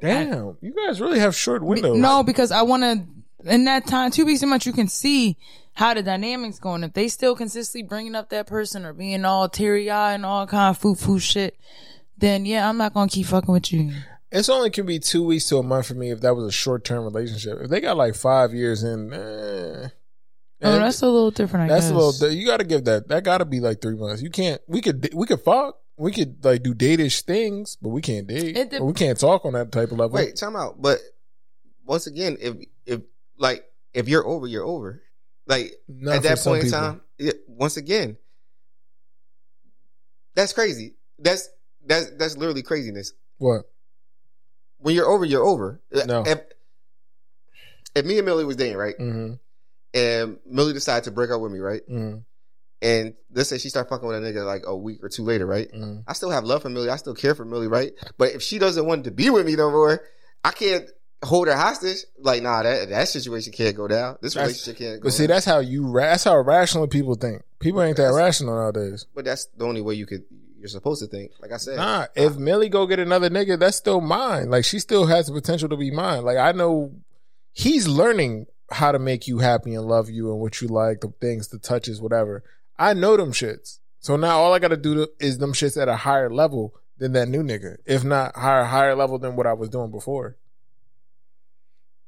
Damn, you guys really have short Be- windows. No, because I want to. In that time, two weeks a month, you can see how the dynamics going. If they still consistently bringing up that person or being all teary eyed and all kind of foo foo shit, then yeah, I'm not gonna keep fucking with you. It's only can be two weeks to a month for me if that was a short term relationship. If they got like five years in, eh, Oh, that's a little different. I that's guess. a little. You got to give that. That got to be like three months. You can't. We could. We could fuck. We could like do date-ish things, but we can't date. It de- Or we can't talk on that type of level. Wait, time out. But once again, if if like if you're over, you're over. Like Not at that point in time, it, once again, that's crazy. That's that's that's literally craziness. What? When you're over, you're over. No. If, if me and Millie was dating, right, Mm-hmm. and Millie decided to break up with me, right, Mm-hmm. And let's say she start fucking with a nigga like a week or two later, right, Mm-hmm. I still have love for Millie. I still care for Millie, right? But if she doesn't want to be with me no more, I can't hold her hostage. Like, nah, that that situation can't go down. This That's- relationship can't go But see, down. that's how you. Ra- that's how rational people think. People ain't that rational nowadays. But that's the only way you could. You're supposed to think. Like I said, Nah, if Millie go get another nigga, that's still mine. Like she still has the potential to be mine. Like I know he's learning how to make you happy and love you and what you like, the things, the touches, whatever. I know them shits. So now all I gotta do to, is them shits at a higher level than that new nigga. If not higher, higher level than what I was doing before.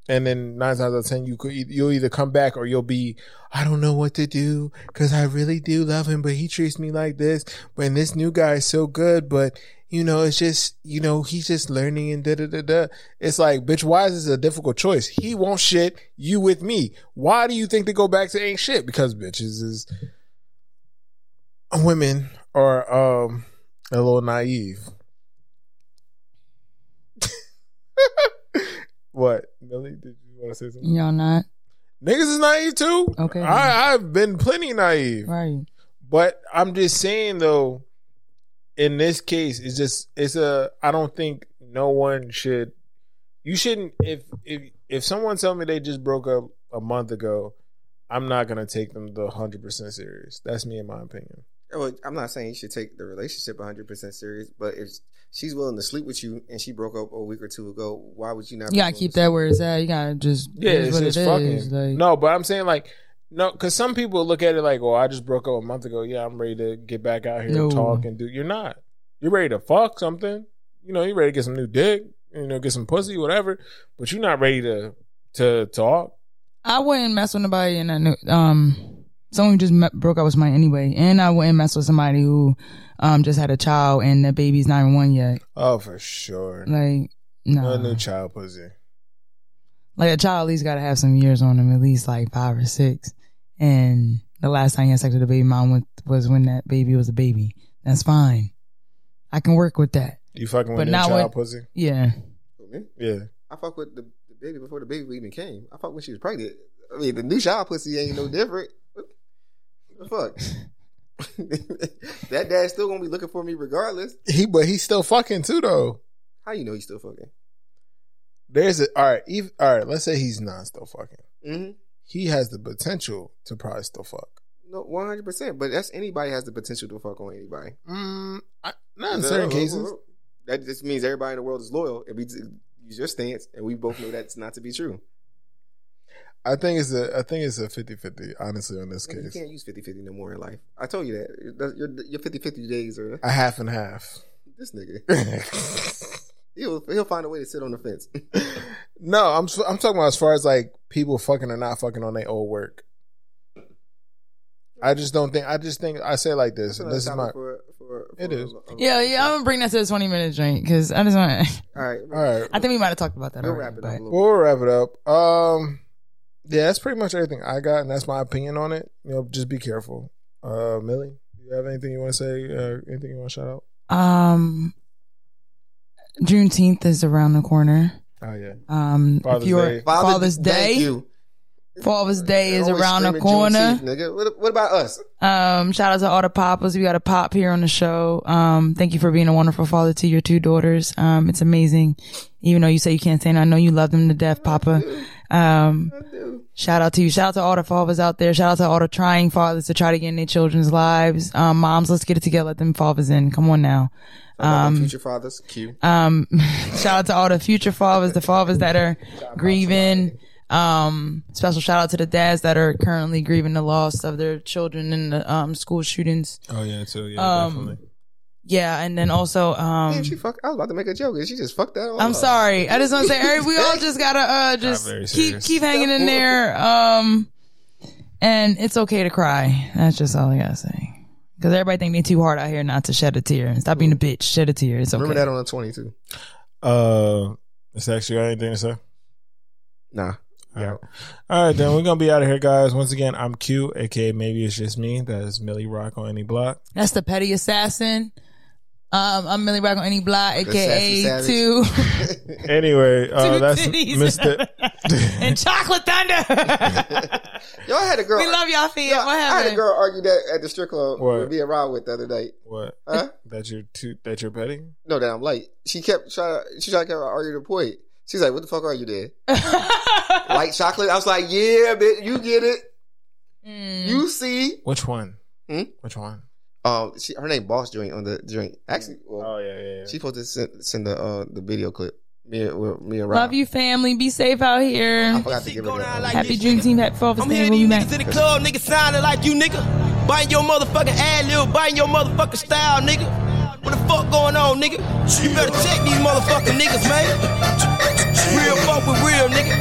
And then nine times out of ten, you could you'll either come back or you'll be, I don't know what to do because I really do love him, but he treats me like this. When this new guy is so good, but you know, it's just you know he's just learning and da da da da. It's like, bitch, why is this a difficult choice? He won't shit, you with me. Why do you think to go back to ain't shit? Because bitches is women are um a little naive. what, Millie? Did you want to say something? Y'all not Niggas is naive too. Okay. I, I've been plenty naive. right. But I'm just saying though, in this case, it's just it's a I don't think no one should you shouldn't if if if someone tell me they just broke up a month ago, I'm not gonna take them the hundred percent serious. That's me in my opinion. Well, I'm not saying you should take the relationship 100 percent serious, but if she's willing to sleep with you and she broke up a week or two ago, why would you not? You gotta keep that where it's at. You gotta just Yeah, it is what just it fucking. is. Like, no, but I'm saying like no, because some people look at it like, oh, I just broke up a month ago. Yeah, I'm ready to get back out here No. and talk and do. You're not. You're ready to fuck something. You know, you're ready to get some new dick. You know, get some pussy, whatever. But you're not ready to to talk. I wouldn't mess with nobody in I knew um someone who just met, broke up with somebody anyway, and I wouldn't mess with somebody who um just had a child and the baby's not even one yet. Oh, for sure. Like no, A new child pussy. like a child at least got to have some years on them, at least like five or six. And the last time you had sex with a baby mom was, was when that baby was a baby. That's fine. I can work with that. You fucking with But not child with- pussy? Yeah. Me, Yeah. I fuck with the, the baby before the baby even came. I fuck when she was pregnant. I mean, the new child pussy ain't no different. The fuck? that dad's still gonna be looking for me regardless. He, but he's still fucking too though. How you know he's still fucking? There's a all right. Even, all right. Let's say he's not still fucking. Mm-hmm. He has the potential to probably still fuck. No, one hundred percent. But that's anybody has the potential to fuck on anybody. Mm, I, not in certain cases. That just means everybody in the world is loyal. If we use your stance, and we both know that's not to be true. I think it's a I think it's a 50-50, honestly, on this case. You can't use 50-50 no more in life. I told you that. That- Your, your 50-50 days are A half and half. this nigga. He'll he'll find a way to sit on the fence. no, I'm I'm talking about as far as like people fucking or not fucking on their old work. I just don't think. I just think I say it like this. And this is my. for, for, for It is. a- a- Yeah, yeah. I'm gonna bring that to the 20 minute drink because I just want. All right. All right, I think we might have talked about that. We'll already, wrap it up. A little we'll wrap it up. Um, yeah, that's pretty much everything I got, and that's my opinion on it. You know, just be careful. Uh, Millie, do you have anything you want to say? Uh, anything you want to shout out? Um, Juneteenth is around the corner. Oh yeah, Um, Father's if you're Day. Father's, Thank Day, you. Father's Day is around the corner. Juneteenth, nigga. What, what about us? Um, shout out to all the papas. We got a pop here on the show. Um, thank you for being a wonderful father to your two daughters. Um, it's amazing. Even though you say you can't stand, it, I know you love them to death, Papa. Um, shout out to you. Shout out to all the fathers out there. Shout out to all the trying fathers to try to get in their children's lives. Um, moms, let's get it together. Let them fathers in. Come on now. Um, future fathers, Q. Um, shout out to all the future fathers, the fathers that are grieving. Um, special shout out to the dads that are currently grieving the loss of their children in the um school shootings. Oh yeah, too. Yeah, Um, definitely. Yeah, and then also um. Damn, she fuck. I was about to make a joke, and she just fucked that. all I'm up. sorry. I just want to say, Eric, we all just gotta uh just keep keep hanging in there. Um, and it's okay to cry. That's just all I gotta say. Because everybody think they too hard out here not to shed a tear. and Stop being a bitch. Shed a tear. It's okay. Remember that on the 22. Uh, is actually got anything to say? Nah. Yeah. All right, then we're gonna be out of here, guys. Once again, I'm Q, aka maybe it's just me. That is Millie Rock on any block. That's the petty assassin. Um, I'm Millie Rock on any block, aka savage. two, Anyway, uh, two that's titties Mr. and chocolate thunder. y'all had a girl. we love y'all, fam. Yo, What I had a girl argue that at the strip club What? with me and Rob with the other day. what? Huh? That you're too that you're petting? No, that I'm late. She kept trying. She tried to argue the point. She's like, "What the fuck are you there? White chocolate?" I was like, "Yeah, bitch, you get it. Mm. You see." Which one? Hmm? Which one? Um, she, her name Boss Joint on the joint. Actually, well, Oh yeah, yeah, yeah. she supposed to send, send the uh the video clip. Me and well, me and Rob. Love you, family. Be safe out I here. forgot to give her the. uh, Happy Dream Team. Happy Father's I'm Day. hearing We'll be back. in the club, niggas sounding like you, nigga. Biting your motherfucking ad lib, biting your motherfucking style, nigga. What the fuck going on, nigga? You better check these motherfucking niggas, man. Real fuck with real, nigga.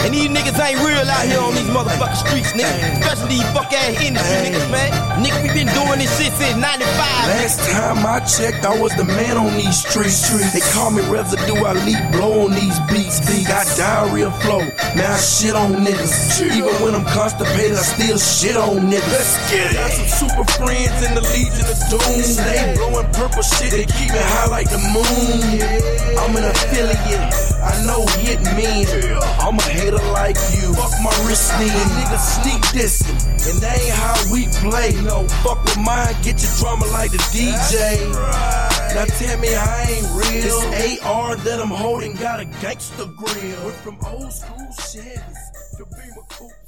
And these niggas ain't real out here on these motherfucking streets, nigga. Especially these fuck ass industry niggas, man. Nigga, we been doing this shit since 95, nigga. Last time I checked, I was the man on these streets. They call me residue, I leap blow on these beats. Got diarrhea flow, now I shit on niggas. Even when I'm constipated, I still shit on niggas. Let's get it. Got some super friends in the Legion of Doom. They blowing purple shit, they keep it high like the moon. I'm an affiliate, I know hit me. I'm a hater like you. Fuck my wrist knee. Niggas sneak dissing, and that ain't how we play. No, fuck with mine, get your drama like the DJ. Now tell me I ain't real. This AR that I'm holding got a gangster grill. We're from old school Chevys to Beamer Coupes.